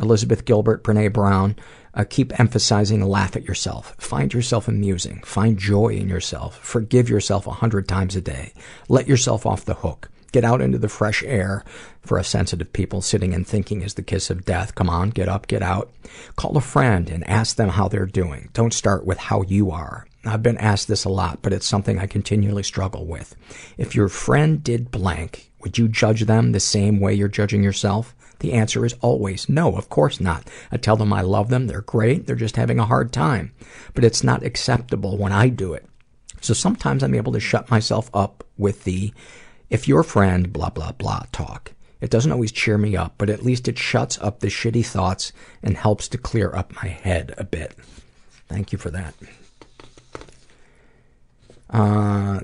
Elizabeth Gilbert, Brene Brown, uh, keep emphasizing laugh at yourself. Find yourself amusing. Find joy in yourself. Forgive yourself a hundred times a day. Let yourself off the hook. Get out into the fresh air. For us sensitive people, sitting and thinking is the kiss of death. Come on, get up, get out. Call a friend and ask them how they're doing. Don't start with how you are. I've been asked this a lot, but it's something I continually struggle with. If your friend did blank, would you judge them the same way you're judging yourself? The answer is always no, of course not. I tell them I love them, they're great, they're just having a hard time. But it's not acceptable when I do it. So sometimes I'm able to shut myself up with the, if your friend, blah, blah, blah talk. It doesn't always cheer me up, but at least it shuts up the shitty thoughts and helps to clear up my head a bit. Thank you for that. Uh,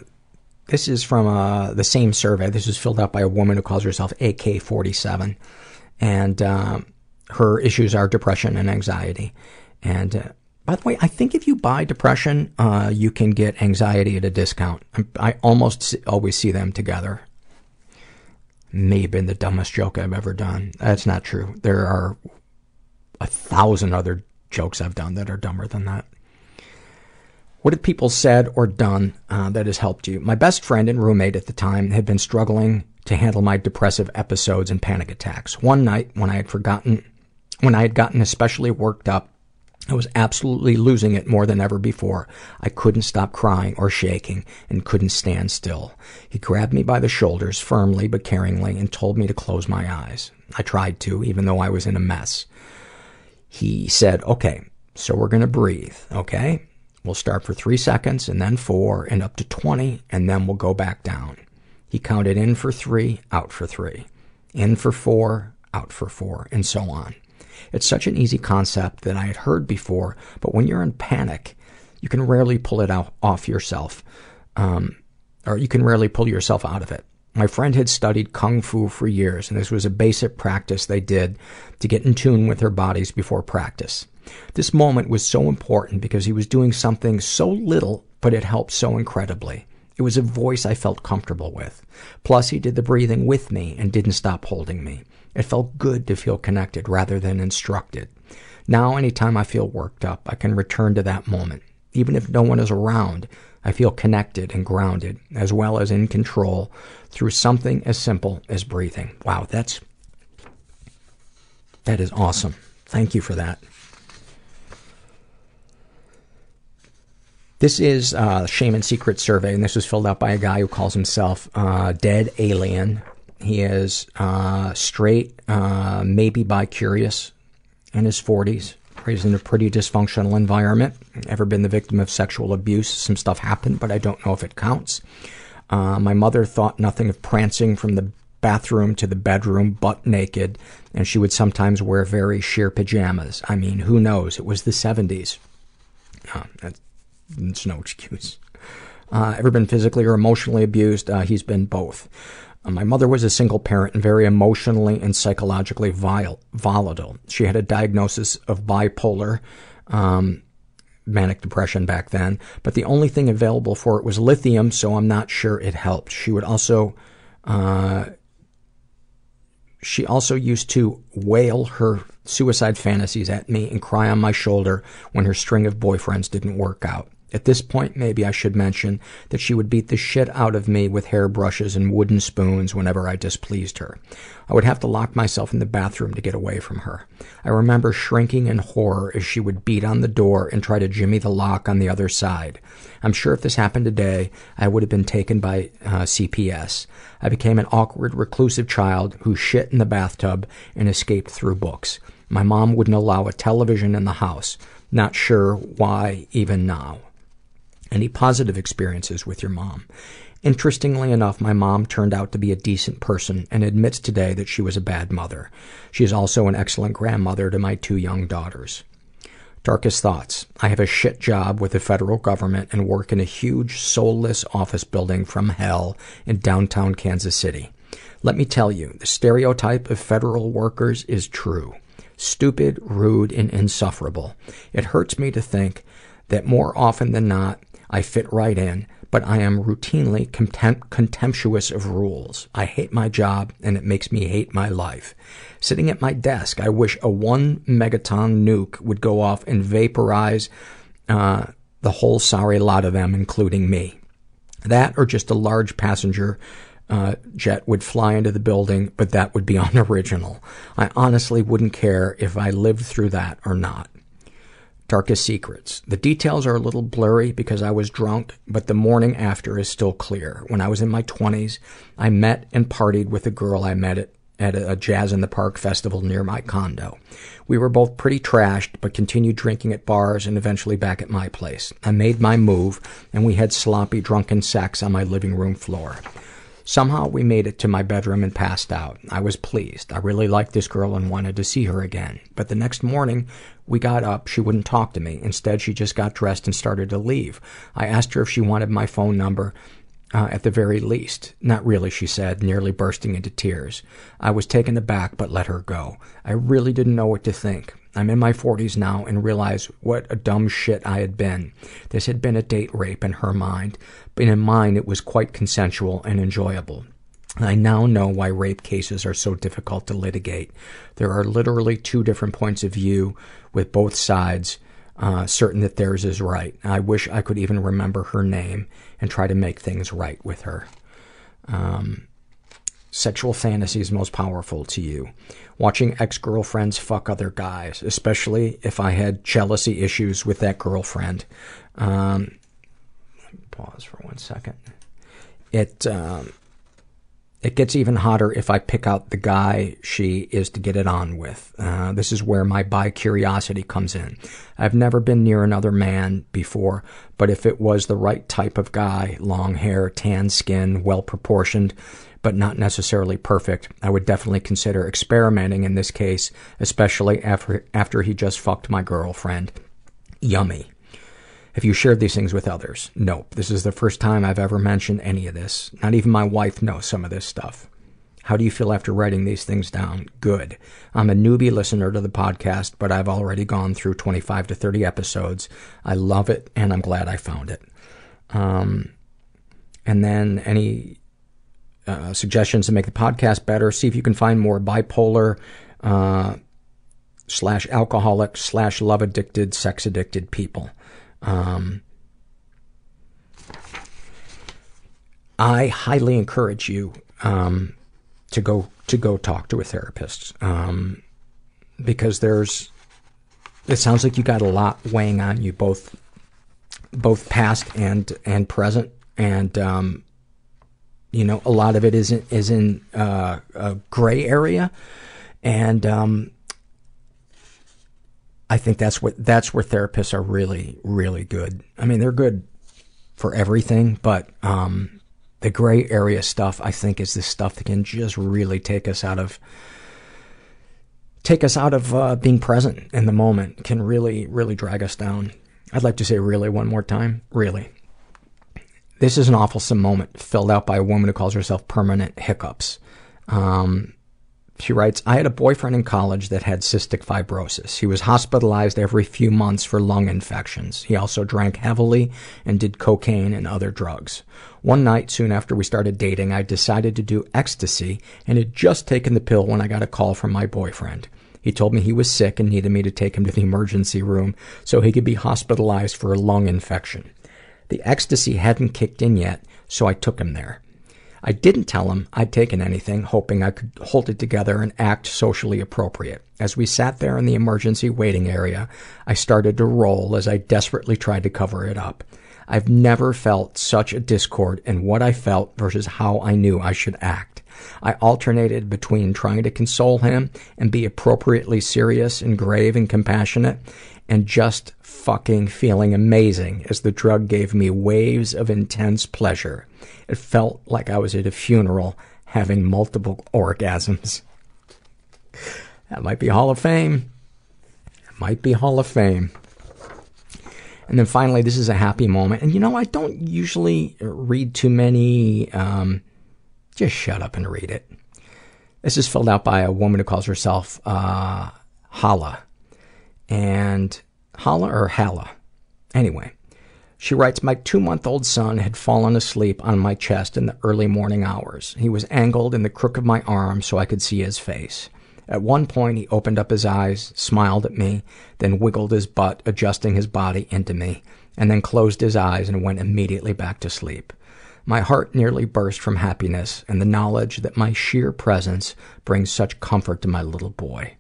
this is from uh, the same survey. This was filled out by a woman who calls herself AK47 and um, her issues are depression and anxiety. And uh, by the way, I think if you buy depression, uh, you can get anxiety at a discount. I, I almost always see them together. May have been the dumbest joke I've ever done. That's not true. There are a thousand other jokes I've done that are dumber than that. What have people said or done uh, that has helped you? My best friend and roommate at the time had been struggling to handle my depressive episodes and panic attacks. One night, when I had forgotten, when I had gotten especially worked up, I was absolutely losing it more than ever before. I couldn't stop crying or shaking and couldn't stand still. He grabbed me by the shoulders firmly but caringly and told me to close my eyes. I tried to, even though I was in a mess. He said, okay, so we're gonna breathe, okay? We'll start for three seconds and then four and up to 20 and then we'll go back down. He counted in for three, out for three. In for four, out for four, and so on. It's such an easy concept that I had heard before, but when you're in panic, you can rarely pull it out, off yourself, um, or you can rarely pull yourself out of it. My friend had studied Kung Fu for years, and this was a basic practice they did to get in tune with their bodies before practice. This moment was so important because he was doing something so little, but it helped so incredibly. It was a voice I felt comfortable with. Plus, he did the breathing with me and didn't stop holding me. It felt good to feel connected rather than instructed. Now, anytime I feel worked up, I can return to that moment. Even if no one is around, I feel connected and grounded, as well as in control through something as simple as breathing. Wow, that's, that is awesome. Thank you for that. This is uh, Shame and Secret survey, and this was filled out by a guy who calls himself uh, Dead Alien. He is uh, straight, uh, maybe bi-curious, in his 40s, raised in a pretty dysfunctional environment. Ever been the victim of sexual abuse? Some stuff happened, but I don't know if it counts. Uh, my mother thought nothing of prancing from the bathroom to the bedroom butt naked, and she would sometimes wear very sheer pajamas. I mean, who knows? It was the 70s. Uh, it's no excuse. Uh, ever been physically or emotionally abused? Uh, he's been both. Uh, my mother was a single parent and very emotionally and psychologically vile, volatile. She had a diagnosis of bipolar Um, manic depression back then, but the only thing available for it was lithium, so I'm not sure it helped. She would also, uh, she also used to wail her suicide fantasies at me and cry on my shoulder when her string of boyfriends didn't work out. At this point, maybe I should mention that she would beat the shit out of me with hairbrushes and wooden spoons whenever I displeased her. I would have to lock myself in the bathroom to get away from her. I remember shrinking in horror as she would beat on the door and try to jimmy the lock on the other side. I'm sure if this happened today, I would have been taken by uh, CPS. I became an awkward, reclusive child who shit in the bathtub and escaped through books. My mom wouldn't allow a television in the house. Not sure why even now. Any positive experiences with your mom? Interestingly enough, my mom turned out to be a decent person and admits today that she was a bad mother. She is also an excellent grandmother to my two young daughters. Darkest thoughts. I have a shit job with the federal government and work in a huge, soulless office building from hell in downtown Kansas City. Let me tell you, the stereotype of federal workers is true. Stupid, rude, and insufferable. It hurts me to think that more often than not, I fit right in, but I am routinely contempt- contemptuous of rules. I hate my job, and it makes me hate my life. Sitting at my desk, I wish a one megaton nuke would go off and vaporize uh, the whole sorry lot of them, including me. That or just a large passenger uh, jet would fly into the building, but that would be unoriginal. I honestly wouldn't care if I lived through that or not. Darkest secrets. The details are a little blurry because I was drunk, but the morning after is still clear. When I was in my 20s, I met and partied with a girl I met at, at a Jazz in the Park festival near my condo. We were both pretty trashed, but continued drinking at bars and eventually back at my place. I made my move, and we had sloppy, drunken sex on my living room floor. Somehow we made it to my bedroom and passed out. I was pleased. I really liked this girl and wanted to see her again. But the next morning, we got up. She wouldn't talk to me. Instead, she just got dressed and started to leave. I asked her if she wanted my phone number uh, at the very least. Not really, she said, nearly bursting into tears. I was taken aback, but let her go. I really didn't know what to think. I'm in my 40s now and realize what a dumb shit I had been. This had been a date rape in her mind, but in mine it was quite consensual and enjoyable. I now know why rape cases are so difficult to litigate. There are literally two different points of view with both sides uh, certain that theirs is right. I wish I could even remember her name and try to make things right with her. Um, sexual fantasies most powerful to you. Watching ex-girlfriends fuck other guys, especially if I had jealousy issues with that girlfriend. Um, pause for one second. It, um, it gets even hotter if I pick out the guy she is to get it on with. Uh, this is where my bi curiosity comes in. I've never been near another man before, but if it was the right type of guy, long hair, tan skin, well proportioned, but not necessarily perfect, I would definitely consider experimenting in this case, especially after, after he just fucked my girlfriend. Yummy. Have you shared these things with others? Nope. This is the first time I've ever mentioned any of this. Not even my wife knows some of this stuff. How do you feel after writing these things down? Good. I'm a newbie listener to the podcast, but I've already gone through 25 to 30 episodes. I love it, and I'm glad I found it. Um, and then any suggestions to make the podcast better? See if you can find more bipolar uh, slash alcoholic slash love addicted, sex addicted people. Um, I highly encourage you um, to go to go talk to a therapist um, because there's. It sounds like you got a lot weighing on you, both both past and and present, and um, you know a lot of it is in, is in uh, a gray area, and um, I think that's what that's where therapists are really really good. I mean, they're good for everything, but um, the gray area stuff I think is the stuff that can just really take us out of take us out of uh, being present in the moment. Can really really drag us down. I'd like to say really one more time. Really. This is an awfulsome moment filled out by a woman who calls herself Permanent Hiccups. Um, She writes, I had a boyfriend in college that had cystic fibrosis. He was hospitalized every few months for lung infections. He also drank heavily and did cocaine and other drugs. One night, soon after we started dating, I decided to do ecstasy and had just taken the pill when I got a call from my boyfriend. He told me he was sick and needed me to take him to the emergency room so he could be hospitalized for a lung infection. The ecstasy hadn't kicked in yet, so I took him there. I didn't tell him I'd taken anything, hoping I could hold it together and act socially appropriate. As we sat there in the emergency waiting area, I started to roll as I desperately tried to cover it up. I've never felt such a discord in what I felt versus how I knew I should act. I alternated between trying to console him and be appropriately serious and grave and compassionate and just fucking feeling amazing as the drug gave me waves of intense pleasure. It felt like I was at a funeral having multiple orgasms. That might be Hall of Fame. Might be Hall of Fame. And then finally, this is a happy moment. And you know, I don't usually read too many. Um, just shut up and read it. This is filled out by a woman who calls herself uh, Hala. And Hala or Hala? Anyway, she writes, My two month old son had fallen asleep on my chest in the early morning hours. He was angled in the crook of my arm so I could see his face. At one point, he opened up his eyes, smiled at me, then wiggled his butt, adjusting his body into me, and then closed his eyes and went immediately back to sleep. My heart nearly burst from happiness and the knowledge that my sheer presence brings such comfort to my little boy.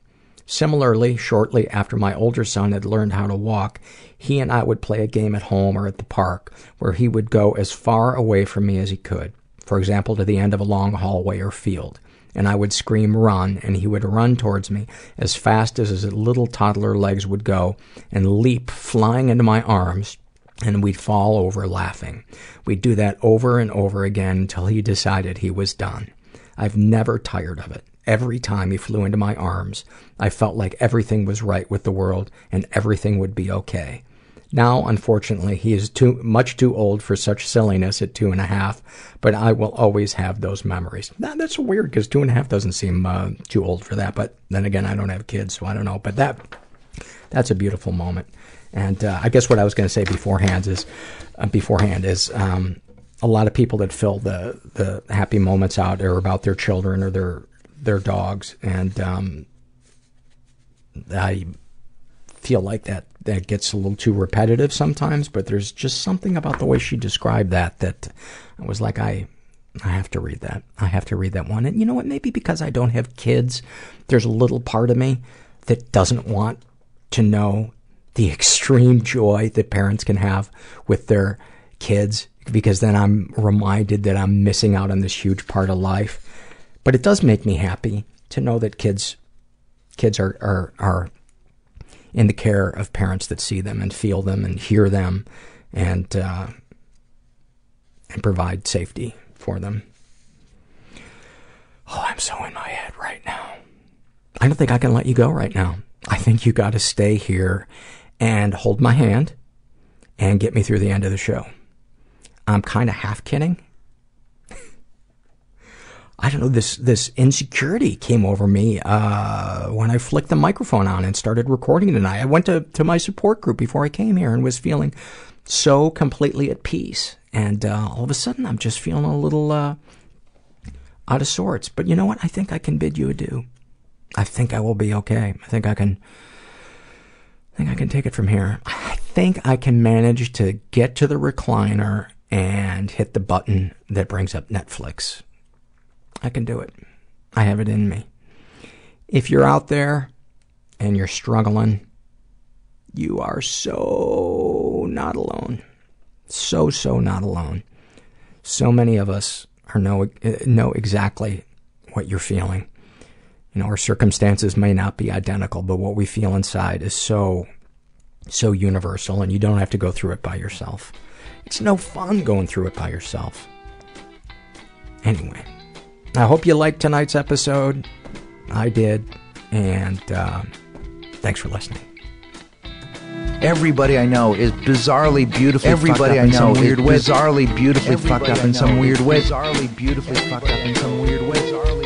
Similarly, shortly after my older son had learned how to walk, he and I would play a game at home or at the park where he would go as far away from me as he could, for example, to the end of a long hallway or field. And I would scream, run, and he would run towards me as fast as his little toddler legs would go and leap flying into my arms, and we'd fall over laughing. We'd do that over and over again until he decided he was done. I've never tired of it. Every time he flew into my arms, I felt like everything was right with the world and everything would be okay. Now, unfortunately, he is too much too old for such silliness at two and a half, but I will always have those memories. Now, that's weird because two and a half doesn't seem uh, too old for that, but then again, I don't have kids, so I don't know. But that that's a beautiful moment. And uh, I guess what I was going to say beforehand is, uh, beforehand is, um, a lot of people that fill the the happy moments out are about their children or their their dogs, and um, I feel like that that gets a little too repetitive sometimes. But there's just something about the way she described that that I was like, I I have to read that. I have to read that one. And you know what? Maybe because I don't have kids, there's a little part of me that doesn't want to know the extreme joy that parents can have with their kids because then I'm reminded that I'm missing out on this huge part of life. But it does make me happy to know that kids kids are, are, are in the care of parents that see them and feel them and hear them and uh, and provide safety for them. Oh, I'm so in my head right now. I don't think I can let you go right now. I think you got to stay here and hold my hand and get me through the end of the show. I'm kind of half kidding. I don't know, this, this insecurity came over me, uh, when I flicked the microphone on and started recording tonight. I went to, to my support group before I came here and was feeling so completely at peace. And, uh, all of a sudden I'm just feeling a little, uh, out of sorts. But you know what? I think I can bid you adieu. I think I will be okay. I think I can, I think I can take it from here. I think I can manage to get to the recliner and hit the button that brings up Netflix. I can do it. I have it in me. If you're out there and you're struggling, you are so not alone. So, so not alone. So many of us are know, know exactly what you're feeling. You know, our circumstances may not be identical, but what we feel inside is so, so universal, and you don't have to go through it by yourself. It's no fun going through it by yourself. Anyway, I hope you liked tonight's episode. I did, and uh, thanks for listening. Everybody I know is bizarrely beautifully Everybody I know is bizarrely beautifully fucked up in some weird way. Bizarrely beautifully fucked up in some weird way.